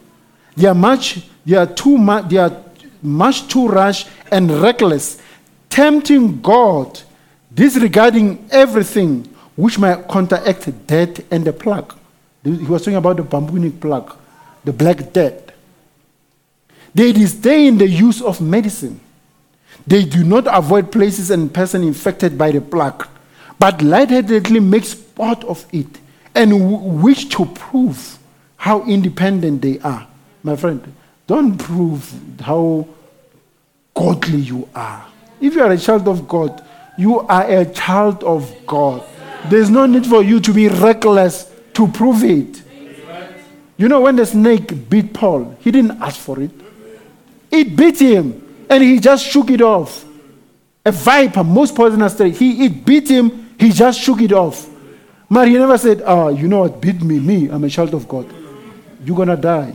They are much, they are too much, they are much too rash and reckless, tempting God, disregarding everything which might counteract death and the plague. He was talking about the bubonic plague, the black death. They disdain the use of medicine. They do not avoid places and persons infected by the plague, but lightheadedly make sport of it and w- wish to prove how independent they are. My friend, don't prove how godly you are. If you are a child of God, you are a child of God. There's no need for you to be reckless to prove it. You know, when the snake bit Paul, he didn't ask for it. It bit him, and he just shook it off. A viper, most poisonous snake, he it bit him, he just shook it off. But he never said, Ah, you know what, bit me, me, I'm a child of God. You're gonna die.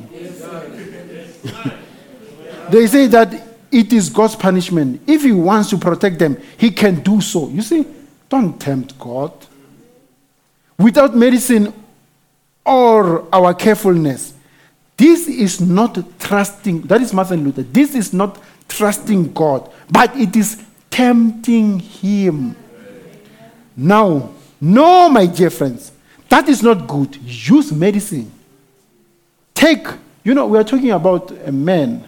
they say that it is God's punishment. If He wants to protect them, He can do so. You see, don't tempt God. Without medicine or our carefulness, this is not trusting. That is Martin Luther. This is not trusting God, but it is tempting Him. Now, no, my dear friends, that is not good. Use medicine. Take, you know, we are talking about a man.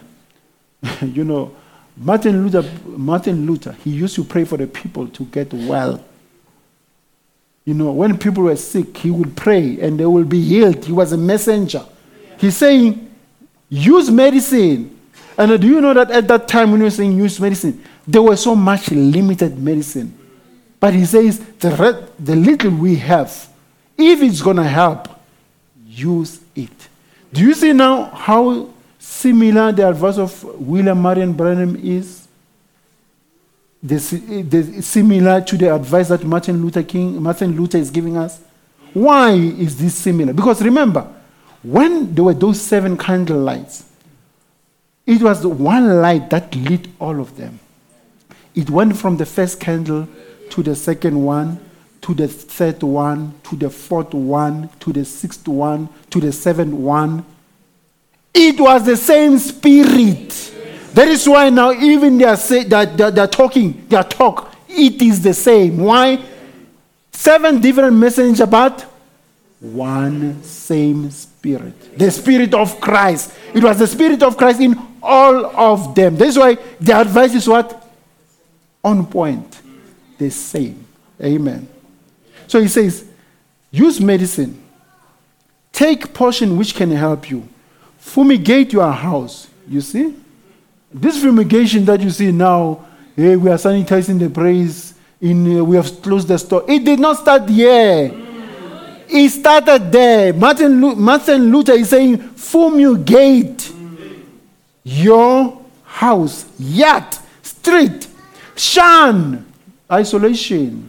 you know, Martin Luther, Martin Luther, he used to pray for the people to get well. You know, when people were sick, he would pray and they will be healed. He was a messenger. He's saying, use medicine. And do you know that at that time when he was saying use medicine, there was so much limited medicine. But he says, the, re- the little we have, if it's going to help, use it. Do you see now how similar the advice of William Marion Branham is? The, the, similar to the advice that Martin Luther King, Martin Luther is giving us. Why is this similar? Because remember, when there were those seven candle lights, it was the one light that lit all of them. It went from the first candle to the second one, to the third one, to the fourth one, to the sixth one, to the seventh one. It was the same spirit. That is why now even they are say that they're, they're talking, their talk, it is the same. Why? Seven different messengers, but one same spirit. The spirit of Christ. It was the spirit of Christ in all of them. That's why the advice is what? On point. The same. Amen. So he says, use medicine. Take portion which can help you. Fumigate your house. You see? This fumigation that you see now, hey, we are sanitizing the place, in, uh, we have closed the store. It did not start here. It started there. Martin, Lu- Martin Luther is saying, fumigate your house, yard, street, shun isolation,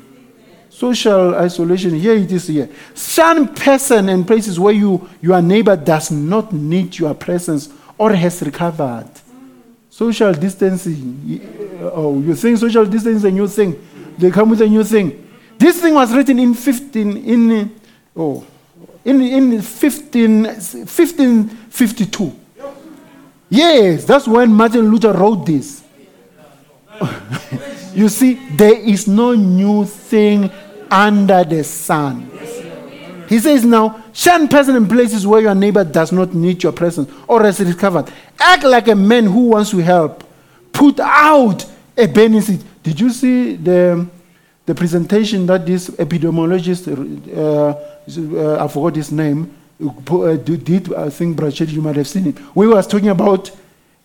social isolation. Here it is here. Some person and places where you, your neighbor does not need your presence or has recovered. Social distancing. y- uh, Oh, you think social distancing is a new thing? They come with a new thing. This thing was written in 15 in oh in in 15, 1552. Yes, that's when Martin Luther wrote this. you see, there is no new thing under the sun. He says now, shun person in places where your neighbor does not need your presence or has recovered. Act like a man who wants to help. Put out a benefit. Did you see the, the presentation that this epidemiologist, uh, uh, I forgot his name, uh, did? I think, Brachet, you might have seen it. We was talking about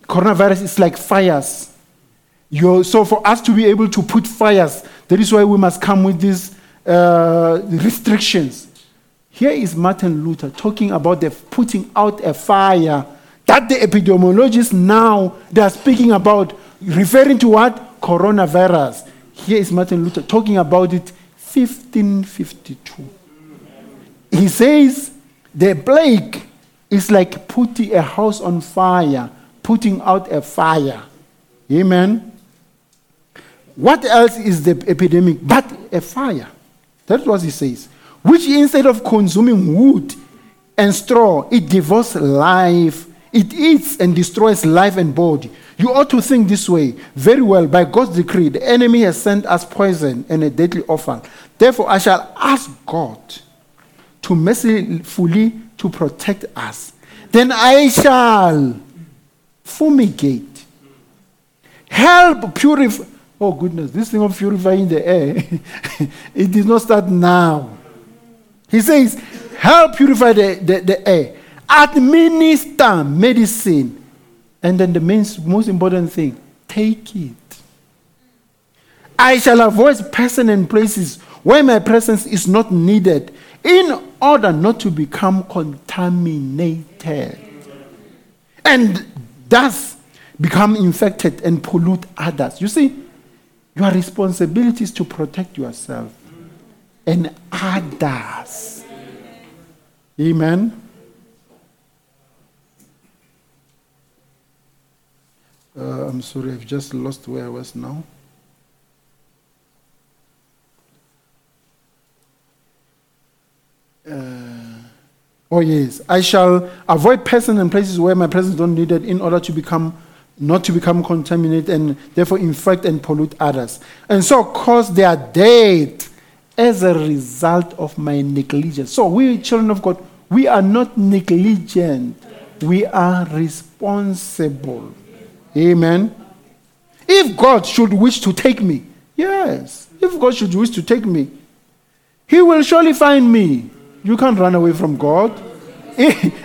coronavirus is like fires. you so for us to be able to put fires, that is why we must come with these uh, restrictions. Here is Martin Luther talking about the putting out a fire that the epidemiologists now they are speaking about, referring to what? Coronavirus. Here is Martin Luther talking about it 1552. He says the plague is like putting a house on fire, putting out a fire. Amen. What else is the epidemic but a fire? That's what he says. Which instead of consuming wood and straw, it devours life. It eats and destroys life and body. You ought to think this way. Very well, by God's decree, the enemy has sent us poison and a deadly offal. Therefore, I shall ask God to mercifully to protect us. Then I shall fumigate, help purify. Oh goodness, this thing of purifying the air, it did not start now. He says, help purify the, the, the air, administer medicine, and then the main, most important thing, take it. I shall avoid persons and places where my presence is not needed in order not to become contaminated and thus become infected and pollute others. You see, your responsibility is to protect yourself and others. Amen. Uh, I'm sorry, I've just lost where I was now. Uh, oh yes, I shall avoid persons and places where my presence is not needed in order to become not to become contaminated and therefore infect and pollute others, and so cause their death as a result of my negligence. So we children of God, we are not negligent, we are responsible. Amen. If God should wish to take me, yes, if God should wish to take me, He will surely find me. You can't run away from God.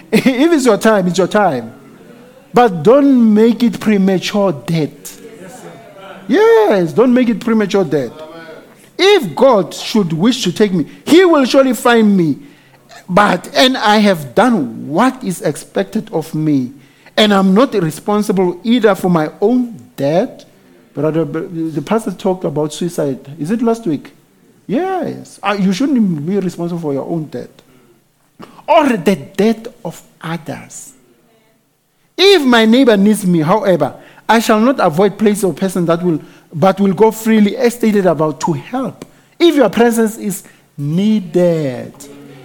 If it's your time, it's your time. But don't make it premature death. Yes, don't make it premature death. If God should wish to take me, He will surely find me. But, and I have done what is expected of me, and I'm not responsible either for my own death. Brother, the pastor talked about suicide. Is it last week? Yes. Uh, you shouldn't be responsible for your own death or the death of others. If my neighbor needs me, however, I shall not avoid place or person that will, but will go freely, as stated about, to help. If your presence is needed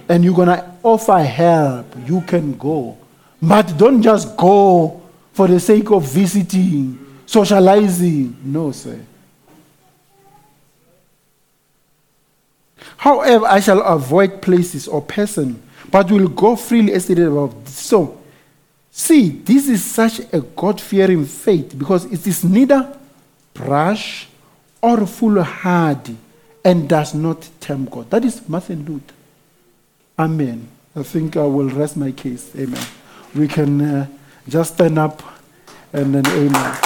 and you're going to offer help, you can go. But don't just go for the sake of visiting, socializing. No, sir. However, I shall avoid places or person, but will go freely as stated above. So, see, this is such a God fearing faith because it is neither brash or foolhardy and does not tempt God. That is Martin Luther. Amen. I think I will rest my case. Amen. We can uh, just stand up and then amen.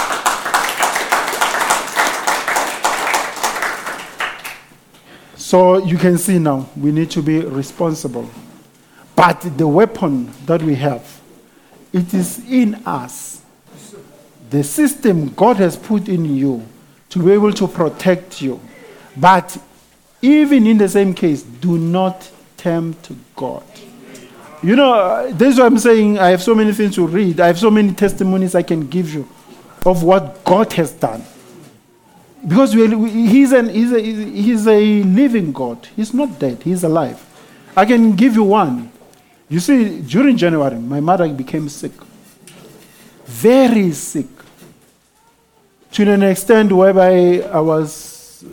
So you can see now, we need to be responsible. But the weapon that we have, it is in us. The system God has put in you to be able to protect you. But even in the same case, do not tempt God. You know, this is what I'm saying. I have so many things to read. I have so many testimonies I can give you of what God has done. Because we, he's, an, he's, a, he's a living God. He's not dead, he's alive. I can give you one. You see, during January, my mother became sick. Very sick. To an extent whereby I was,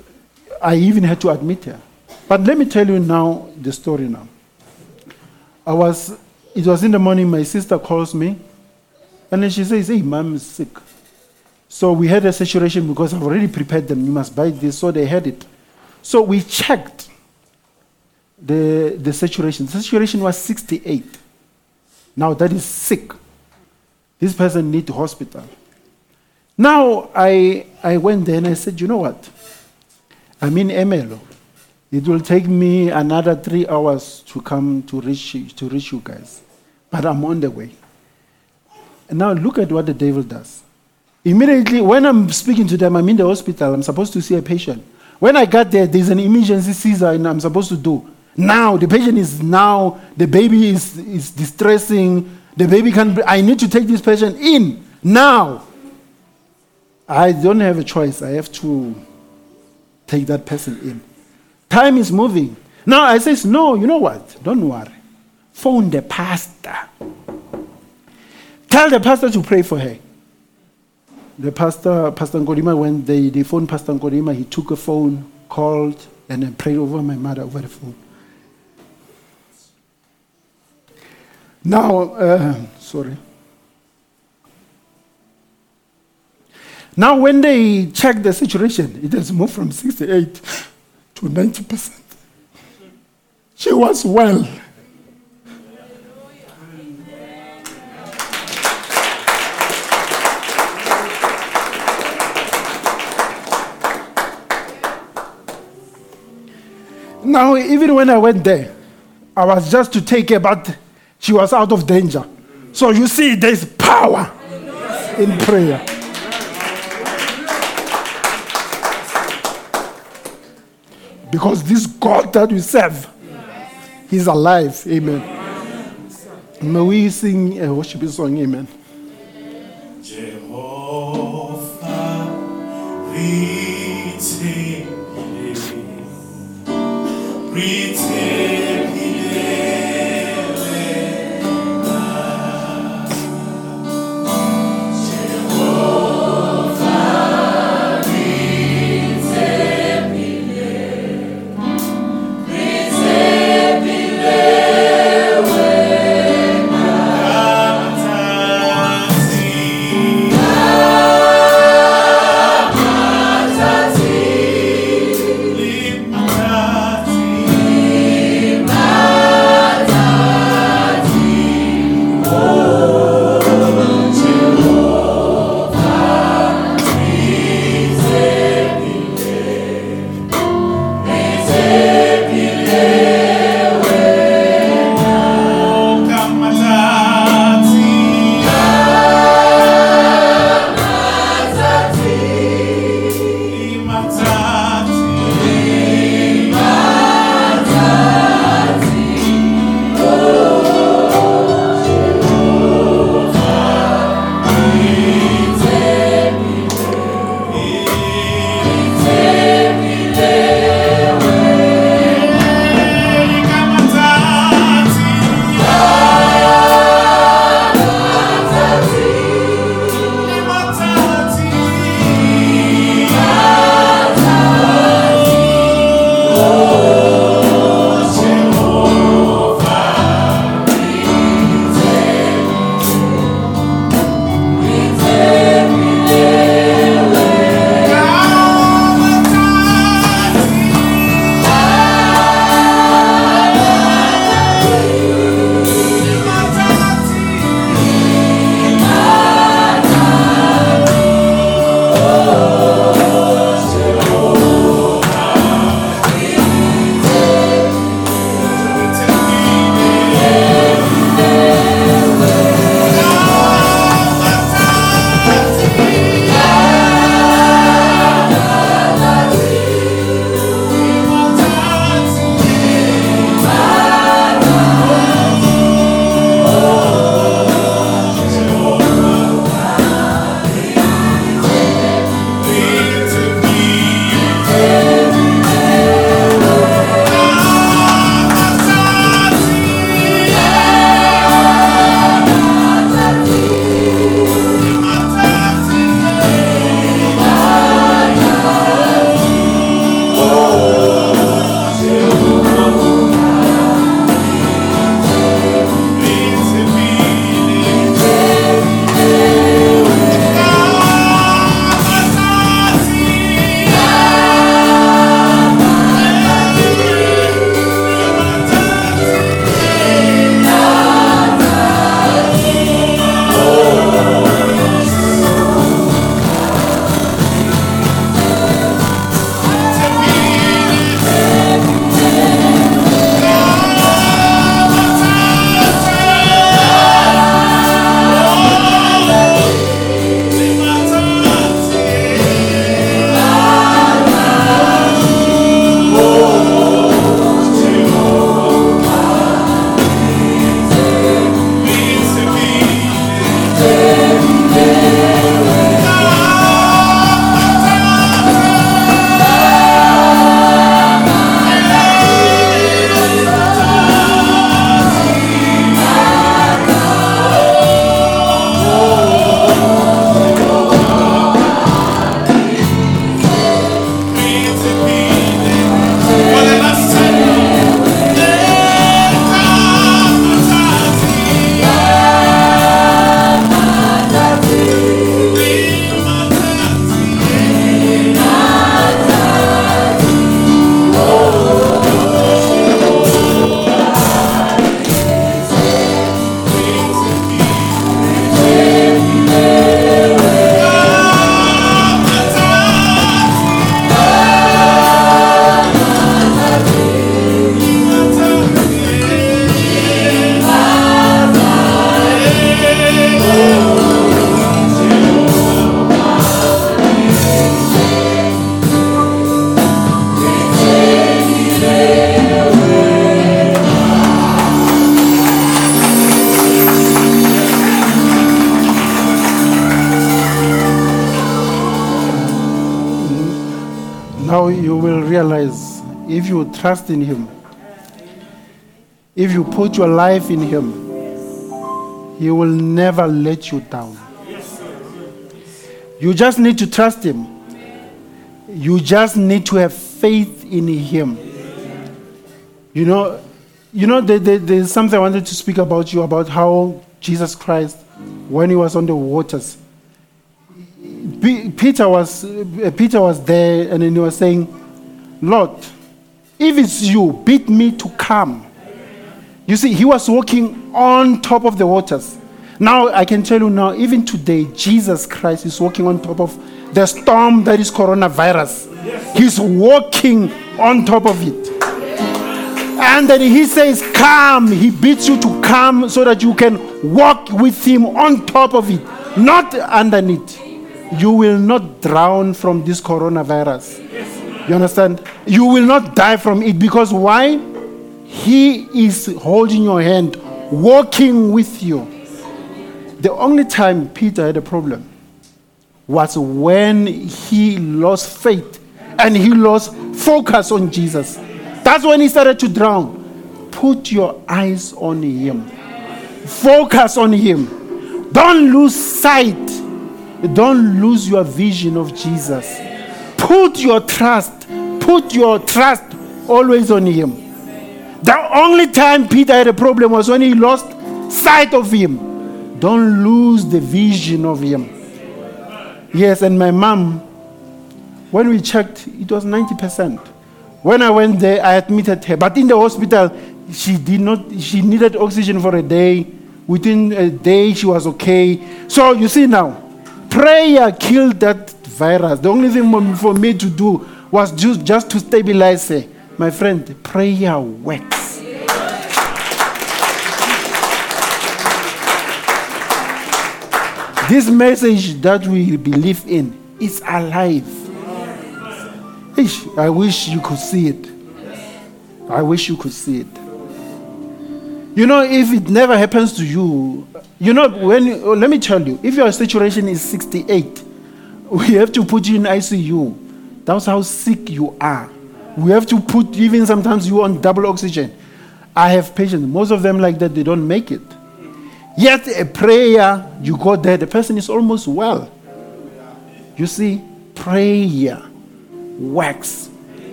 I even had to admit her. But let me tell you now the story now. I was, it was in the morning, my sister calls me, and then she says, Hey, mom is sick. So we had a saturation because I've already prepared them. You must buy this. So they had it. So we checked the, the saturation. The saturation was 68. Now that is sick. This person need hospital. Now I, I went there and I said, you know what? I'm in Ermelo. It will take me another three hours to come to reach to reach you guys, but I'm on the way. And now look at what the devil does. Immediately, when I'm speaking to them, I'm in the hospital. I'm supposed to see a patient. When I got there, there's an emergency Caesar, and I'm supposed to do. Now the patient is now the baby is is distressing. The baby can. I need to take this patient in now. I don't have a choice. I have to take that person in. Time is moving. Now I says, no, you know what? Don't worry. Phone the pastor. Tell the pastor to pray for her. The pastor, Pastor Nkodima, when they, they phoned Pastor Nkodima, he took a phone, called, and then prayed over my mother over the phone. Now, uh, sorry. Now, when they check the situation, it has moved from 68 to 90%. She was well. Now, even when I went there, I was just to take but she was out of danger. So you see, there's power in prayer. Because this God that we serve, He's alive. Amen. May we sing a worship song. Amen. Jehovah, retain me, trust in Him, if you put your life in Him, He will never let you down. You just need to trust Him. You just need to have faith in Him. You know, you know, there, there- there's something I wanted to speak about you about how Jesus Christ, when He was on the waters, Peter was Peter was there, and then he was saying, "Lord, if it's you, bid me to come." You see, he was walking on top of the waters. Now I can tell you now, even today, Jesus Christ is walking on top of the storm that is coronavirus. He's walking on top of it. And then he says, Come. He bids you to come so that you can walk with him on top of it, not underneath. You will not drown from this coronavirus. You understand? You will not die from it because why? He is holding your hand, walking with you. The only time Peter had a problem was when he lost faith and he lost focus on Jesus. That's when he started to drown. Put your eyes on him, focus on him. Don't lose sight, don't lose your vision of Jesus. Put your trust, put your trust always on him. The only time Peter had a problem was when he lost sight of him. Don't lose the vision of him. Yes, and my mom, when we checked, it was 90%. When I went there, I admitted her. But in the hospital, she did not, she needed oxygen for a day. Within a day, she was okay. So you see now, prayer killed that virus. The only thing for- me to do was just, just to stabilize her. My friend, prayer works. This message that we believe in is alive. I wish you could see it. I wish you could see it. You know, if it never happens to you, you know, when oh, let me tell you, if your situation is 68, we have to put you in ICU. That's how sick you are. We have to put even sometimes you on double oxygen. I have patients, most of them like that, they don't make it. Yet a prayer, you go there, the person is almost well. You see, prayer works.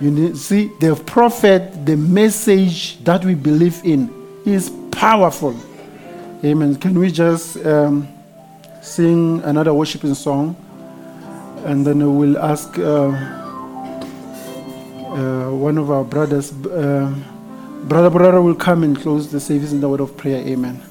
You see, the prophet, the message that we believe in is powerful. Amen. Can we just um, sing another worshiping song? And then we'll ask uh, uh, one of our brothers, uh, Brother Brother will come and close the service in the word of prayer. Amen.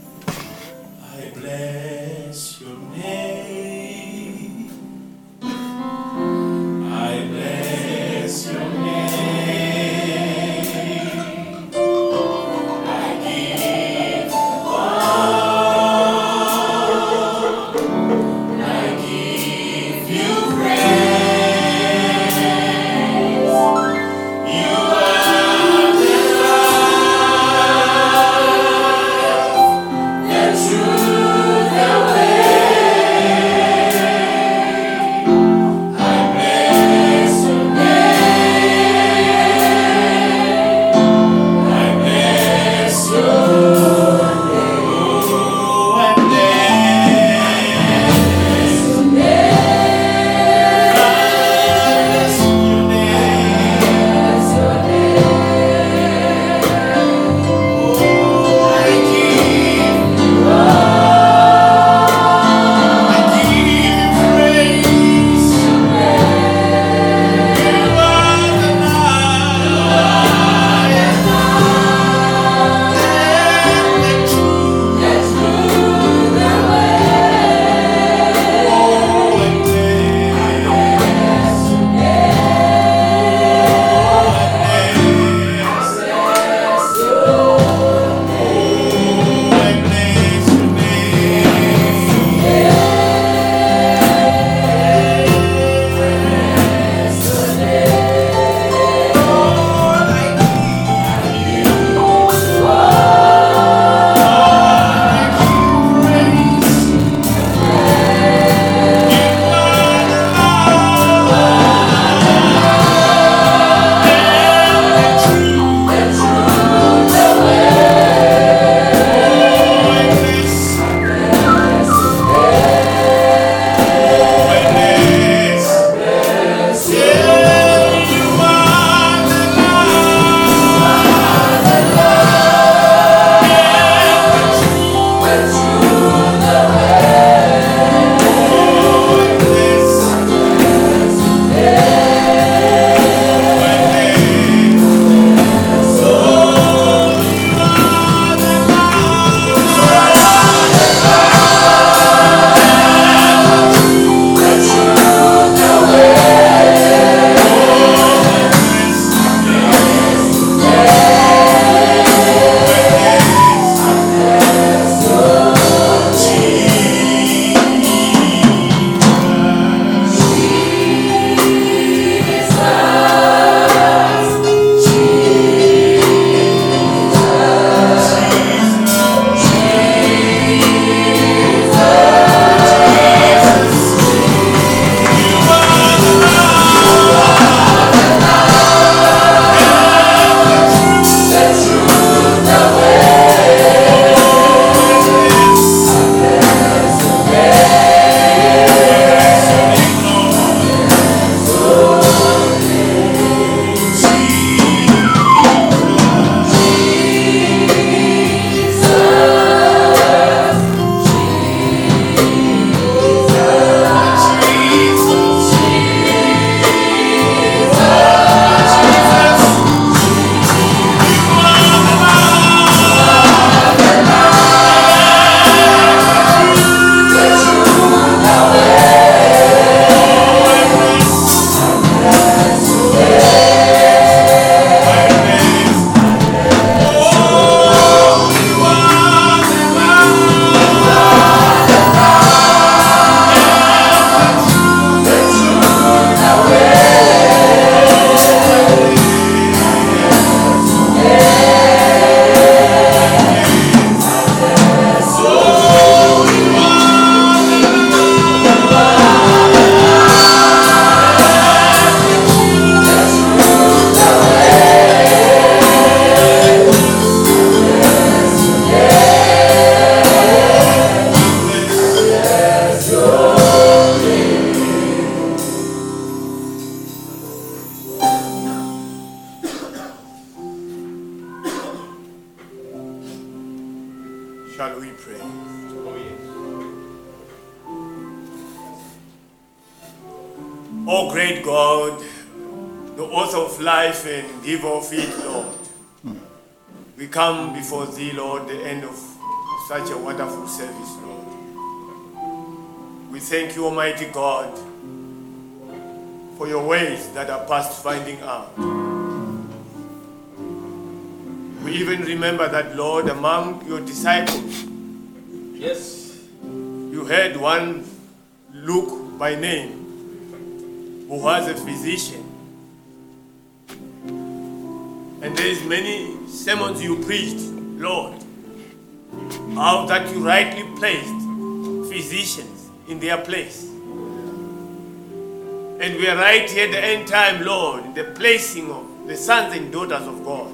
We are right here at the end time, Lord, the placing of the sons and daughters of God.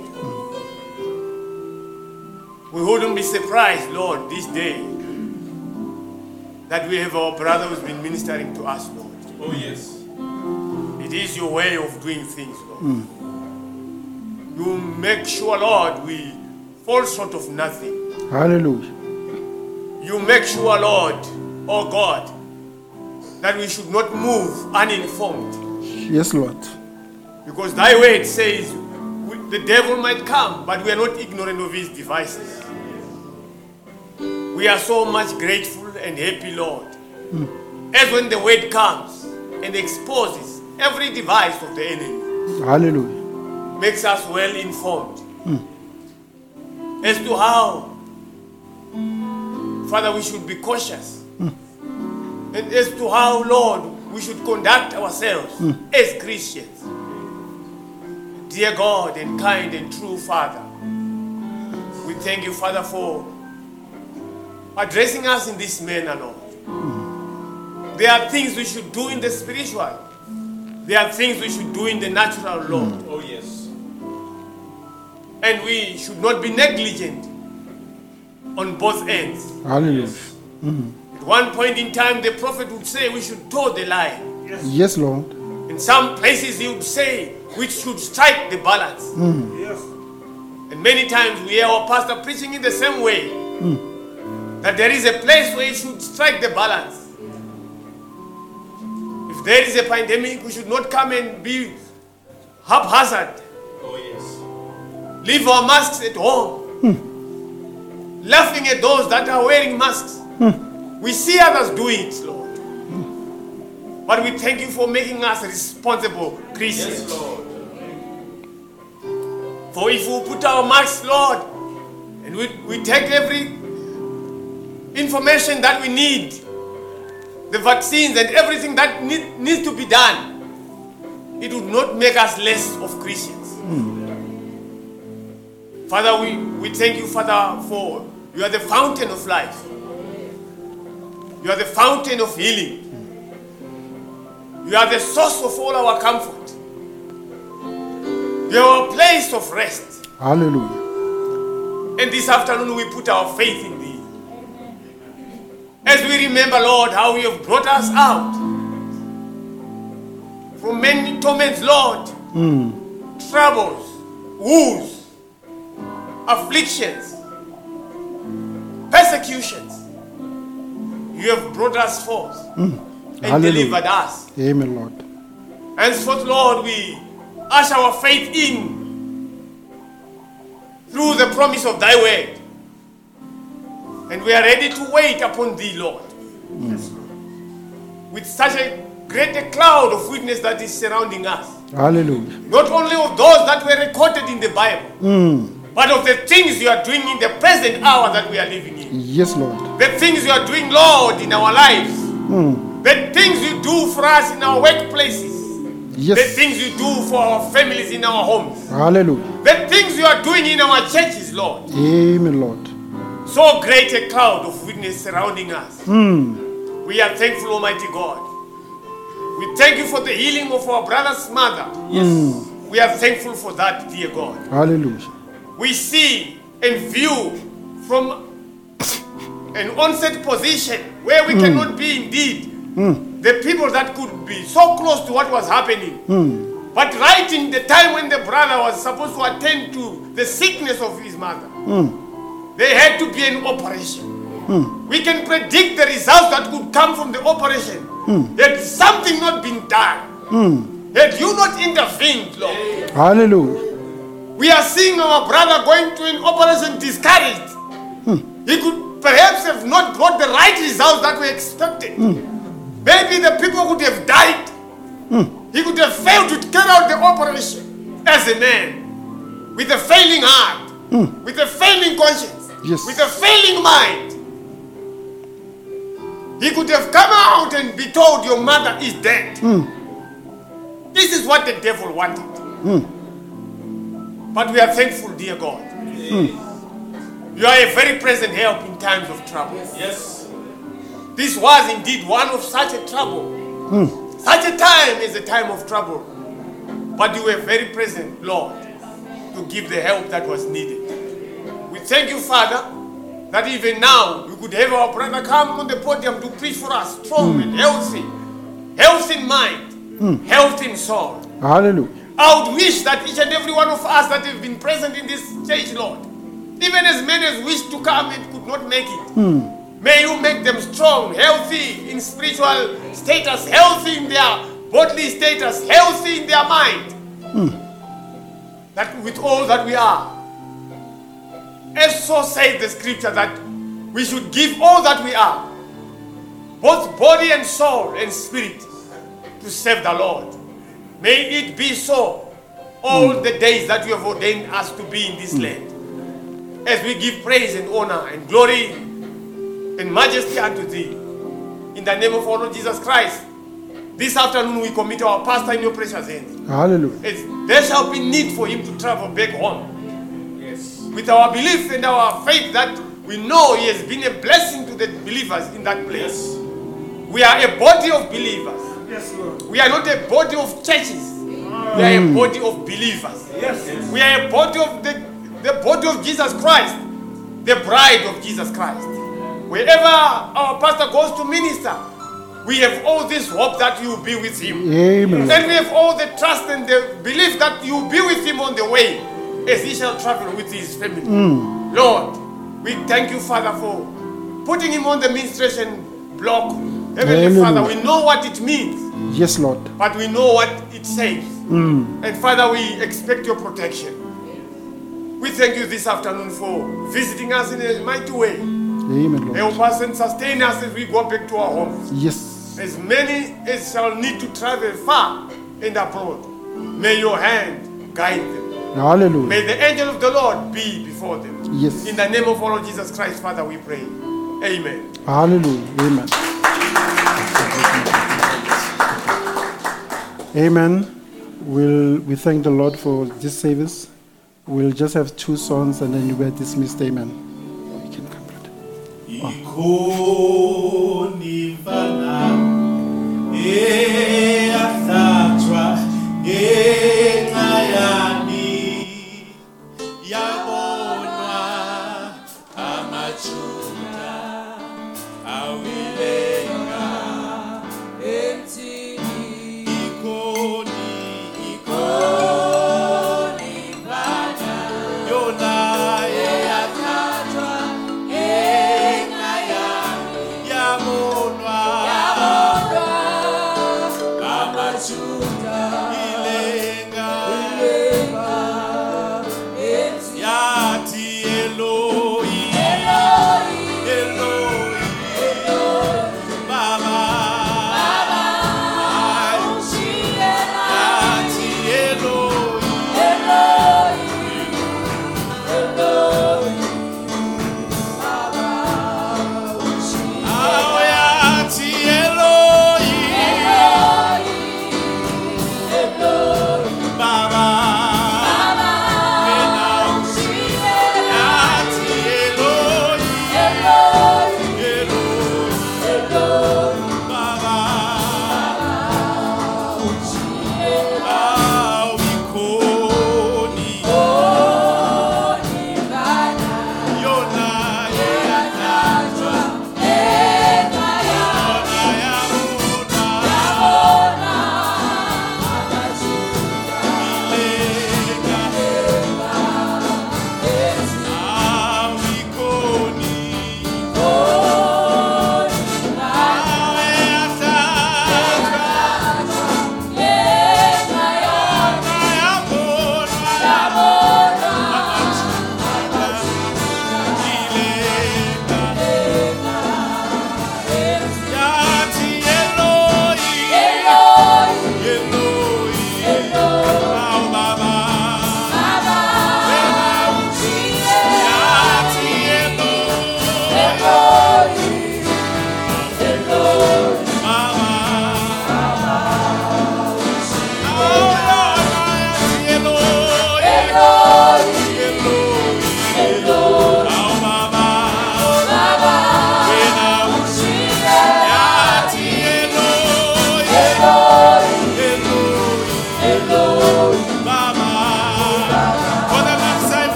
We wouldn't be surprised, Lord, this day that we have our brother who's been ministering to us, Lord. Oh, yes. It is your way of doing things, Lord. Hmm. You make sure, Lord, we fall short of nothing. Hallelujah. You make sure, Lord, oh God, that we should not move uninformed. Yes, Lord. Because thy word says we, the devil might come, but we are not ignorant of his devices. We are so much grateful and happy, Lord. Hmm. As when the word comes and exposes every device of the enemy, Hallelujah. makes us well informed hmm. as to how, Father, we should be cautious. Hmm. And as to how, Lord, we should conduct ourselves hmm. as Christians. Dear God and kind and true Father, we thank you, Father, for addressing us in this manner, Lord. Hmm. There are things we should do in the spiritual. There are things we should do in the natural, Lord. Hmm. Oh, yes. And we should not be negligent on both ends. Hallelujah. At one point in time, the prophet would say we should toe the line. Yes, Lord. In some places, he would say we should strike the balance. Hmm. Yes. And many times we hear our pastor preaching in the same way hmm. that there is a place where you should strike the balance. If there is a pandemic, we should not come and be haphazard. Oh, yes. leave our masks at home, hmm. laughing at those that are wearing masks. We see others do it, Lord. But we thank you for making us responsible Christians. Yes, Lord. For if we put our masks, Lord, and we, we take every information that we need, the vaccines and everything that need, needs to be done, it would not make us less of Christians. Father, we, we thank you, Father, for you are the fountain of life. You are the fountain of healing. You are the source of all our comfort. You are a place of rest. Hallelujah. And this afternoon we put our faith in thee. As we remember, Lord, how you have brought us out from many torments, Lord, hmm. troubles, woes, afflictions, persecutions. You have brought us forth hmm. and Hallelujah. delivered us. Amen, Lord. Henceforth, Lord, we usher our faith in through the promise of thy word. And we are ready to wait upon thee, hmm. Lord. With such a great cloud of witness that is surrounding us. Hallelujah. Not only of those that were recorded in the Bible, hmm. But of the things you are doing in the present hour that we are living in. Yes, Lord. The things you are doing, Lord, in our lives. Hmm. The things you do for us in our workplaces. Yes. The things you do for our families in our homes. Hallelujah. The things you are doing in our churches, Lord. Amen, Lord. So great a cloud of witness surrounding us. Hmm. We are thankful, Almighty God. We thank you for the healing of our brother's mother. Yes. We are thankful for that, dear God. Hallelujah. We see and view from an onset position where we hmm. cannot be indeed hmm. the people that could be so close to what was happening. Hmm. But right in the time when the brother was supposed to attend to the sickness of his mother, there had to be an operation. We can predict the results that could come from the operation. Had something not been done, Had you not intervened, Lord, Hallelujah. We are seeing our brother going to an operation discouraged. Hmm. He could perhaps have not got the right results that we expected. Hmm. Maybe the people would have died. Hmm. He could have failed to carry out the operation as a man with a failing heart, with a failing conscience, Yes. with a failing mind. He could have come out and be told your mother is dead. This is what the devil wanted. But we are thankful, dear God. Hmm. You are a very present help in times of trouble. Yes. This was indeed one of such a trouble. Hmm. Such a time is a time of trouble. But you were very present, Lord, to give the help that was needed. We thank you, Father, that even now we could have our brother come on the podium to preach for us, strong hmm. and healthy, health in mind, health in soul. Hallelujah. I would wish that each and every one of us that have been present in this stage, Lord, even as many as wish to come and could not make it, hmm. may you make them strong, healthy in spiritual status, healthy in their bodily status, healthy in their mind. Hmm. That with all that we are, as so says the scripture, that we should give all that we are, both body and soul and spirit, to serve the Lord. May it be so all mm. the days that you have ordained us to be in this mm. land. As we give praise and honor and glory and majesty unto thee. In the name of our Lord Jesus Christ. This afternoon we commit our pastor in your precious hands. Hallelujah. As there shall be need for him to travel back home. Yes. With our belief and our faith that we know he has been a blessing to the believers in that place. Yes. We are a body of believers. Yes, Lord. We are not a body of churches. We are a mm. body of believers. Yes. We are a body of the, the body of Jesus Christ, the bride of Jesus Christ. Wherever our pastor goes to minister, we have all this hope that you will be with him. Amen. And we have all the trust and the belief that you will be with him on the way as he shall travel with his family. Mm. Lord, we thank you, Father, for putting him on the ministration block. Heavenly Amen. Father, we know what it means, Yes, Lord. but we know what it says. Mm. And Father, we expect your protection. We thank you this afternoon for visiting us in a mighty way. Amen, Lord. Help us and sustain us as we go back to our homes. Yes. As many as shall need to travel far and abroad, may your hand guide them. Hallelujah. May the angel of the Lord be before them. Yes. In the name of our Lord Jesus Christ, Father, we pray. Amen. Hallelujah. Amen. Amen. We'll, we thank the Lord for this service. We'll just have two songs and then we're dismissed. Amen. You can come, brother.